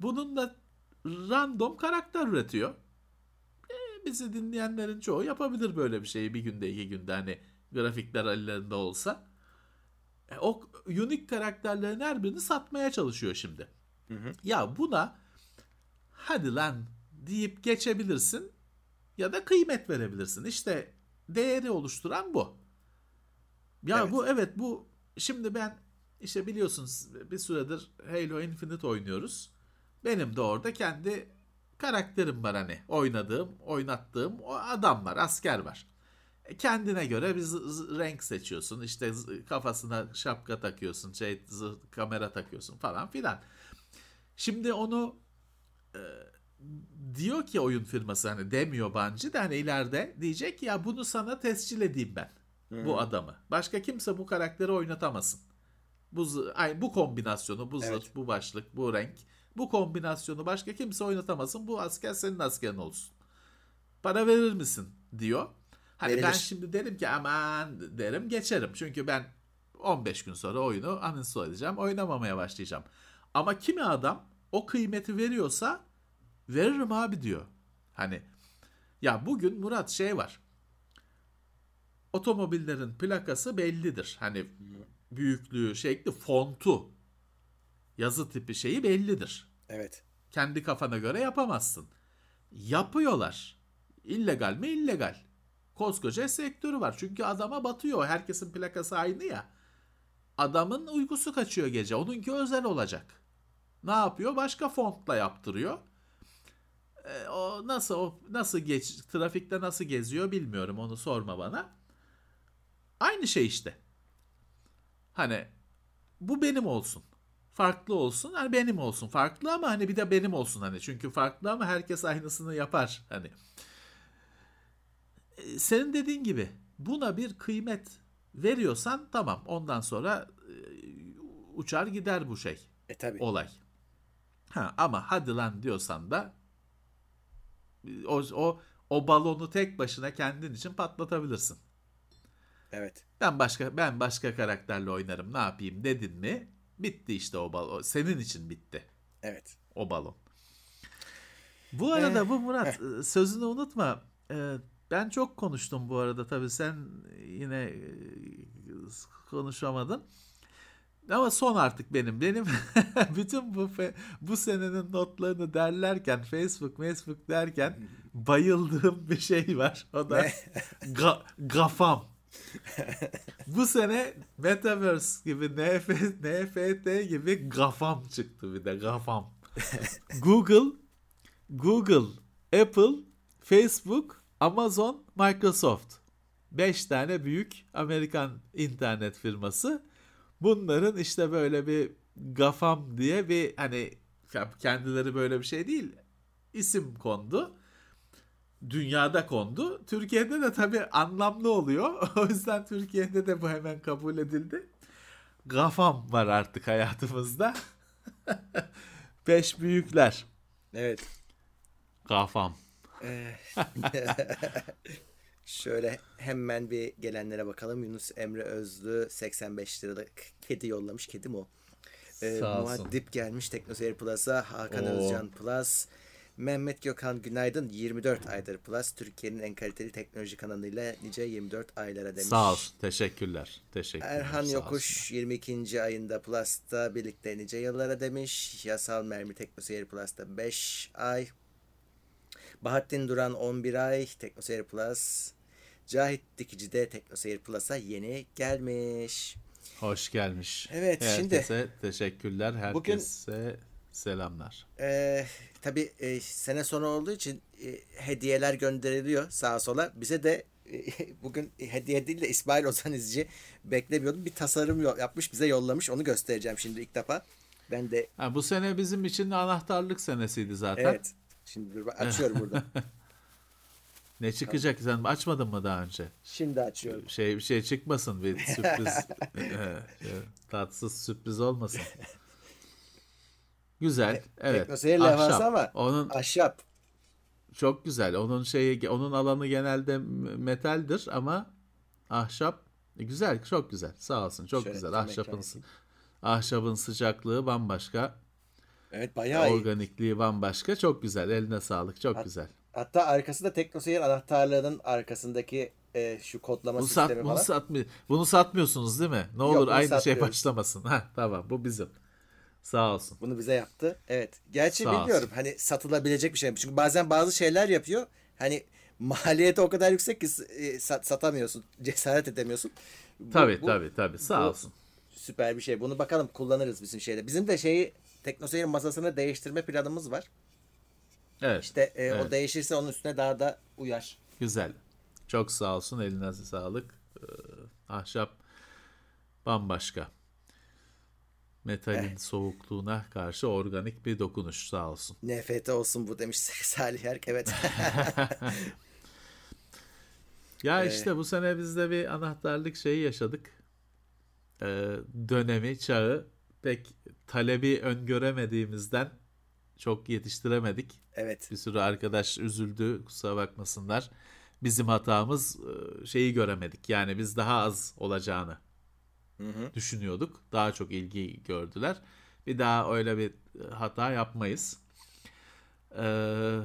Bunun da random karakter üretiyor. E, bizi dinleyenlerin çoğu yapabilir böyle bir şeyi bir günde iki günde hani grafikler ellerinde olsa. E, o unik karakterlerin her birini satmaya çalışıyor şimdi. Hı hı. Ya buna hadi lan deyip geçebilirsin ya da kıymet verebilirsin. İşte değeri oluşturan bu. Ya evet. bu evet bu şimdi ben işte biliyorsunuz bir süredir Halo Infinite oynuyoruz. Benim de orada kendi karakterim var hani oynadığım, oynattığım o adam var, asker var. E, kendine göre bir renk seçiyorsun. İşte kafasına şapka takıyorsun, şey kamera takıyorsun falan filan. Şimdi onu e, diyor ki oyun firması hani demiyor Bungie de hani ileride diyecek ya bunu sana tescil edeyim ben. Hmm. Bu adamı. Başka kimse bu karakteri oynatamasın. Bu ay bu kombinasyonu, bu zırh, evet. bu başlık, bu renk, bu kombinasyonu başka kimse oynatamazsın. Bu asker senin askerin olsun. Para verir misin diyor. Hani Verilir. ben şimdi derim ki aman derim geçerim. Çünkü ben 15 gün sonra oyunu uninstall edeceğim. Oynamamaya başlayacağım. Ama kimi adam o kıymeti veriyorsa veririm abi diyor. Hani ya bugün Murat şey var. Otomobillerin plakası bellidir. Hani büyüklüğü, şekli, fontu, yazı tipi şeyi bellidir. Evet. Kendi kafana göre yapamazsın. Yapıyorlar. İllegal mi? illegal. Koskoca sektörü var. Çünkü adama batıyor. Herkesin plakası aynı ya. Adamın uykusu kaçıyor gece. Onunki özel olacak. Ne yapıyor? Başka fontla yaptırıyor. E, o nasıl o nasıl geç trafikte nasıl geziyor bilmiyorum. Onu sorma bana. Aynı şey işte. Hani bu benim olsun. Farklı olsun. Hani benim olsun. Farklı ama hani bir de benim olsun hani. Çünkü farklı ama herkes aynısını yapar hani. E, senin dediğin gibi buna bir kıymet veriyorsan tamam. Ondan sonra e, uçar gider bu şey. E tabi. Olay. Ha ama hadi lan diyorsan da o, o o balonu tek başına kendin için patlatabilirsin. Evet. Ben başka ben başka karakterle oynarım. Ne yapayım dedin mi? Bitti işte o balon. Senin için bitti. Evet. O balon. Bu arada ee, bu Murat heh. sözünü unutma. Ee, ben çok konuştum bu arada tabii sen yine e, konuşamadın. Ama son artık benim. Benim bütün bu bu senenin notlarını derlerken Facebook, Facebook derken bayıldığım bir şey var. O da ga, gafam. bu sene Metaverse gibi NF, NFT gibi gafam çıktı bir de gafam. Google, Google, Apple, Facebook, Amazon, Microsoft. Beş tane büyük Amerikan internet firması Bunların işte böyle bir gafam diye bir hani kendileri böyle bir şey değil isim kondu. Dünyada kondu. Türkiye'de de tabii anlamlı oluyor. o yüzden Türkiye'de de bu hemen kabul edildi. Gafam var artık hayatımızda. Beş büyükler. Evet. Gafam. Eh. Şöyle hemen bir gelenlere bakalım. Yunus Emre Özlü 85 liralık kedi yollamış. Kedi mi o? Ee, Sağ Muaddip gelmiş Teknoseyir Plus'a. Hakan Oo. Özcan Plus. Mehmet Gökhan Günaydın 24 aydır Plus. Türkiye'nin en kaliteli teknoloji kanalıyla nice 24 aylara demiş. Sağ olsun. Teşekkürler. Teşekkürler. Erhan Sağ Yokuş olsun. 22. ayında Plus'ta birlikte nice yıllara demiş. Yasal Mermi Teknoseyir Plus'ta 5 ay. Bahattin Duran 11 ay. Teknoseyir Plus. Cahit Dikici de TeknoSeyir Plus'a yeni gelmiş. Hoş gelmiş. Evet Herkese şimdi. teşekkürler. Herkese bugün, selamlar. E, tabii e, sene sonu olduğu için e, hediyeler gönderiliyor sağa sola. Bize de e, bugün hediye değil de İsmail Ozan İzci beklemiyordum. Bir tasarım yapmış bize yollamış. Onu göstereceğim şimdi ilk defa. Ben de... Ha, bu sene bizim için anahtarlık senesiydi zaten. Evet. Şimdi dur açıyorum burada. Ne çıkacak sen açmadın mı daha önce? Şimdi açıyorum. Şey bir şey çıkmasın bir sürpriz. tatsız sürpriz olmasın. Güzel. Evet. Teknoseyir levhası ama onun ahşap. Çok güzel. Onun şeyi onun alanı genelde metaldir ama ahşap e, güzel, çok güzel. Sağ olsun. Çok Şöyle güzel. Ahşapın ahşabın sıcaklığı bambaşka. Evet bayağı Organikliği iyi. bambaşka. Çok güzel. Eline sağlık. Çok Hat, güzel. Hatta arkasında TeknoSeyir anahtarlığının arkasındaki e, şu kodlama bunu sistemi sat, bunu falan. Satmıyor, bunu satmıyorsunuz değil mi? Ne olur Yok, aynı şey başlamasın. Ha tamam bu bizim. Sağ olsun. Bunu bize yaptı. Evet. Gerçi Sağ bilmiyorum olsun. hani satılabilecek bir şey mi? Çünkü bazen bazı şeyler yapıyor. Hani maliyeti o kadar yüksek ki e, sat, satamıyorsun. Cesaret edemiyorsun. Tabii bu, tabii tabii. Sağ bu, olsun. Süper bir şey. Bunu bakalım kullanırız bizim şeyde. Bizim de şeyi TeknoSeyir masasını değiştirme planımız var. Evet. İşte e, evet. o değişirse onun üstüne daha da uyar. Güzel. Çok sağ olsun. Eline sağlık. Ee, ahşap bambaşka. Metalin Evet. soğukluğuna karşı organik bir dokunuş sağ olsun. NFT olsun bu demiş Salih Erk. Evet. Ya Ee, işte bu sene biz de bir anahtarlık şeyi yaşadık. Ee, dönemi, çağı pek talebi öngöremediğimizden çok yetiştiremedik. evet. Bir sürü arkadaş üzüldü, kusura bakmasınlar. Bizim hatamız e, şeyi göremedik. Yani biz daha az olacağını Hı hı. düşünüyorduk. Daha çok ilgi gördüler. Bir daha öyle bir e, hata yapmayız. Ee,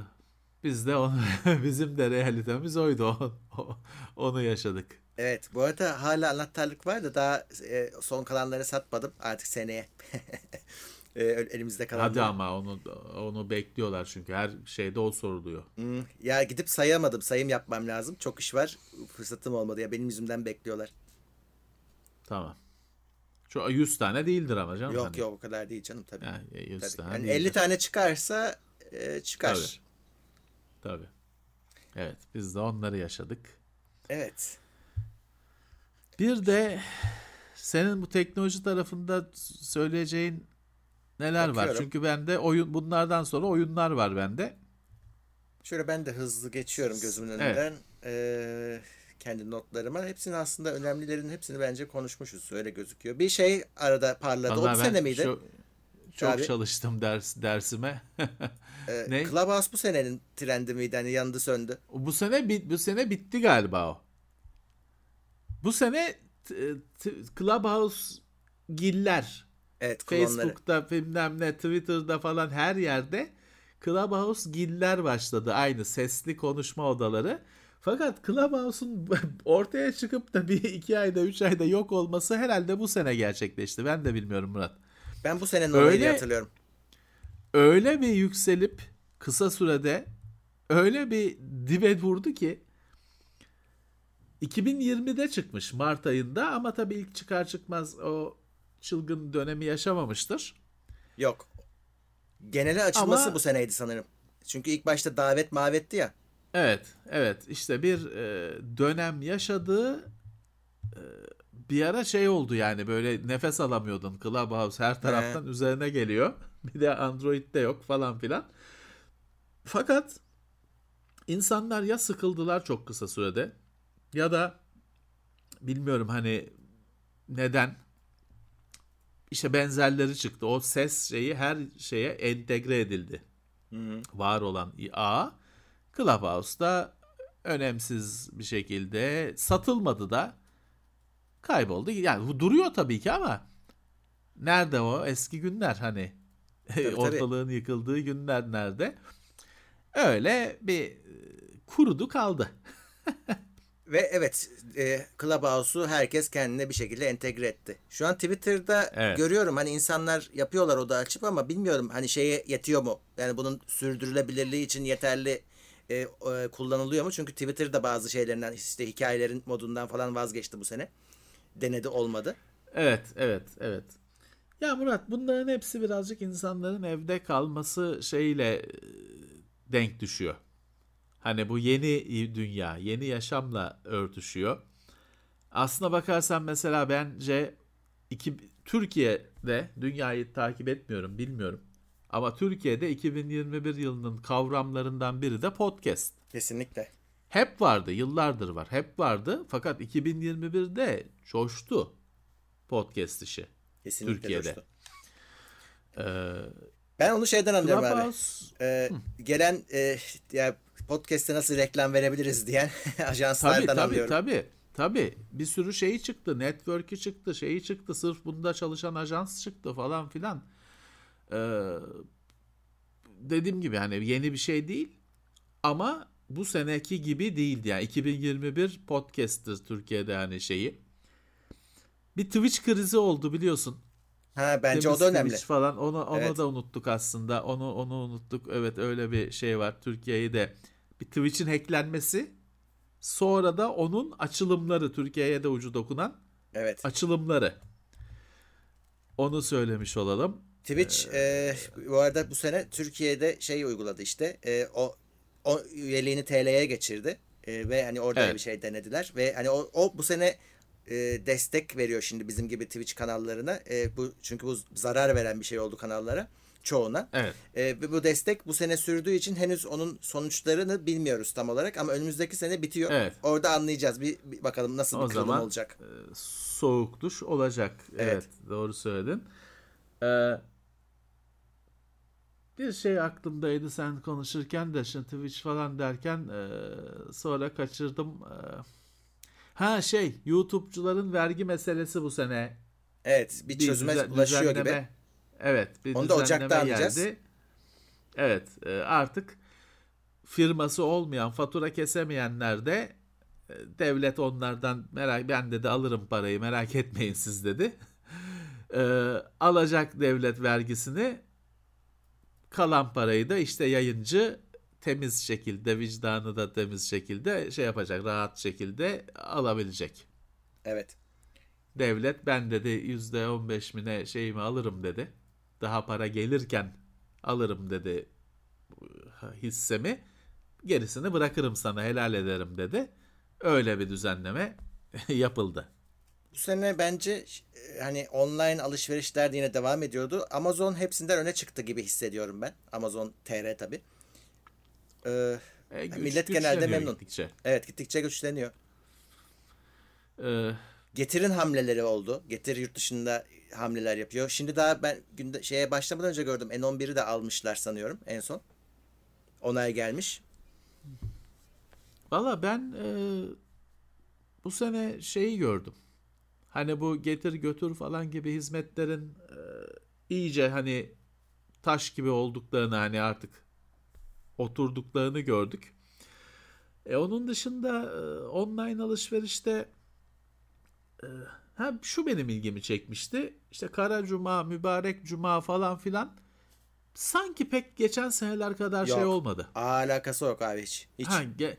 biz de onu, bizim de realitemiz oydu. Onu yaşadık. Evet. Bu arada hala anahtarlık var da daha e, son kalanları satmadım. Artık seneye. e, elimizde kalanları. Hadi ama onu onu bekliyorlar çünkü her şeyde o soruluyor. Hmm, Ya gidip sayamadım. Sayım yapmam lazım. Çok iş var. Fırsatım olmadı ya. Benim yüzümden bekliyorlar. Tamam. Şu 100 tane değildir ama canım. Yok hani. yok o kadar değil canım tabii. Yani 100 Tabii. tane Yani değildir. 50 tane çıkarsa e, çıkar. Tabii. Tabii. Evet biz de onları yaşadık. Evet. Bir de senin bu teknoloji tarafında söyleyeceğin neler var? Bakıyorum. Çünkü bende oyun bunlardan sonra oyunlar var bende. Şöyle ben de hızlı geçiyorum gözümün Evet. önünden. Ee, kendi notlarıma. Hepsini aslında önemlilerin hepsini bence konuşmuşuz. Öyle gözüküyor. Bir şey arada parladı. Vallahi ben sene miydi? Çok, çok Abi. çalıştım ders dersime. Ee, ne? Clubhouse bu senenin trendi miydi? Hani yandı söndü. bu sene bit- bu sene bitti galiba o. Bu sene t- Clubhouse giller Evet. Facebook'ta bilmem ne Twitter'da falan her yerde Clubhouse giller başladı. Aynı sesli konuşma odaları. Fakat Clubhouse'un ortaya çıkıp da bir iki ayda üç ayda yok olması herhalde bu sene gerçekleşti. Ben de bilmiyorum Murat. Ben bu senenin olayını Öyle- hatırlıyorum. Öyle bir yükselip kısa sürede öyle bir dibe vurdu ki 2020'de çıkmış Mart ayında ama tabii ilk çıkar çıkmaz o çılgın dönemi yaşamamıştır. Yok. Genele açılması Ama- bu seneydi sanırım. Çünkü ilk başta davet mavetti ya. Evet, evet. İşte bir e, dönem yaşadığı e, bir ara şey oldu yani böyle nefes alamıyordun. Clubhouse her taraftan üzerine geliyor. Bir de Android'de yok falan filan. Fakat insanlar ya sıkıldılar çok kısa sürede ya da bilmiyorum hani neden işte benzerleri çıktı. O ses şeyi her şeye entegre edildi var olan ağ Clubhouse'da önemsiz bir şekilde satılmadı da kayboldu. Yani duruyor tabii ki ama nerede o eski günler hani tabii. ortalığın yıkıldığı günler nerede? Öyle bir e, kurudu kaldı. Ve evet e, Clubhouse'u herkes kendine bir şekilde entegre etti. Şu an Twitter'da Evet. görüyorum hani insanlar yapıyorlar oda açıp ama bilmiyorum hani şeye yetiyor mu? Yani bunun sürdürülebilirliği için yeterli e, e, kullanılıyor mu? Çünkü Twitter'da bazı şeylerinden işte hikayelerin modundan falan vazgeçti bu sene. Denedi olmadı. Evet, evet, evet. Ya Murat bunların hepsi birazcık insanların evde kalması şeyle e, denk düşüyor. Hani bu yeni dünya, yeni yaşamla örtüşüyor. Aslına bakarsan mesela bence iki, Türkiye'de dünyayı takip etmiyorum, bilmiyorum. Ama Türkiye'de 2021 yılının kavramlarından biri de podcast. Kesinlikle. Hep vardı, yıllardır var. Hep vardı. Fakat 2021'de coştu podcast işi. Kesinlikle Türkiye'de. coştu. Ee, Ben onu şeyden anlıyorum abi. Clubhouse Ee, gelen e, ya podcast'e nasıl reklam verebiliriz diyen tabii ajanslardan tabii anlıyorum. tabii. Tabii bir sürü şeyi çıktı. Network'ü çıktı, şeyi çıktı. Sırf bunda çalışan ajans çıktı falan filan. Ee, dediğim gibi hani yeni bir şey değil. Ama bu seneki gibi değildi. Yani 2021 podcast'tır Türkiye'de hani şeyi. Bir Twitch krizi oldu biliyorsun. Ha bence Temiz o da önemli. Twitch falan onu onu Evet. da unuttuk aslında. Onu onu unuttuk. Evet öyle bir şey var. Türkiye'yi de bir Twitch'in hacklenmesi sonra da onun açılımları Türkiye'ye de ucu dokunan Evet. açılımları. Onu söylemiş olalım. Twitch e, bu arada bu sene Türkiye'de şey uyguladı işte e, o o üyeliğini TL'ye geçirdi E, ve hani orada Evet. bir şey denediler ve hani o, o bu sene e, destek veriyor şimdi bizim gibi Twitch kanallarına E, bu çünkü bu zarar veren bir şey oldu kanallara çoğuna. Evet. E, ve bu destek bu sene sürdüğü için henüz onun sonuçlarını bilmiyoruz tam olarak ama önümüzdeki sene bitiyor. Evet. Orada anlayacağız bir, bir bakalım nasıl O bir kırılım zaman olacak. e, soğuk duş olacak. Evet, Evet. doğru söyledin. Ee, bir şey aklımdaydı sen konuşurken de şimdi Twitch falan derken e, sonra kaçırdım. E, ha şey YouTube'cuların vergi meselesi bu sene Evet bir çözüme düze- ulaşıyor gibi. düzenleme- Evet, bir Onu da Ocak'ta anlayacağız. geldi. Evet, e, artık firması olmayan, fatura kesemeyenler de e, devlet onlardan merak ben dedi alırım parayı merak etmeyin siz dedi. E, alacak devlet vergisini kalan parayı da işte yayıncı temiz şekilde vicdanı da temiz şekilde şey yapacak rahat şekilde alabilecek. Evet. Devlet ben dedi yüzde on beş mi ne şeyimi alırım dedi. Daha para gelirken alırım dedi hissemi. Gerisini bırakırım sana helal ederim dedi. Öyle bir düzenleme yapıldı. Bu sene bence e, hani online alışverişler de yine devam ediyordu. Amazon hepsinden öne çıktı gibi hissediyorum ben. Amazon TR tabi. Ee, E, güç- Millet genelde memnun. gittikçe. evet gittikçe güçleniyor. E, Getir'in hamleleri oldu. Getir yurt dışında hamleler yapıyor. Şimdi daha ben günde şeye başlamadan önce gördüm. N11'i de almışlar sanıyorum en son. Onay gelmiş. Valla ben e, bu sene şeyi gördüm. Hani bu getir götür falan gibi hizmetlerin e, iyice hani taş gibi olduklarını hani artık oturduklarını gördük. E, onun dışında e, online alışverişte e, ha, şu benim ilgimi çekmişti. İşte Kara Cuma, Mübarek Cuma falan filan sanki pek geçen seneler kadar şey Yok. olmadı. Alakası yok abi hiç. Hiç. Ha, ge-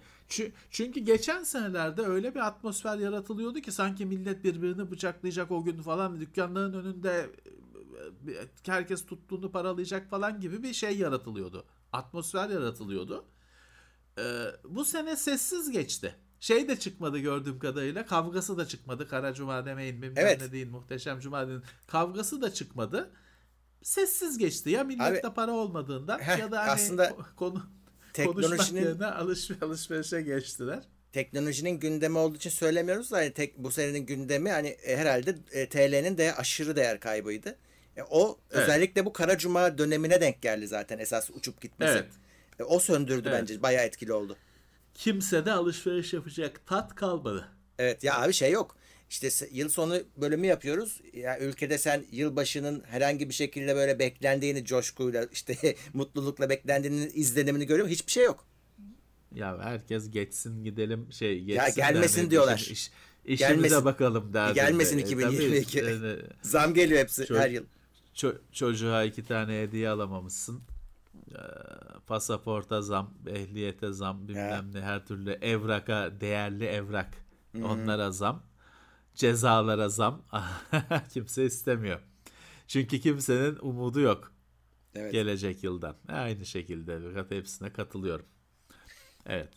çünkü geçen senelerde öyle bir atmosfer yaratılıyordu ki sanki millet birbirini bıçaklayacak o gün falan dükkanların önünde e, herkes tuttuğunu paralayacak falan gibi bir şey yaratılıyordu. Atmosfer yaratılıyordu. Ee, bu sene sessiz geçti. Şey de çıkmadı gördüğüm kadarıyla. Kavgası da çıkmadı. Kara Cuma demeyin bilmem Evet. ne deyin. Muhteşem Cuma deyin. Kavgası da çıkmadı. Sessiz geçti. Ya millette Abi- para olmadığından Heh, ya da hani aslında ko- konu Teknolojinin yerine alış, alışverişe geçtiler. teknolojinin gündemi olduğu için söylemiyoruz da hani tek, bu senenin gündemi hani e, herhalde e, TL'nin de aşırı değer kaybıydı. E, o Evet. özellikle bu Kara Cuma dönemine denk geldi zaten esas uçup gitmesi. Evet. E, o söndürdü Evet. bence bayağı etkili oldu. Kimse de alışveriş yapacak tat kalmadı. Evet ya abi şey yok. İşte yıl sonu bölümü yapıyoruz. Ya ülkede sen yılbaşının herhangi bir şekilde böyle beklendiğini coşkuyla işte mutlulukla beklendiğinin izlenimini görüyor musun? Hiçbir şey yok. Ya herkes geçsin gidelim şey geçsin gelmesin derdi. diyorlar. İş, iş- işimize Gelmesin. bakalım derdi. Gelmesin E, 2022. tabii, e, Zam geliyor hepsi Çok- her yıl. ço- çocuğa iki tane hediye alamamışsın. Ee, pasaporta zam, ehliyete zam, bilmem ne her türlü evraka, değerli evrak. Onlara zam. Cezalara zam. Kimse istemiyor. Çünkü kimsenin umudu yok Evet. gelecek yıldan. Aynı şekilde fakat hepsine katılıyorum. Evet.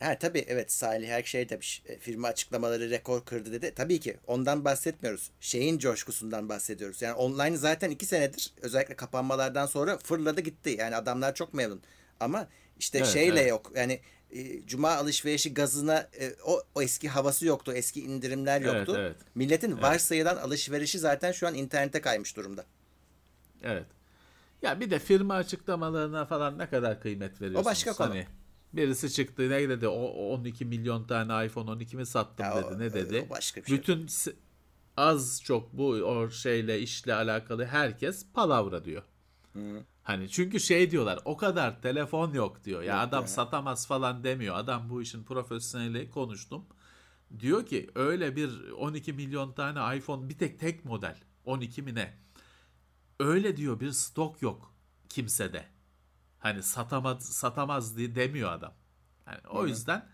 Ha tabii evet Salih her şey tabii e, firma açıklamaları rekor kırdı dedi. Tabii ki ondan bahsetmiyoruz. Şeyin coşkusundan bahsediyoruz. Yani online zaten iki senedir özellikle kapanmalardan sonra fırladı gitti. Yani adamlar çok memnun. Ama işte Evet, şeyle evet. yok. Yani e, cuma alışverişi gazına e, o, o eski havası yoktu. Eski indirimler Evet, yoktu. evet. Milletin varsayılan alışverişi zaten şu an internete kaymış durumda. Evet. Ya bir de firma açıklamalarına falan ne kadar kıymet veriyorsunuz? başka konu. Hani birisi çıktı ne dedi? O 12 milyon tane iPhone 12 mi sattım Ya o- e, dedi. Ne dedi? o başka bir şey. Bütün az çok bu o şeyle işle alakalı herkes palavra diyor. Hani çünkü şey diyorlar o kadar telefon yok diyor. Ya adam satamaz falan demiyor. Adam bu işin profesyoneli konuştum. Diyor ki öyle bir 12 milyon tane iPhone bir tek tek model 12 mi ne? Öyle diyor bir stok yok kimsede. Hani satamaz satamaz diye demiyor adam. Yani o yüzden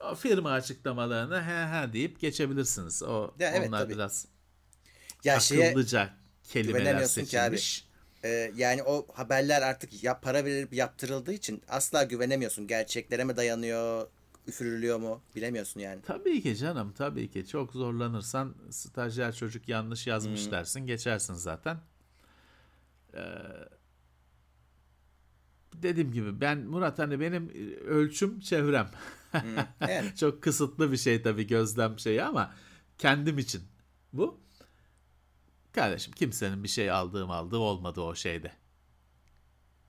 o firma açıklamalarına he he deyip geçebilirsiniz. O Ya evet, onlar tabii. biraz Ya şeye akıllıca kelimeler güvenemiyorsun ki abi. Ee, yani o haberler artık ya para verilip yaptırıldığı için asla güvenemiyorsun. Gerçeklere mi dayanıyor, üfürülüyor mu bilemiyorsun yani. Tabii ki canım tabii ki. Çok zorlanırsan stajyer çocuk yanlış yazmış dersin geçersin zaten. Ee, dediğim gibi ben Murat hani benim ölçüm çevrem. Yani. Çok kısıtlı bir şey tabii gözlem şeyi ama kendim için bu. Kardeşim kimsenin bir şey aldığım aldığı olmadı o şeyde.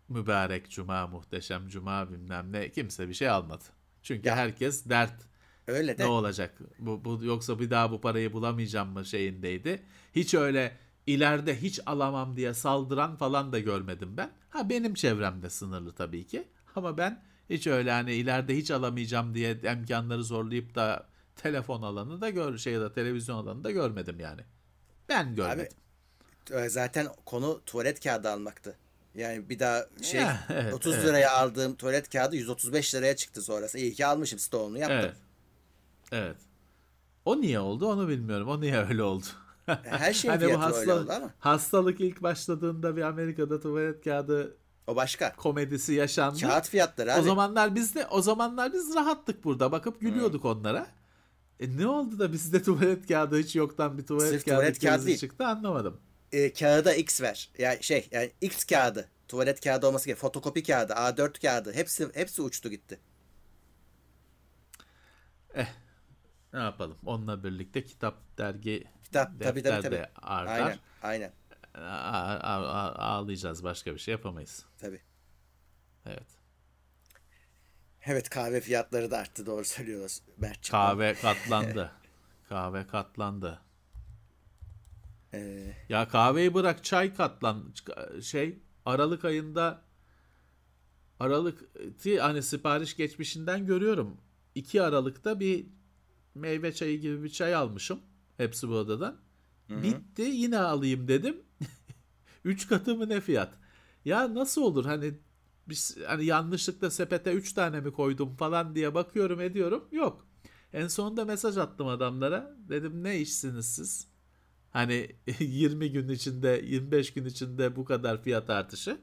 Mübarek cuma, muhteşem cuma bilmem ne kimse bir şey almadı. Çünkü herkes dert Öyle de. ne olacak? Bu, bu yoksa bir daha bu parayı bulamayacağım mı şeyindeydi. Hiç öyle ileride hiç alamam diye saldıran falan da görmedim ben. Ha benim çevremde sınırlı tabii ki. Ama ben hiç öyle hani ileride hiç alamayacağım diye imkanları zorlayıp da telefon alanı da gör şey ya da televizyon alanı da görmedim yani. Ben görmedim. Ee, Zaten konu tuvalet kağıdı almaktı. Yani bir daha şey Ya, evet, 30 evet. liraya aldığım tuvalet kağıdı 135 liraya çıktı sonrası. İyi ki almışım stoğunu yaptım. evet. Evet. O niye oldu onu bilmiyorum. O niye öyle oldu? Her şeyin Hani bu fiyatı öyle hasta- oldu ama. Hastalık ilk başladığında bir Amerika'da tuvalet kağıdı O başka. komedisi yaşandı. Kağıt fiyatları abi. O zamanlar biz de o zamanlar biz rahattık burada bakıp gülüyorduk onlara. E ne oldu da bizde tuvalet kağıdı hiç yoktan bir tuvalet Sırf kağıdı tuvalet kağıdı değil. çıktı anlamadım. e, kağıda X ver. Yani şey yani X kağıdı. Tuvalet kağıdı olması gerekiyor. Fotokopi kağıdı, A4 kağıdı. Hepsi hepsi uçtu gitti. Ne yapalım? Onunla birlikte kitap, dergi, Kitap tabii tabii defter tabii. artar. Aynen. Aynen. A- a- a- ağlayacağız başka bir şey yapamayız. Tabii. Evet. Evet kahve fiyatları da arttı doğru söylüyoruz Berkçim. Kahve katlandı. Kahve katlandı. Ee, Ya kahveyi bırak çay katlan şey Aralık ayında Aralık hani sipariş geçmişinden görüyorum. 2 Aralık'ta bir meyve çayı gibi bir çay almışım. Hepsi bu odadan. Bitti yine alayım dedim. 3 katı mı ne fiyat? Ya nasıl olur hani biz hani yanlışlıkla sepete 3 tane mi koydum falan diye bakıyorum ediyorum. Yok. En sonunda mesaj attım adamlara. Dedim ne işsiniz siz? Hani 20 gün içinde 25 gün içinde bu kadar fiyat artışı.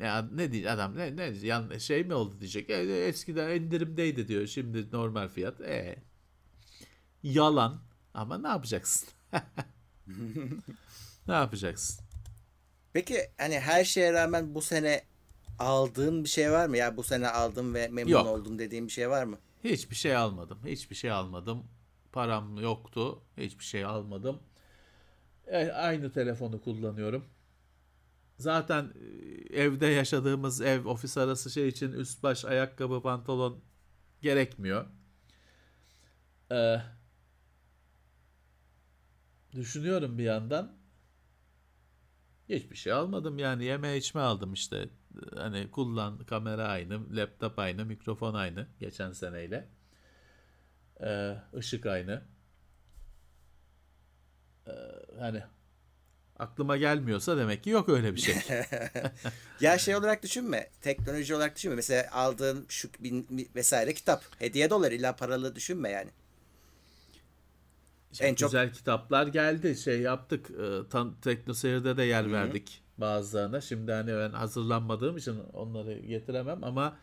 Ya ne diye adam ne ne yan şey mi oldu diyecek. E, eskiden indirimdeydi diyor. Şimdi normal fiyat. E yalan ama ne yapacaksın? ne yapacaksın? peki hani her şeye rağmen bu sene aldığın bir şey var mı? Ya bu sene aldım ve memnun Yok. oldum dediğin bir şey var mı? Hiçbir şey almadım. Hiçbir şey almadım. Param yoktu. Hiçbir şey almadım. E, aynı telefonu kullanıyorum. Zaten e, evde yaşadığımız ev ofis arası şey için üst baş ayakkabı pantolon gerekmiyor. Ee, düşünüyorum bir yandan. Hiçbir şey almadım yani yeme içme aldım işte. Hani kullan kamera aynı, laptop aynı, mikrofon aynı geçen seneyle. Ee, ışık aynı. Ee, hani aklıma gelmiyorsa demek ki yok öyle bir şey. Ya şey olarak düşünme. Teknoloji olarak düşünme. Mesela aldığın şu bin, vesaire kitap. Hediye dolar illa paralı düşünme yani. Çok En çok- güzel kitaplar geldi. Şey yaptık. E, tan- TeknoSeyir'de de yer verdik bazılarına. Şimdi hani ben hazırlanmadığım için onları getiremem ama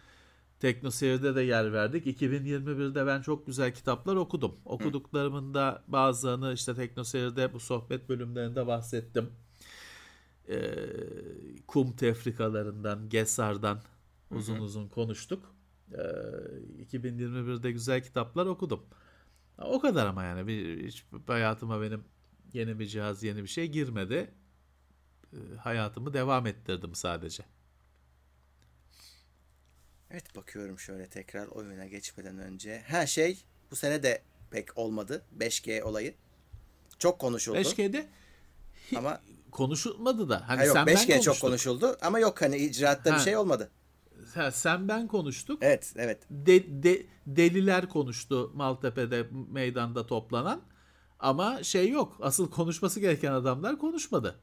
TeknoSeyir'de de yer verdik. 2021'de ben çok güzel kitaplar okudum. Okuduklarımın da bazılarını işte TeknoSeyir'de bu sohbet bölümlerinde bahsettim. E, kum tefrikalarından, Gesar'dan uzun uzun konuştuk. E, 2021'de güzel kitaplar okudum. O kadar ama yani bir, hiç hayatıma benim yeni bir cihaz, yeni bir şey girmedi. Ee, Hayatımı devam ettirdim sadece. Evet bakıyorum şöyle tekrar oyuna geçmeden önce. Ha şey bu sene de pek olmadı. 5G olayı. Çok konuşuldu. 5G'de Ama konuşulmadı da. Hani ha yok sen ben 5G çok konuştuk. konuşuldu ama yok hani icraatta bir Ha. şey olmadı. Ha, sen ben konuştuk. Evet evet. De, de- deliler konuştu Maltepe'de meydanda toplanan. Ama şey yok. Asıl konuşması gereken adamlar konuşmadı.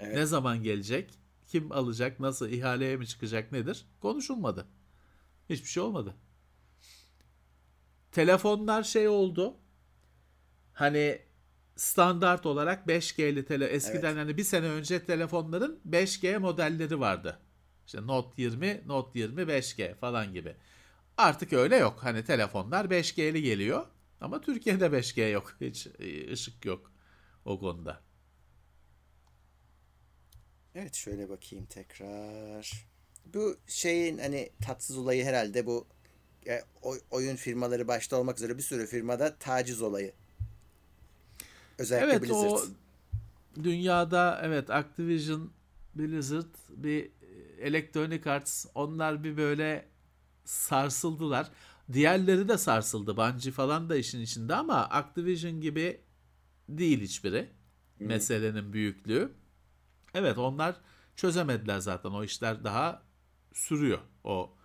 Evet. Ne zaman gelecek? Kim alacak? Nasıl? ihaleye mi çıkacak? Nedir? Konuşulmadı. Hiçbir şey olmadı. Telefonlar şey oldu. Hani standart olarak 5G'li tele eskiden evet. hani bir sene önce telefonların 5G modelleri vardı. İşte Note 20, Note 20 5G falan gibi. Artık öyle yok. Hani telefonlar 5G'li geliyor ama Türkiye'de 5G yok. Hiç e, ışık yok o konuda. Evet şöyle bakayım tekrar. Bu şeyin hani tatsız olayı herhalde bu e, oyun firmaları başta olmak üzere bir sürü firmada taciz olayı. Özellikle evet, Blizzard. O dünyada evet Activision, Blizzard, bir Electronic Arts onlar bir böyle sarsıldılar. Diğerleri de sarsıldı. Bungie falan da işin içinde ama Activision gibi değil hiçbiri. Hmm. Meselenin büyüklüğü. Evet onlar çözemediler zaten. O işler daha sürüyor. O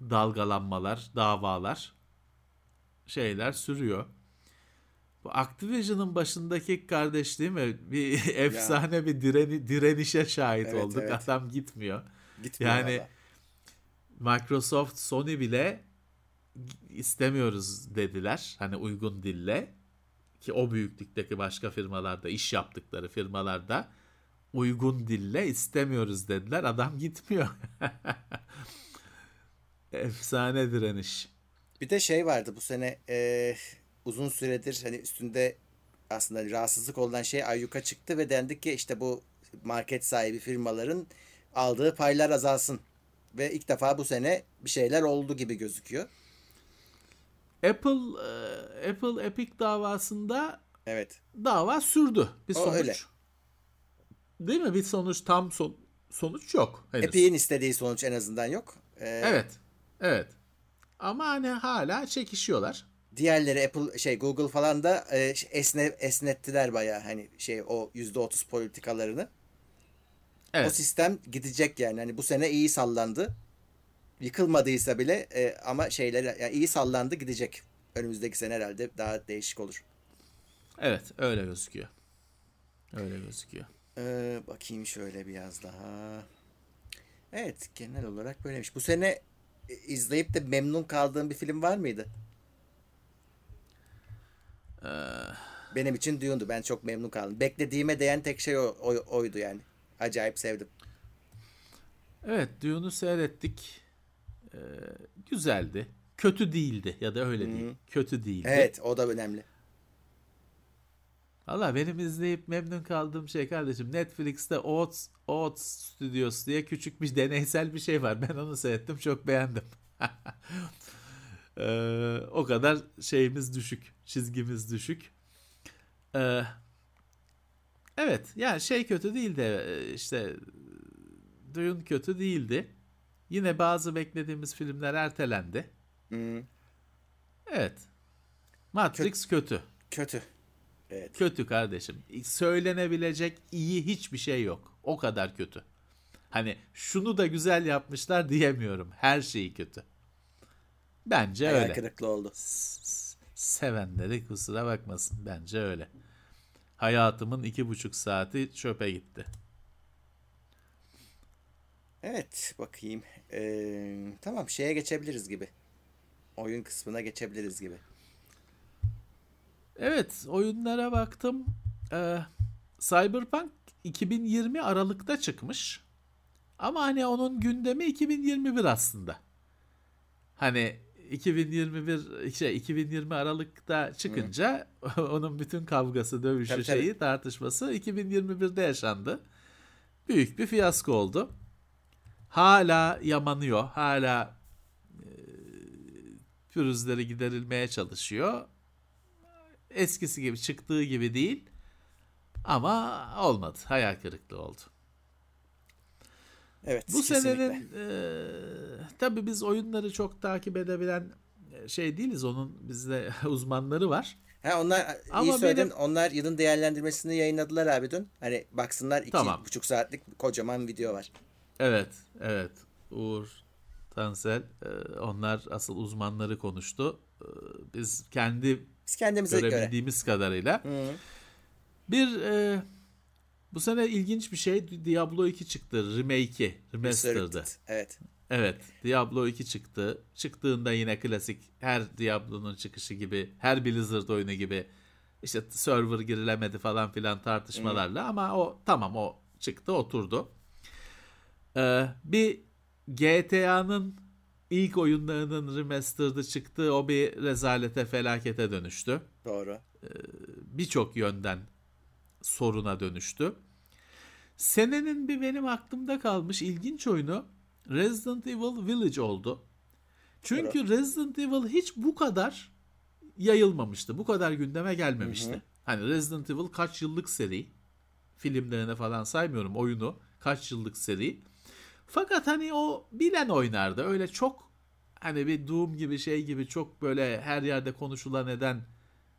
dalgalanmalar, davalar şeyler sürüyor. Bu Activision'ın başındaki kardeş değil mi? Bir efsane ya. bir direni, direnişe şahit evet, olduk. Evet. Adam gitmiyor. Gitmiyor yani valla. Microsoft, Sony bile istemiyoruz dediler. Hani uygun dille ki o büyüklükteki başka firmalarda iş yaptıkları firmalarda uygun dille istemiyoruz dediler. Adam gitmiyor. Efsane direniş. Bir de şey vardı bu sene e, uzun süredir hani üstünde aslında rahatsızlık olan şey ayyuka çıktı ve dendi ki işte bu market sahibi firmaların aldığı paylar azalsın. Ve ilk defa bu sene bir şeyler oldu gibi gözüküyor. Apple e, Apple Epic davasında evet. dava sürdü. Bir o sonuç. Öyle. Değil mi? Bir sonuç tam son, sonuç yok. Henüz. Epic'in istediği sonuç en azından yok. Ee, evet. Evet. Ama hani hala çekişiyorlar. Diğerleri Apple şey Google falan da e, esne, esnettiler baya hani şey o yüzde otuz politikalarını. Evet. O sistem gidecek yani. Hani bu sene iyi sallandı. Yıkılmadıysa bile e, ama şeyler yani iyi sallandı gidecek. Önümüzdeki sene herhalde daha değişik olur. Evet öyle gözüküyor. Öyle gözüküyor. Ee, bakayım şöyle biraz daha. Evet genel olarak böylemiş. Bu sene e, izleyip de memnun kaldığın bir film var mıydı? Ee... Benim için Dune'du. Ben çok memnun kaldım. Beklediğime değen tek şey o, o, oydu yani. Acayip sevdim. Evet Dune'u seyrettik. Ee, güzeldi. Kötü değildi ya da öyle Hı-hı. değil. Kötü değildi. Evet o da önemli. Valla benim izleyip memnun kaldığım şey kardeşim Netflix'te Oats, Oats Studios diye küçük bir deneysel bir şey var. Ben onu seyrettim çok beğendim. ee, o kadar şeyimiz düşük. Çizgimiz düşük. Ee, evet yani şey kötü değildi e, işte Dune kötü değildi. Yine bazı beklediğimiz filmler ertelendi. Hmm. Evet. Matrix Kö- kötü. Kötü. Evet. Kötü kardeşim. Söylenebilecek iyi hiçbir şey yok. O kadar kötü. Hani şunu da güzel yapmışlar diyemiyorum. Her şeyi kötü. Bence Hayal öyle. kırıklığı oldu. Sevenleri kusura bakmasın. Bence öyle. Hayatımın iki buçuk saati çöpe gitti. Evet bakayım. Ee, tamam şeye geçebiliriz gibi. Oyun kısmına geçebiliriz gibi. Evet oyunlara baktım. Ee, Cyberpunk 2020 Aralık'ta çıkmış. Ama hani onun gündemi 2021 aslında. Hani 2021 şey 2020 Aralık'ta çıkınca Hı. onun bütün kavgası, dövüşü, tabii, şeyi, tabii. tartışması 2021'de yaşandı. Büyük bir fiyasko oldu. Hala yamanıyor. Hala e, pürüzleri giderilmeye çalışıyor eskisi gibi çıktığı gibi değil. Ama olmadı. Hayal kırıklığı oldu. Evet. Bu kesinlikle. senenin e, tabii biz oyunları çok takip edebilen e, şey değiliz. Onun bizde uzmanları var. Ha onlar Ama iyi söyledin. Benim... Onlar yılın değerlendirmesini yayınladılar abi dün. Hani baksınlar iki tamam. buçuk saatlik kocaman video var. Evet, evet. Uğur, Tansel, e, onlar asıl uzmanları konuştu. E, biz kendi biz kendimize görebildiğimiz göre. kadarıyla. Hı. Bir e, bu sene ilginç bir şey Diablo 2 çıktı. Remake'i, remastered'ı. Evet. Evet, Diablo 2 çıktı. Çıktığında yine klasik her Diablo'nun çıkışı gibi, her Blizzard oyunu gibi İşte server girilemedi falan filan tartışmalarla ama o tamam o çıktı oturdu. Ee, bir GTA'nın ilk oyunlarının remastered'ı çıktı. O bir rezalete felakete dönüştü. Doğru. Birçok yönden soruna dönüştü. Senenin bir benim aklımda kalmış ilginç oyunu Resident Evil Village oldu. Çünkü Resident Evil hiç bu kadar yayılmamıştı. Bu kadar gündeme gelmemişti. Hı hı. Hani Resident Evil kaç yıllık seri. Filmlerine falan saymıyorum oyunu. Kaç yıllık seri. Fakat hani o bilen oynardı. Öyle çok hani bir Doom gibi şey gibi çok böyle her yerde konuşulan eden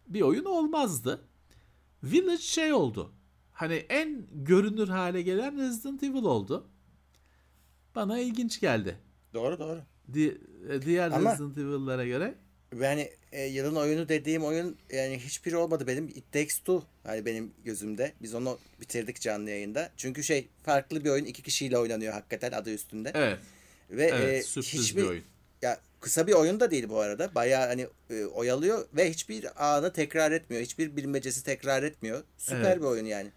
bir oyun olmazdı. Village şey oldu. Hani en görünür hale gelen Resident Evil oldu. Bana ilginç geldi. Doğru doğru. Di- e, diğer Ama- Resident Evil'lara göre. Yani e, yılın oyunu dediğim oyun yani hiçbiri olmadı benim. It Takes Two hani benim gözümde. Biz onu bitirdik canlı yayında. Çünkü şey farklı bir oyun iki kişiyle oynanıyor hakikaten adı üstünde. Evet. Ve Evet. e, sürpriz hiçbir bir oyun. ya kısa bir oyun da değil bu arada. Bayağı hani e, oyalıyor ve hiçbir anı tekrar etmiyor. Hiçbir bilmecesi tekrar etmiyor. Süper Evet. bir oyun yani.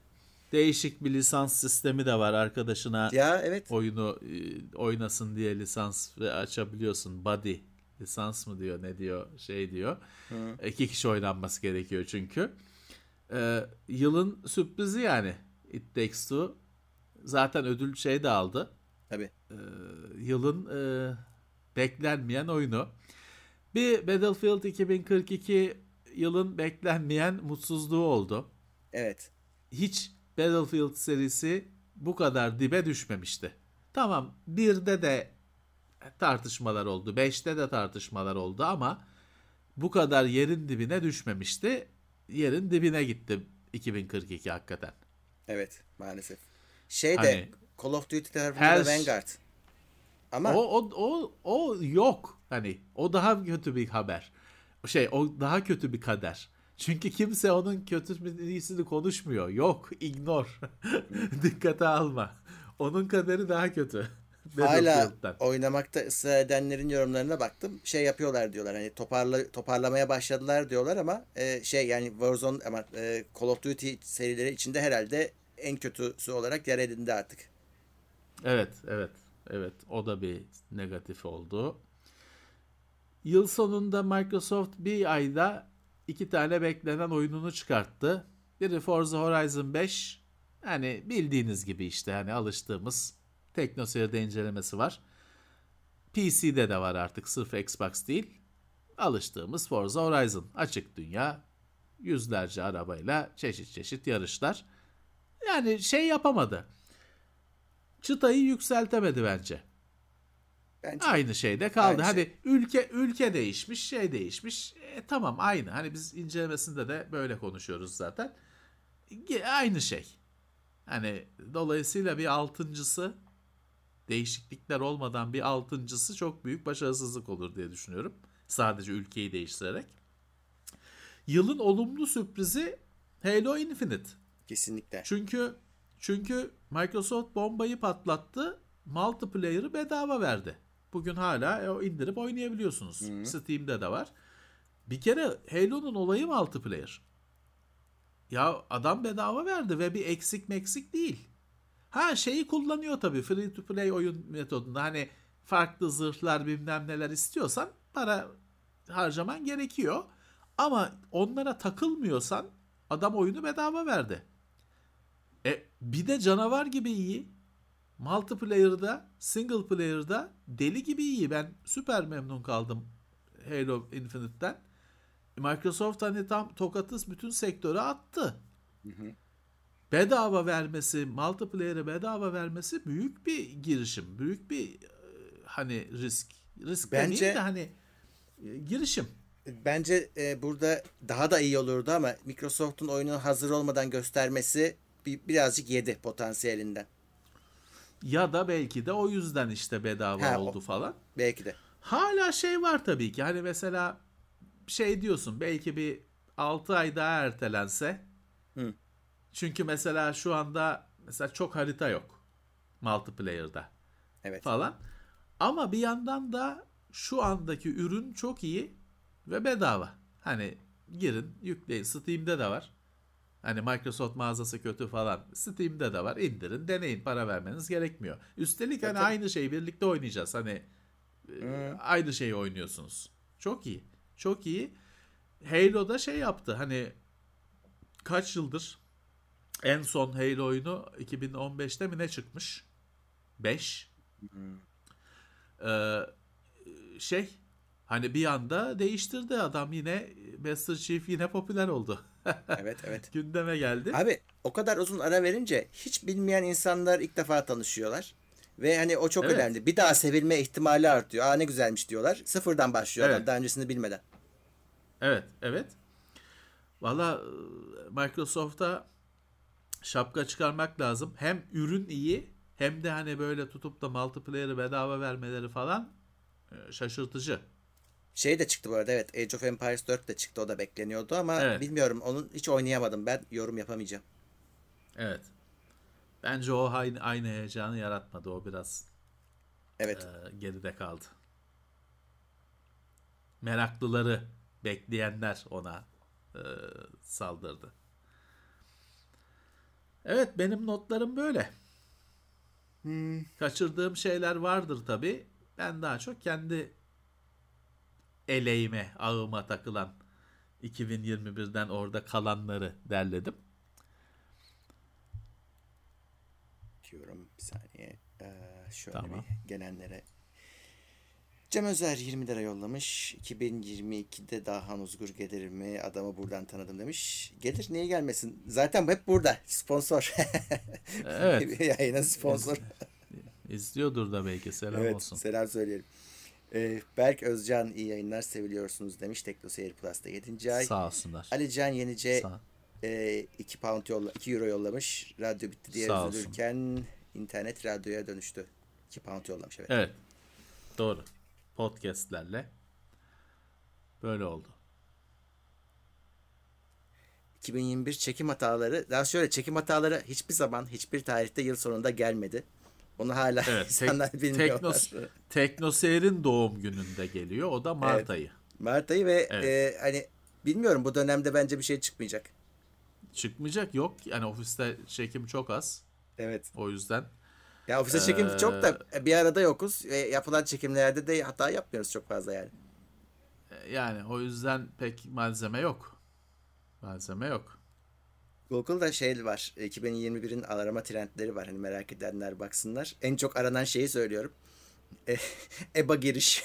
Değişik bir lisans sistemi de var arkadaşına. Ya evet. oyunu e, oynasın diye lisans ve açabiliyorsun. Body lisans mı diyor ne diyor şey diyor. Hı. İki kişi oynanması gerekiyor çünkü. Ee, yılın sürprizi yani It Takes Two. Zaten ödül şey de aldı. Tabii. Ee, yılın e, beklenmeyen oyunu. Bir Battlefield 2042 yılın beklenmeyen mutsuzluğu oldu. Evet. Hiç Battlefield serisi bu kadar dibe düşmemişti. Tamam birde de tartışmalar oldu. Beşte de tartışmalar oldu ama bu kadar yerin dibine düşmemişti. Yerin dibine gitti 2042 hakikaten. Evet maalesef. Şey de Hani- Call of Duty tarafında Her- da Vanguard. Ama O, o, o, o yok. Hani o daha kötü bir haber. Şey o daha kötü bir kader. Çünkü kimse onun kötü iyisini konuşmuyor. Yok, ignore. Dikkate alma. Onun kaderi daha kötü. Hala oynamakta ısrar edenlerin yorumlarına baktım. Şey yapıyorlar diyorlar. Hani toparla toparlamaya başladılar diyorlar ama e, şey yani Warzone ama e, Call of Duty serileri içinde herhalde en kötüsü olarak yer edindi artık. Evet, evet, evet. O da bir negatif oldu. Yıl sonunda Microsoft bir ayda iki tane beklenen oyununu çıkarttı. Biri Forza Horizon 5. Hani bildiğiniz gibi işte hani alıştığımız teknoseyirde incelemesi var. PC'de de var artık sırf Xbox değil. Alıştığımız Forza Horizon. Açık dünya. Yüzlerce arabayla çeşit çeşit yarışlar. Yani şey yapamadı çıtayı yükseltemedi bence. Bence Aynı şeyde kaldı. Aynı Hadi şey. ülke ülke değişmiş, şey değişmiş. E, tamam aynı. Hani biz incelemesinde de böyle konuşuyoruz zaten. Aynı şey. Hani dolayısıyla bir altıncısı değişiklikler olmadan bir altıncısı çok büyük başarısızlık olur diye düşünüyorum. Sadece ülkeyi değiştirerek. Yılın olumlu sürprizi Halo Infinite. kesinlikle. Çünkü çünkü Microsoft bombayı patlattı. Multiplayer'ı bedava verdi. Bugün hala o indirip oynayabiliyorsunuz. Hı. Steam'de de var. Bir kere Halo'nun olayı multiplayer. Ya adam bedava verdi ve bir eksik meksik değil. Ha şeyi kullanıyor tabii free to play oyun metodunda. Hani farklı zırhlar bilmem neler istiyorsan para harcaman gerekiyor. Ama onlara takılmıyorsan adam oyunu bedava verdi. E bir de canavar gibi iyi. Multiplayer'da, single player'da deli gibi iyi. Ben süper memnun kaldım Halo Infinite'ten. Microsoft hani tam tokatı bütün sektöre attı. Hı hı. Bedava vermesi, multiplayer'e bedava vermesi büyük bir girişim. Büyük bir e, hani risk. Risk Bence- de hani e, girişim. Bence e, burada daha da iyi olurdu ama Microsoft'un oyunu hazır olmadan göstermesi bir, birazcık yedi potansiyelinden. Ya da belki de o yüzden işte bedava Ha, o- oldu falan. Belki de. Hala şey var tabii ki. Hani mesela şey diyorsun belki bir 6 ay daha ertelense. Çünkü mesela şu anda mesela çok harita yok multiplayer'da Evet. falan. Ama bir yandan da şu andaki ürün çok iyi ve bedava. Hani girin, yükleyin. Steam'de de var. Hani Microsoft mağazası kötü falan. Steam'de de var. İndirin, deneyin. Para vermeniz gerekmiyor. Üstelik hani tabii. aynı şeyi birlikte oynayacağız. Hani e, Hı. aynı şeyi oynuyorsunuz. Çok iyi. Çok iyi. Halo'da şey yaptı. Hani kaç yıldır en son Halo oyunu 2015'te mi ne çıkmış? 5. Ee, şey hani bir anda değiştirdi adam yine Master Chief yine popüler oldu. Evet evet. Gündeme geldi. Abi o kadar uzun ara verince hiç bilmeyen insanlar ilk defa tanışıyorlar. Ve hani o çok Evet. önemli. Bir daha sevilme ihtimali artıyor. Aa ne güzelmiş diyorlar. Sıfırdan başlıyor adam Evet. daha öncesini bilmeden. Evet, evet. Valla e, Microsoft'a şapka çıkarmak lazım. Hem ürün iyi hem de hani böyle tutup da multiplayer'ı bedava vermeleri falan e, şaşırtıcı. Şey de çıktı bu arada evet. Age of Empires 4 de çıktı. O da bekleniyordu ama Evet. bilmiyorum. Onun hiç oynayamadım. Ben yorum yapamayacağım. Evet. Bence o aynı, aynı heyecanı yaratmadı. O biraz Evet. e, geride kaldı. Meraklıları, bekleyenler ona e, saldırdı. Evet, benim notlarım böyle. Kaçırdığım şeyler vardır tabi. Ben daha çok kendi eleğime, ağıma takılan 2021'den orada kalanları derledim. diyorum. Bir saniye. Ee, şöyle Tamam. bir gelenlere. Cem Özer 20 lira yollamış. 2022'de daha Uzgur gelir mi? Adamı buradan tanıdım demiş. Gelir niye gelmesin? Zaten hep burada. Sponsor. Evet. Yayına sponsor. İzliyordur da belki selam evet. olsun. Selam söyleyelim. Ee, Berk Özcan iyi yayınlar seviliyorsunuz demiş. Tekno Seyir Plus'ta 7. ay. Sağ olsunlar. Ali Can Yenice Sağ. e, 2 pound yolla 2 euro yollamış. Radyo bitti diye Sağ olsun. üzülürken internet radyoya dönüştü. 2 pound yollamış evet. Evet. Doğru. Podcast'lerle böyle oldu. 2021 çekim hataları daha şöyle çekim hataları hiçbir zaman hiçbir tarihte yıl sonunda gelmedi. Onu hala Evet. insanlar tek, bilmiyorlar. Teknos, Teknoseyir'in doğum gününde geliyor. O da Mart Evet. ayı. Mart ayı ve Evet. e, hani bilmiyorum bu dönemde bence bir şey çıkmayacak. Çıkmayacak yok. Yani ofiste çekim çok az. Evet. O yüzden Ya ofiste çekim Ee, çok da e, bir arada yokuz ve yapılan çekimlerde de hata yapmıyoruz çok fazla yani. e, yani o yüzden pek malzeme yok. Malzeme yok. Google'da şey var. 2021'in arama trendleri var. Hani merak edenler baksınlar. En çok aranan şeyi söylüyorum. E, EBA giriş.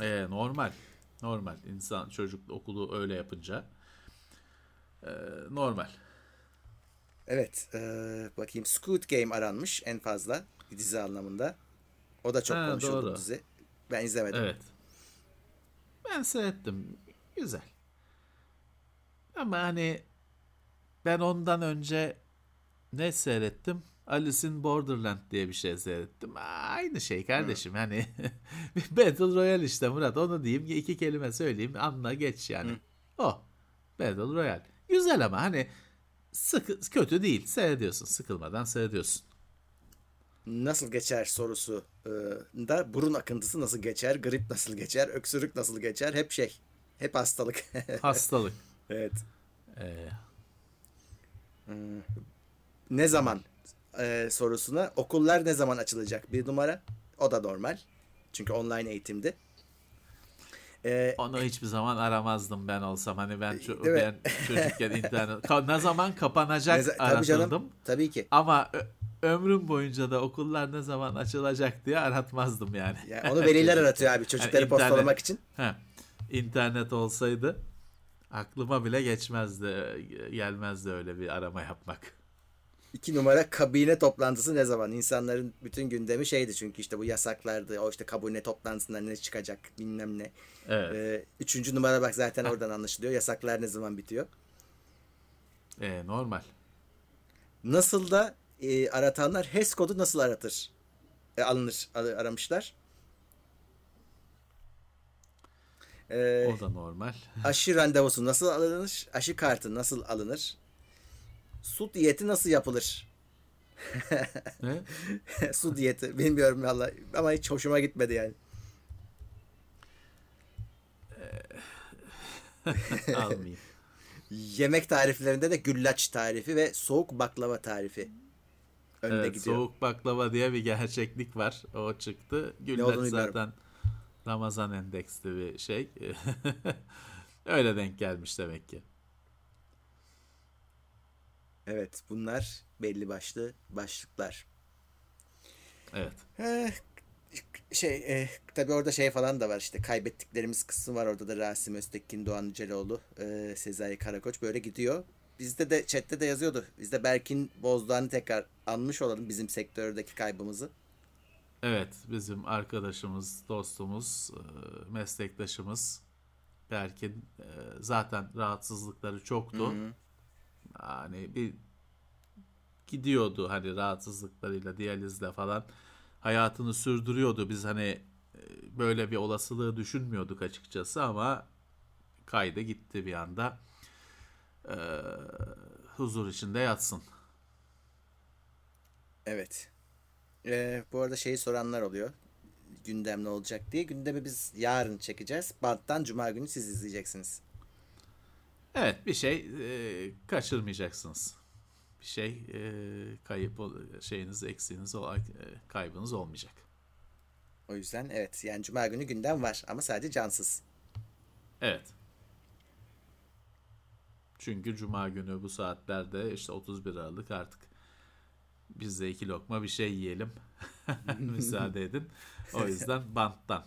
E, normal. Normal. İnsan çocuk okulu öyle yapınca e, normal. Evet. e, bakayım. Squid Game aranmış en fazla. Dizi anlamında. O da çok Ha, konuşuldu doğru. dizi. Ben izlemedim. Evet. Ben seyrettim. Güzel. Ama hani ben ondan önce ne seyrettim? Alice in Borderland diye bir şey seyrettim. Aynı şey kardeşim. Hani Battle Royale işte Murat. Onu diyeyim. iki kelime söyleyeyim. Anla geç yani. O. Battle Royale. Güzel ama hani sıkı, kötü değil. Seyrediyorsun. Sıkılmadan seyrediyorsun. Nasıl geçer sorusu e, da burun akıntısı nasıl geçer? Grip nasıl geçer? Öksürük nasıl geçer? Hep şey. Hep hastalık. Hastalık. evet. Ee, Ne zaman e, sorusuna okullar ne zaman açılacak? Bir numara. O da normal. Çünkü online eğitimdi. E, Onu hiçbir zaman aramazdım ben olsam. Hani ben, ço- ben çocukken internet ne zaman kapanacak ne za- tabii aratırdım. canım. Tabii ki. Ama ömrüm boyunca da okullar ne zaman açılacak diye aratmazdım yani. Ya onu veliler aratıyor abi çocukları Yani internet- postalamak için. He, internet olsaydı aklıma bile geçmezdi, gelmezdi öyle bir arama yapmak. İki numara kabine toplantısı ne zaman? İnsanların bütün gündemi şeydi çünkü işte bu yasaklardı. O işte kabine toplantısında ne çıkacak bilmem ne. Evet. Ee, üçüncü numara bak zaten oradan anlaşılıyor. Yasaklar ne zaman bitiyor? E, normal. Nasıl da e, aratanlar HES kodu nasıl aratır? E, alınır ar- aramışlar. Ee, O da normal. aşı randevusu nasıl alınır? Aşı kartı nasıl alınır? Su diyeti nasıl yapılır? Ne? Su diyeti bilmiyorum valla ama hiç hoşuma gitmedi yani. Almayayım. Yemek tariflerinde de güllaç tarifi ve soğuk baklava tarifi önde Evet, gidiyor. soğuk baklava diye bir gerçeklik var. O çıktı. Güllaç zaten Ramazan endeksli bir şey. Öyle denk gelmiş demek ki. Evet bunlar belli başlı başlıklar. Evet. Eh, şey eh, tabii orada şey falan da var işte kaybettiklerimiz kısmı var orada da Rasim Öztekin, Doğan Yüceloğlu, eh, Sezai Karakoç böyle gidiyor. Bizde de chatte de yazıyordu. Biz de Berkin Bozdoğan'ı tekrar anmış olalım bizim sektördeki kaybımızı. Evet, bizim arkadaşımız, dostumuz, e, meslektaşımız Berkin e, zaten rahatsızlıkları çoktu. Hani bir gidiyordu hani rahatsızlıklarıyla, diyalizle falan hayatını sürdürüyordu. Biz hani e, böyle bir olasılığı düşünmüyorduk açıkçası ama kaydı gitti bir anda. E, huzur içinde yatsın. Evet. Eh, bu arada şeyi soranlar oluyor. Gündem ne olacak diye. Gündemi biz yarın çekeceğiz. Banttan Cuma günü siz izleyeceksiniz. Evet bir şey e, kaçırmayacaksınız. Bir şey e, kayıp şeyiniz eksiğiniz ol- e, kaybınız olmayacak. O yüzden evet yani Cuma günü gündem var ama sadece cansız. Evet. Çünkü cuma günü bu saatlerde işte 31 Aralık artık biz de iki lokma bir şey yiyelim. Müsaade edin. O yüzden banttan.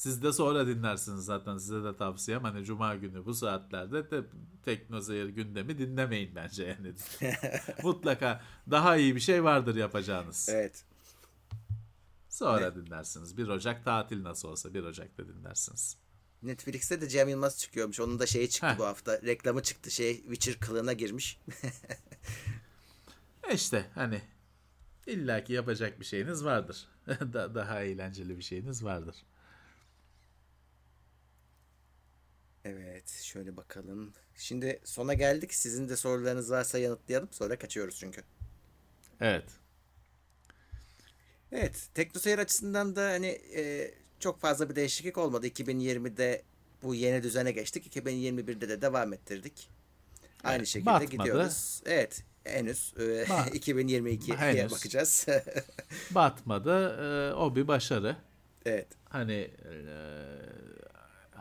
Siz de sonra dinlersiniz zaten size de tavsiyem hani cuma günü bu saatlerde de teknoseyir gündemi dinlemeyin bence yani. Mutlaka daha iyi bir şey vardır yapacağınız. Evet. Sonra dinlersiniz. 1 Ocak tatil nasıl olsa 1 Ocak'ta dinlersiniz. Netflix'te de Cem Yılmaz çıkıyormuş. Onun da şeyi çıktı Heh. bu hafta. Reklamı çıktı. Şey Witcher kılığına girmiş. E İşte hani illaki yapacak bir şeyiniz vardır. Da- daha eğlenceli bir şeyiniz vardır. Evet şöyle bakalım. Şimdi sona geldik. Sizin de sorularınız varsa yanıtlayalım. Sonra kaçıyoruz çünkü. Evet. Evet. Teknoseyir açısından da hani e, çok fazla bir değişiklik olmadı. 2020'de bu yeni düzene geçtik. 2021'de de devam ettirdik. Aynı Evet, şekilde batmadı. gidiyoruz. Evet. Henüz e, Ba- 2022'ye Henüz. bakacağız. Batmadı. e, o bir başarı. evet. Hani e,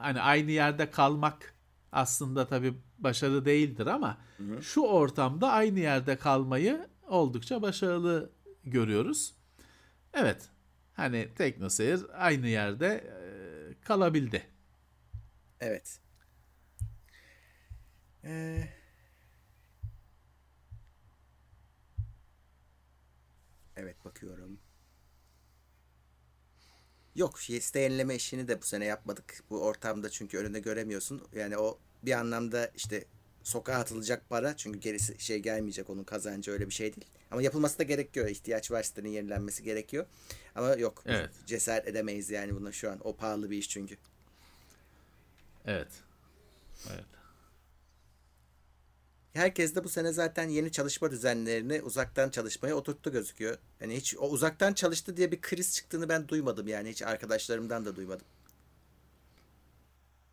hani aynı yerde kalmak aslında tabii başarı değildir ama şu ortamda aynı yerde kalmayı oldukça başarılı görüyoruz. Evet. Hani Teknoseyir aynı yerde e, kalabildi. Evet. Ee, evet bakıyorum. Yok liste yenileme işini de bu sene yapmadık. Bu ortamda çünkü önünde göremiyorsun. Yani o bir anlamda işte sokağa atılacak para çünkü gerisi şey gelmeyecek onun kazancı öyle bir şey değil. Ama yapılması da gerekiyor. İhtiyaç var sitenin yenilenmesi gerekiyor. Ama yok Evet. cesaret edemeyiz yani buna şu an. O pahalı bir iş çünkü. Evet. Evet. Herkes de bu sene zaten yeni çalışma düzenlerini uzaktan çalışmaya oturttu gözüküyor. Yani hiç o uzaktan çalıştı diye bir kriz çıktığını ben duymadım yani hiç arkadaşlarımdan da duymadım.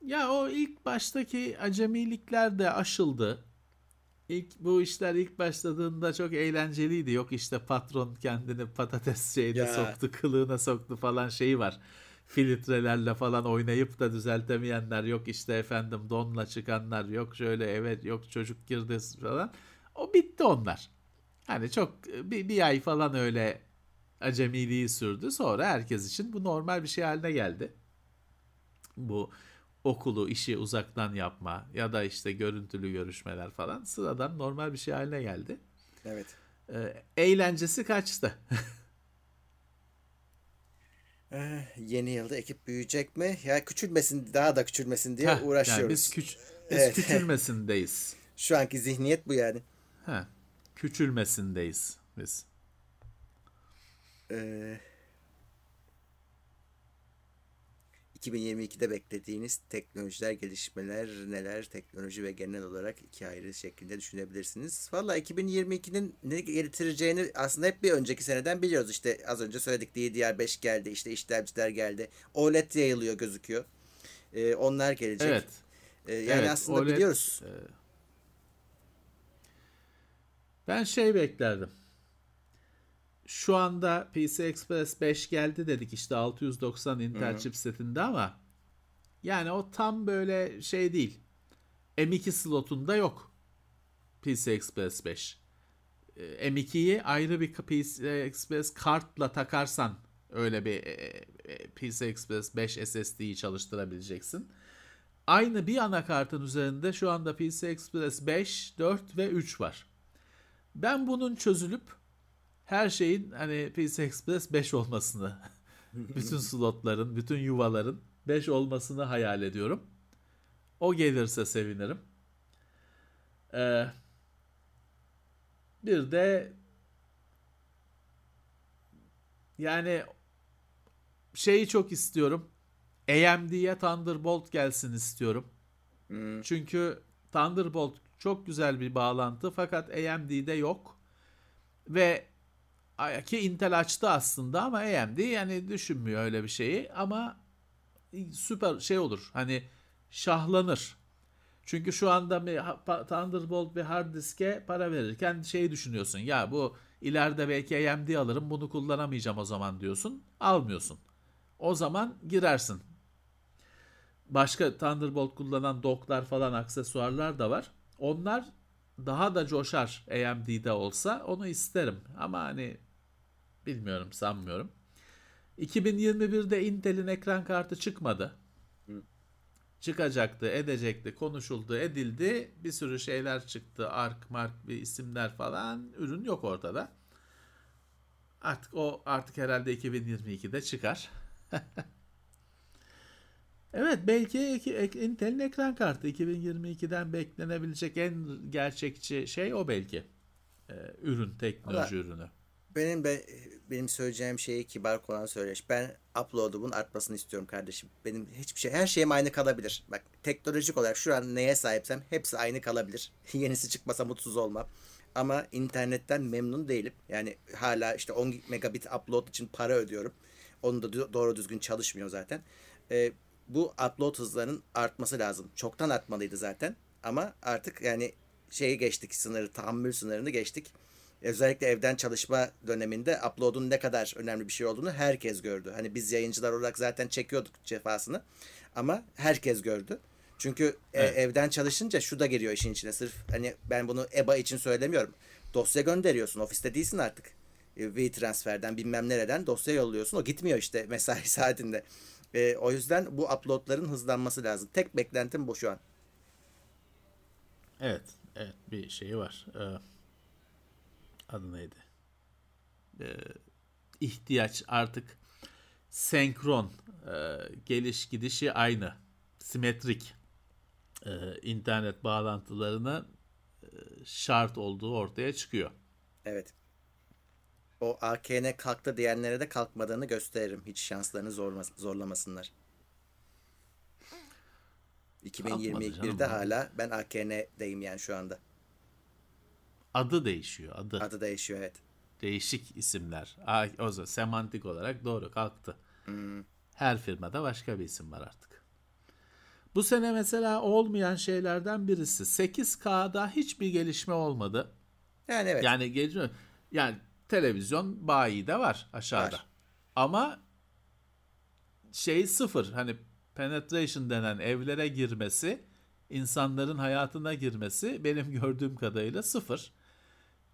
Ya o ilk baştaki acemilikler de aşıldı. İlk bu işler ilk başladığında çok eğlenceliydi. Yok işte patron kendini patates şeyine Ya. soktu, kılığına soktu falan şeyi var. Filtrelerle falan oynayıp da düzeltemeyenler yok işte efendim donla çıkanlar yok şöyle evet yok çocuk girdi falan. O bitti onlar. Hani çok bir, bir ay falan öyle acemiliği sürdü. Sonra herkes için bu normal bir şey haline geldi. Bu okulu, işi uzaktan yapma ya da işte görüntülü görüşmeler falan sıradan normal bir şey haline geldi. Evet. Ee, eğlencesi kaçtı. Ee, yeni yılda ekip büyüyecek mi? Ya küçülmesin daha da küçülmesin diye Heh, yani uğraşıyoruz. biz küç biz Evet. küçülmesindeyiz. Şu anki zihniyet bu yani. Heh, küçülmesindeyiz biz. Ee, 2022'de beklediğiniz teknolojiler, gelişmeler neler? Teknoloji ve genel olarak iki ayrı şekilde düşünebilirsiniz. Valla 2022'nin ne getireceğini aslında hep bir önceki seneden biliyoruz. İşte az önce söyledik DDR5 geldi, işte işlemciler geldi. OLED yayılıyor gözüküyor. Ee, onlar gelecek. Evet. E, yani Evet, aslında OLED, biliyoruz. Ben şey beklerdim. Şu anda PC Express 5 geldi dedik işte 690 Intel chipsetinde ama yani o tam böyle şey değil. M2 slotunda yok. PC Express 5. Ee, M2'yi ayrı bir PC Express kartla takarsan öyle bir e, e, PC Express 5 SSD'yi çalıştırabileceksin. Aynı bir anakartın üzerinde şu anda PC Express 5, 4 ve 3 var. Ben bunun çözülüp her şeyin hani PC Express 5 olmasını, bütün slotların, bütün yuvaların 5 olmasını hayal ediyorum. O gelirse sevinirim. Ee, bir de yani şeyi çok istiyorum. AMD'ye Thunderbolt gelsin istiyorum. Hmm. Çünkü Thunderbolt çok güzel bir bağlantı fakat AMD'de yok. Ve ki Intel açtı aslında ama AMD yani düşünmüyor öyle bir şeyi ama süper şey olur. Hani şahlanır. Çünkü şu anda bir Thunderbolt bir hard diske para verirken şey düşünüyorsun. Ya bu ileride belki AMD alırım bunu kullanamayacağım o zaman diyorsun. Almıyorsun. O zaman girersin. Başka Thunderbolt kullanan docklar falan aksesuarlar da var. Onlar daha da coşar AMD'de olsa onu isterim. Ama hani bilmiyorum sanmıyorum. 2021'de Intel'in ekran kartı çıkmadı. Çıkacaktı, edecekti, konuşuldu, edildi. Bir sürü şeyler çıktı. Ark, Mark bir isimler falan. Ürün yok ortada. Artık o artık herhalde 2022'de çıkar. evet belki Intel'in ekran kartı 2022'den beklenebilecek en gerçekçi şey o belki. Ee, ürün, teknoloji Ama ürünü. Benim be, benim söyleyeceğim şeyi kibar olan söyleş. Ben upload'umun artmasını istiyorum kardeşim. Benim hiçbir şey, her şeyim aynı kalabilir. Bak teknolojik olarak şu an neye sahipsem hepsi aynı kalabilir. Yenisi çıkmasa mutsuz olmam. Ama internetten memnun değilim. Yani hala işte 10 megabit upload için para ödüyorum. Onu da doğru düzgün çalışmıyor zaten. Ee, bu upload hızlarının artması lazım. Çoktan artmalıydı zaten. Ama artık yani şeyi geçtik sınırı, tahammül sınırını geçtik özellikle evden çalışma döneminde upload'un ne kadar önemli bir şey olduğunu herkes gördü. Hani biz yayıncılar olarak zaten çekiyorduk cefasını ama herkes gördü. Çünkü evet. evden çalışınca şu da giriyor işin içine. Sırf hani ben bunu EBA için söylemiyorum. Dosya gönderiyorsun. Ofiste değilsin artık. V transferden bilmem nereden dosya yolluyorsun. O gitmiyor işte mesai saatinde. E, o yüzden bu uploadların hızlanması lazım. Tek beklentim bu şu an. Evet. Evet bir şey var. Ee, adı neydi? Ee, ihtiyaç artık senkron e, geliş gidişi aynı simetrik e, internet bağlantılarına e, şart olduğu ortaya çıkıyor. Evet. O AKN kalktı diyenlere de kalkmadığını gösteririm. Hiç şanslarını zorma, zorlamasınlar. 2021'de hala ben AKN'deyim yani şu anda. Adı değişiyor. Adı. Adı değişiyor evet. Değişik isimler. Aa, o zaman semantik olarak doğru kalktı. Hmm. Her firmada başka bir isim var artık. Bu sene mesela olmayan şeylerden birisi 8K'da hiçbir gelişme olmadı. Yani evet. Yani gelişme yani televizyon bayi de var aşağıda. Var. Ama şey sıfır. Hani penetration denen evlere girmesi, insanların hayatına girmesi benim gördüğüm kadarıyla sıfır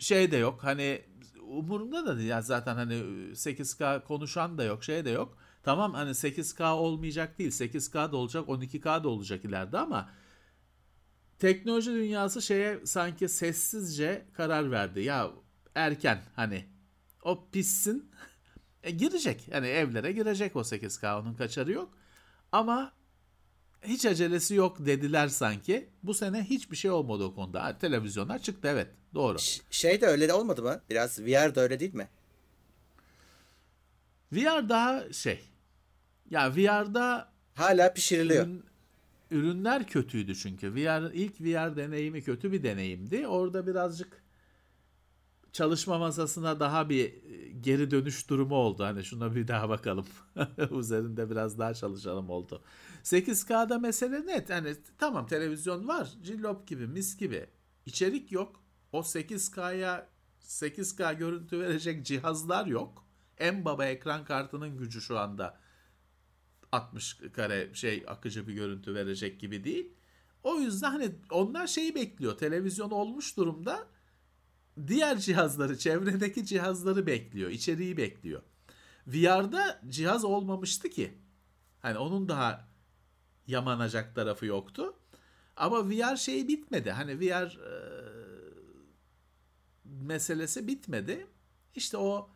şey de yok. Hani umurumda da değil. Yani zaten hani 8K konuşan da yok, şey de yok. Tamam hani 8K olmayacak değil. 8K da olacak, 12K da olacak ileride ama teknoloji dünyası şeye sanki sessizce karar verdi. Ya erken hani o pissin e, girecek. Yani evlere girecek o 8K onun kaçarı yok. Ama hiç acelesi yok dediler sanki. Bu sene hiçbir şey olmadı o konuda. Ha, televizyonlar çıktı evet doğru. Ş- şey de öyle de olmadı mı? Biraz VR da öyle değil mi? VR daha şey. Ya VR'da hala pişiriliyor. Ürün, ürünler kötüydü çünkü. VR ilk VR deneyimi kötü bir deneyimdi. Orada birazcık çalışma masasına daha bir geri dönüş durumu oldu. Hani şuna bir daha bakalım. Üzerinde biraz daha çalışalım oldu. 8K'da mesele net. Hani tamam televizyon var. Cillop gibi, mis gibi. İçerik yok. O 8K'ya 8K görüntü verecek cihazlar yok. En baba ekran kartının gücü şu anda 60 kare şey akıcı bir görüntü verecek gibi değil. O yüzden hani onlar şeyi bekliyor. Televizyon olmuş durumda diğer cihazları, çevredeki cihazları bekliyor, içeriği bekliyor. VR'da cihaz olmamıştı ki. Hani onun daha yamanacak tarafı yoktu. Ama VR şeyi bitmedi. Hani VR e, meselesi bitmedi. İşte o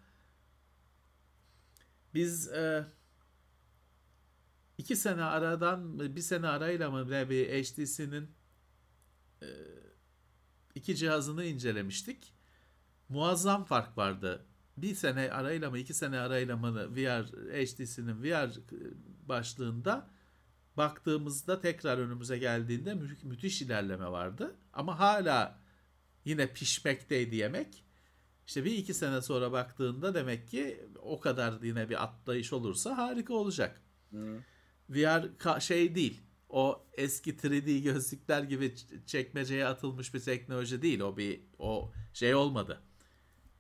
biz e, iki sene aradan bir sene arayla mı ne bir HTC'nin e, iki cihazını incelemiştik. Muazzam fark vardı. Bir sene arayla mı iki sene arayla mı VR HTC'nin VR başlığında baktığımızda tekrar önümüze geldiğinde mü- müthiş ilerleme vardı. Ama hala yine pişmekteydi yemek. İşte bir iki sene sonra baktığında demek ki o kadar yine bir atlayış olursa harika olacak. Hı. VR ka- şey değil. O eski 3D gözlükler gibi çekmeceye atılmış bir teknoloji değil. O bir o şey olmadı.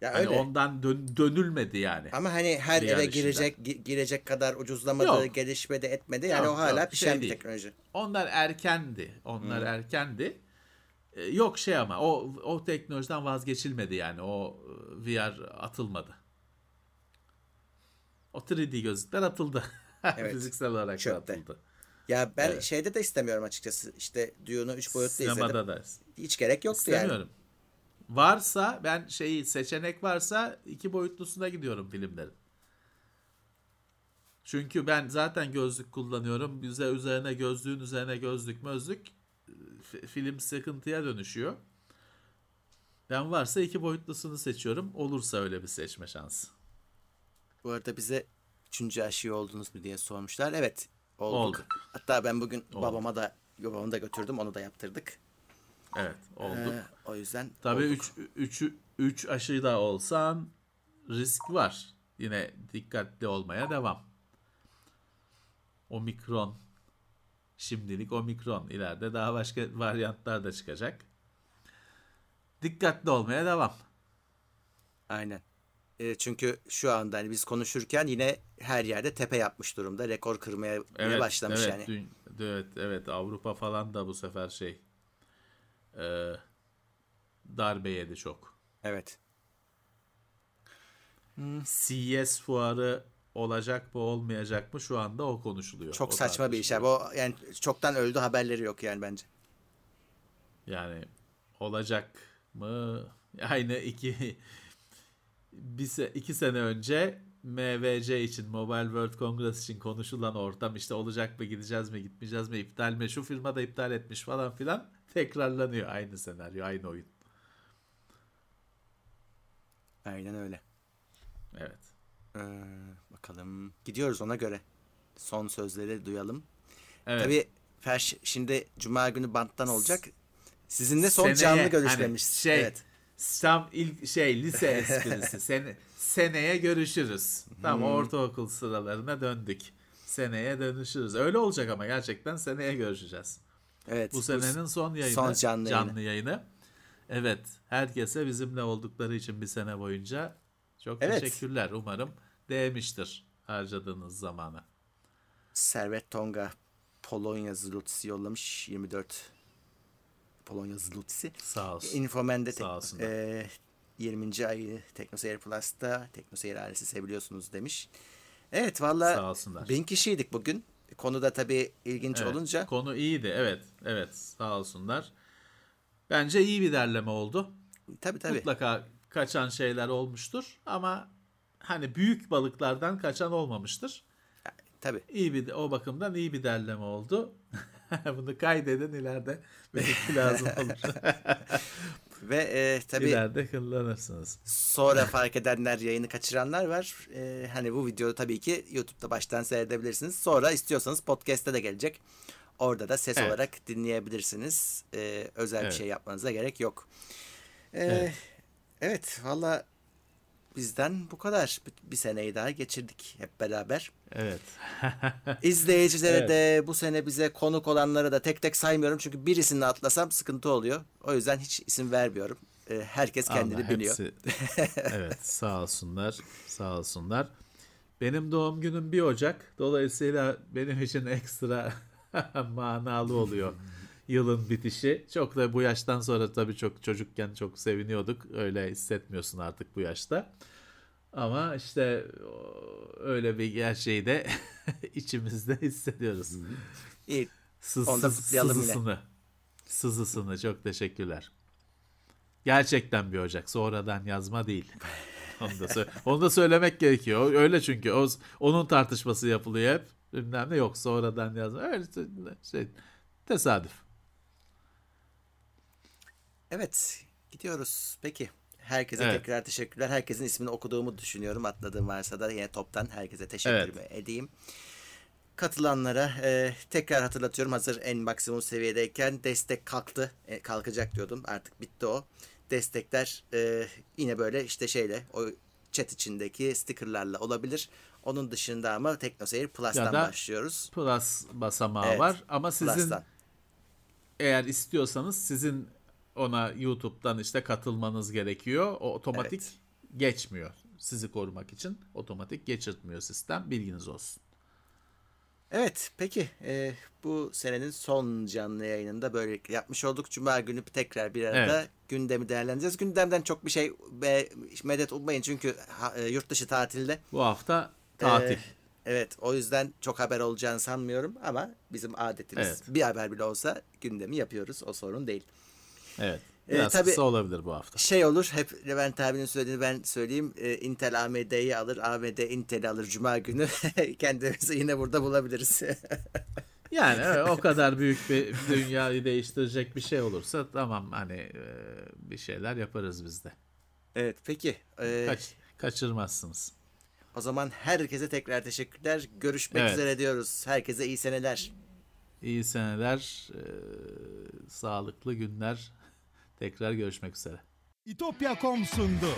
Ya Hani öyle. ondan dön- dönülmedi yani. Ama hani her eve girecek gi- girecek kadar ucuzlamadı, Yok. gelişmedi, etmedi. Yani Yok, o hala yok, pişen şey bir teknoloji. Onlar erkendi. Onlar erkendi. Ee, yok şey ama o o teknolojiden vazgeçilmedi yani. O e, VR atılmadı. O 3D gözlükler atıldı. Evet. Fiziksel olarak Çöpte. atıldı. Ya ben Evet. şeyde de istemiyorum açıkçası. İşte Dune'u 3 boyutlu izledim. Sinemada da Hiç gerek yoktu yani. Varsa ben şeyi seçenek varsa iki boyutlusuna gidiyorum filmlerin. Çünkü ben zaten gözlük kullanıyorum. Bize üzerine gözlüğün üzerine gözlük mözlük fi- film sıkıntıya dönüşüyor. Ben varsa iki boyutlusunu seçiyorum. Olursa öyle bir seçme şansı. Bu arada bize üçüncü aşıyı oldunuz mu diye sormuşlar. Evet olduk. Olduk. Hatta ben bugün babama da babamı da götürdüm. Onu da yaptırdık. Evet olduk. Ee, o yüzden Tabii olduk. 3 üç, üç aşı da olsan risk var. Yine dikkatli olmaya devam. Omikron. Şimdilik omikron. İleride daha başka varyantlar da çıkacak. Dikkatli olmaya devam. Aynen. Ee, çünkü şu anda hani biz konuşurken yine her yerde tepe yapmış durumda. Rekor kırmaya Evet, başlamış evet, yani. dün- evet, evet. Avrupa falan da bu sefer şey e, darbe yedi çok. Evet. CES fuarı olacak mı olmayacak mı şu anda o konuşuluyor. Çok O saçma bir iş abi. O yani çoktan öldü haberleri yok yani bence. Yani olacak mı? Aynı iki bir se, iki sene önce MVC için Mobile World Congress için konuşulan ortam işte olacak mı gideceğiz mi gitmeyeceğiz mi iptal mi şu firma da iptal etmiş falan filan tekrarlanıyor aynı senaryo aynı oyun. Aynen öyle. Evet. Ee, bakalım. Gidiyoruz ona göre. Son sözleri duyalım. Evet. Tabii Ferş şimdi Cuma günü banttan olacak. Sizinle son Seneye, canlı hani görüşmemiş. şey, Evet. Tam ilk şey lise esprisi. Sene, seneye görüşürüz. Tam Hmm. ortaokul sıralarına döndük. Seneye dönüşürüz. Öyle olacak ama gerçekten seneye görüşeceğiz. Evet. Bu senenin son yayını. son canlı yayını. yayını. Evet. Herkese bizimle oldukları için bir sene boyunca çok Evet. teşekkürler. Umarım değmiştir harcadığınız zamana. Servet Tonga Polonya zlotisi yollamış 24 Polonya zlotisi. Sağ olsun. Infomen'de tek, e, 20. ayı TeknoSeyir Plus'ta TeknoSeyir ailesi seviyorsunuz demiş. Evet valla bin kişiydik bugün. Konuda tabii ilginç Evet, olunca Konu iyiydi. Evet. Evet. Sağ olsunlar. Bence iyi bir derleme oldu. tabii tabii. Mutlaka kaçan şeyler olmuştur ama hani büyük balıklardan kaçan olmamıştır. tabii. İyi bir o bakımdan iyi bir derleme oldu. Bunu kaydedin ileride belki lazım olur. Ve e, tabii İleride kullanırsınız. sonra fark edenler yayını kaçıranlar var. E, hani bu videoyu tabii ki YouTube'da baştan seyredebilirsiniz. Sonra istiyorsanız podcast'te de gelecek. Orada da ses Evet. olarak dinleyebilirsiniz. E, özel Evet. bir şey yapmanıza gerek yok. E, Evet. evet valla bizden bu kadar. Bir, seneyi daha geçirdik hep beraber. Evet. İzleyicilere evet. de bu sene bize konuk olanları da tek tek saymıyorum. Çünkü birisini atlasam sıkıntı oluyor. O yüzden hiç isim vermiyorum. Ee, herkes kendini Allah, biliyor. Hepsi, evet sağ olsunlar. Sağ olsunlar. Benim doğum günüm 1 Ocak. Dolayısıyla benim için ekstra manalı oluyor yılın bitişi. Çok da bu yaştan sonra tabii çok çocukken çok seviniyorduk. Öyle hissetmiyorsun artık bu yaşta. Ama işte öyle bir gerçeği de içimizde hissediyoruz. İyi. Sız, Onda sızısını. Yine. Sızısını çok teşekkürler. Gerçekten bir Ocak. Sonradan yazma değil. Onu da, onu da söylemek gerekiyor. Öyle çünkü o, onun tartışması yapılıyor hep. Bilmem ne yok sonradan yazma. Öyle şey, tesadüf. Evet gidiyoruz. Peki. Herkese evet. tekrar teşekkürler. Herkesin ismini okuduğumu düşünüyorum. Atladığım varsa da yine toptan herkese teşekkür evet. edeyim. Katılanlara e, tekrar hatırlatıyorum. Hazır en maksimum seviyedeyken destek kalktı. E, kalkacak diyordum. Artık bitti o. Destekler e, yine böyle işte şeyle o chat içindeki stickerlarla olabilir. Onun dışında ama TeknoSeyir Plus'tan ya da başlıyoruz. Plus basamağı evet, var ama sizin Plus'tan. eğer istiyorsanız sizin ona YouTube'dan işte katılmanız gerekiyor. O otomatik evet. geçmiyor. Sizi korumak için otomatik geçirtmiyor sistem. Bilginiz olsun. Evet peki e, bu senenin son canlı yayınında böyle yapmış olduk. Cuma günü tekrar bir arada evet. gündemi değerlendireceğiz. Gündemden çok bir şey be, medet ummayın çünkü ha, e, yurt dışı tatilde. Bu hafta tatil. E, evet o yüzden çok haber olacağını sanmıyorum ama bizim adetimiz evet. bir haber bile olsa gündemi yapıyoruz o sorun değil. Evet. Ee, Biraz ee, tabii, kısa olabilir bu hafta. Şey olur hep Levent abinin söylediğini ben söyleyeyim. Ee, Intel AMD'yi alır, AMD Intel'i alır Cuma günü. Kendimizi yine burada bulabiliriz. yani evet, o kadar büyük bir dünyayı değiştirecek bir şey olursa tamam hani e, bir şeyler yaparız biz de. Evet peki. E, Kaç, kaçırmazsınız. O zaman herkese tekrar teşekkürler. Görüşmek evet. üzere diyoruz. Herkese iyi seneler. İyi seneler, e, sağlıklı günler. Tekrar görüşmek üzere. İtopya.com sundu.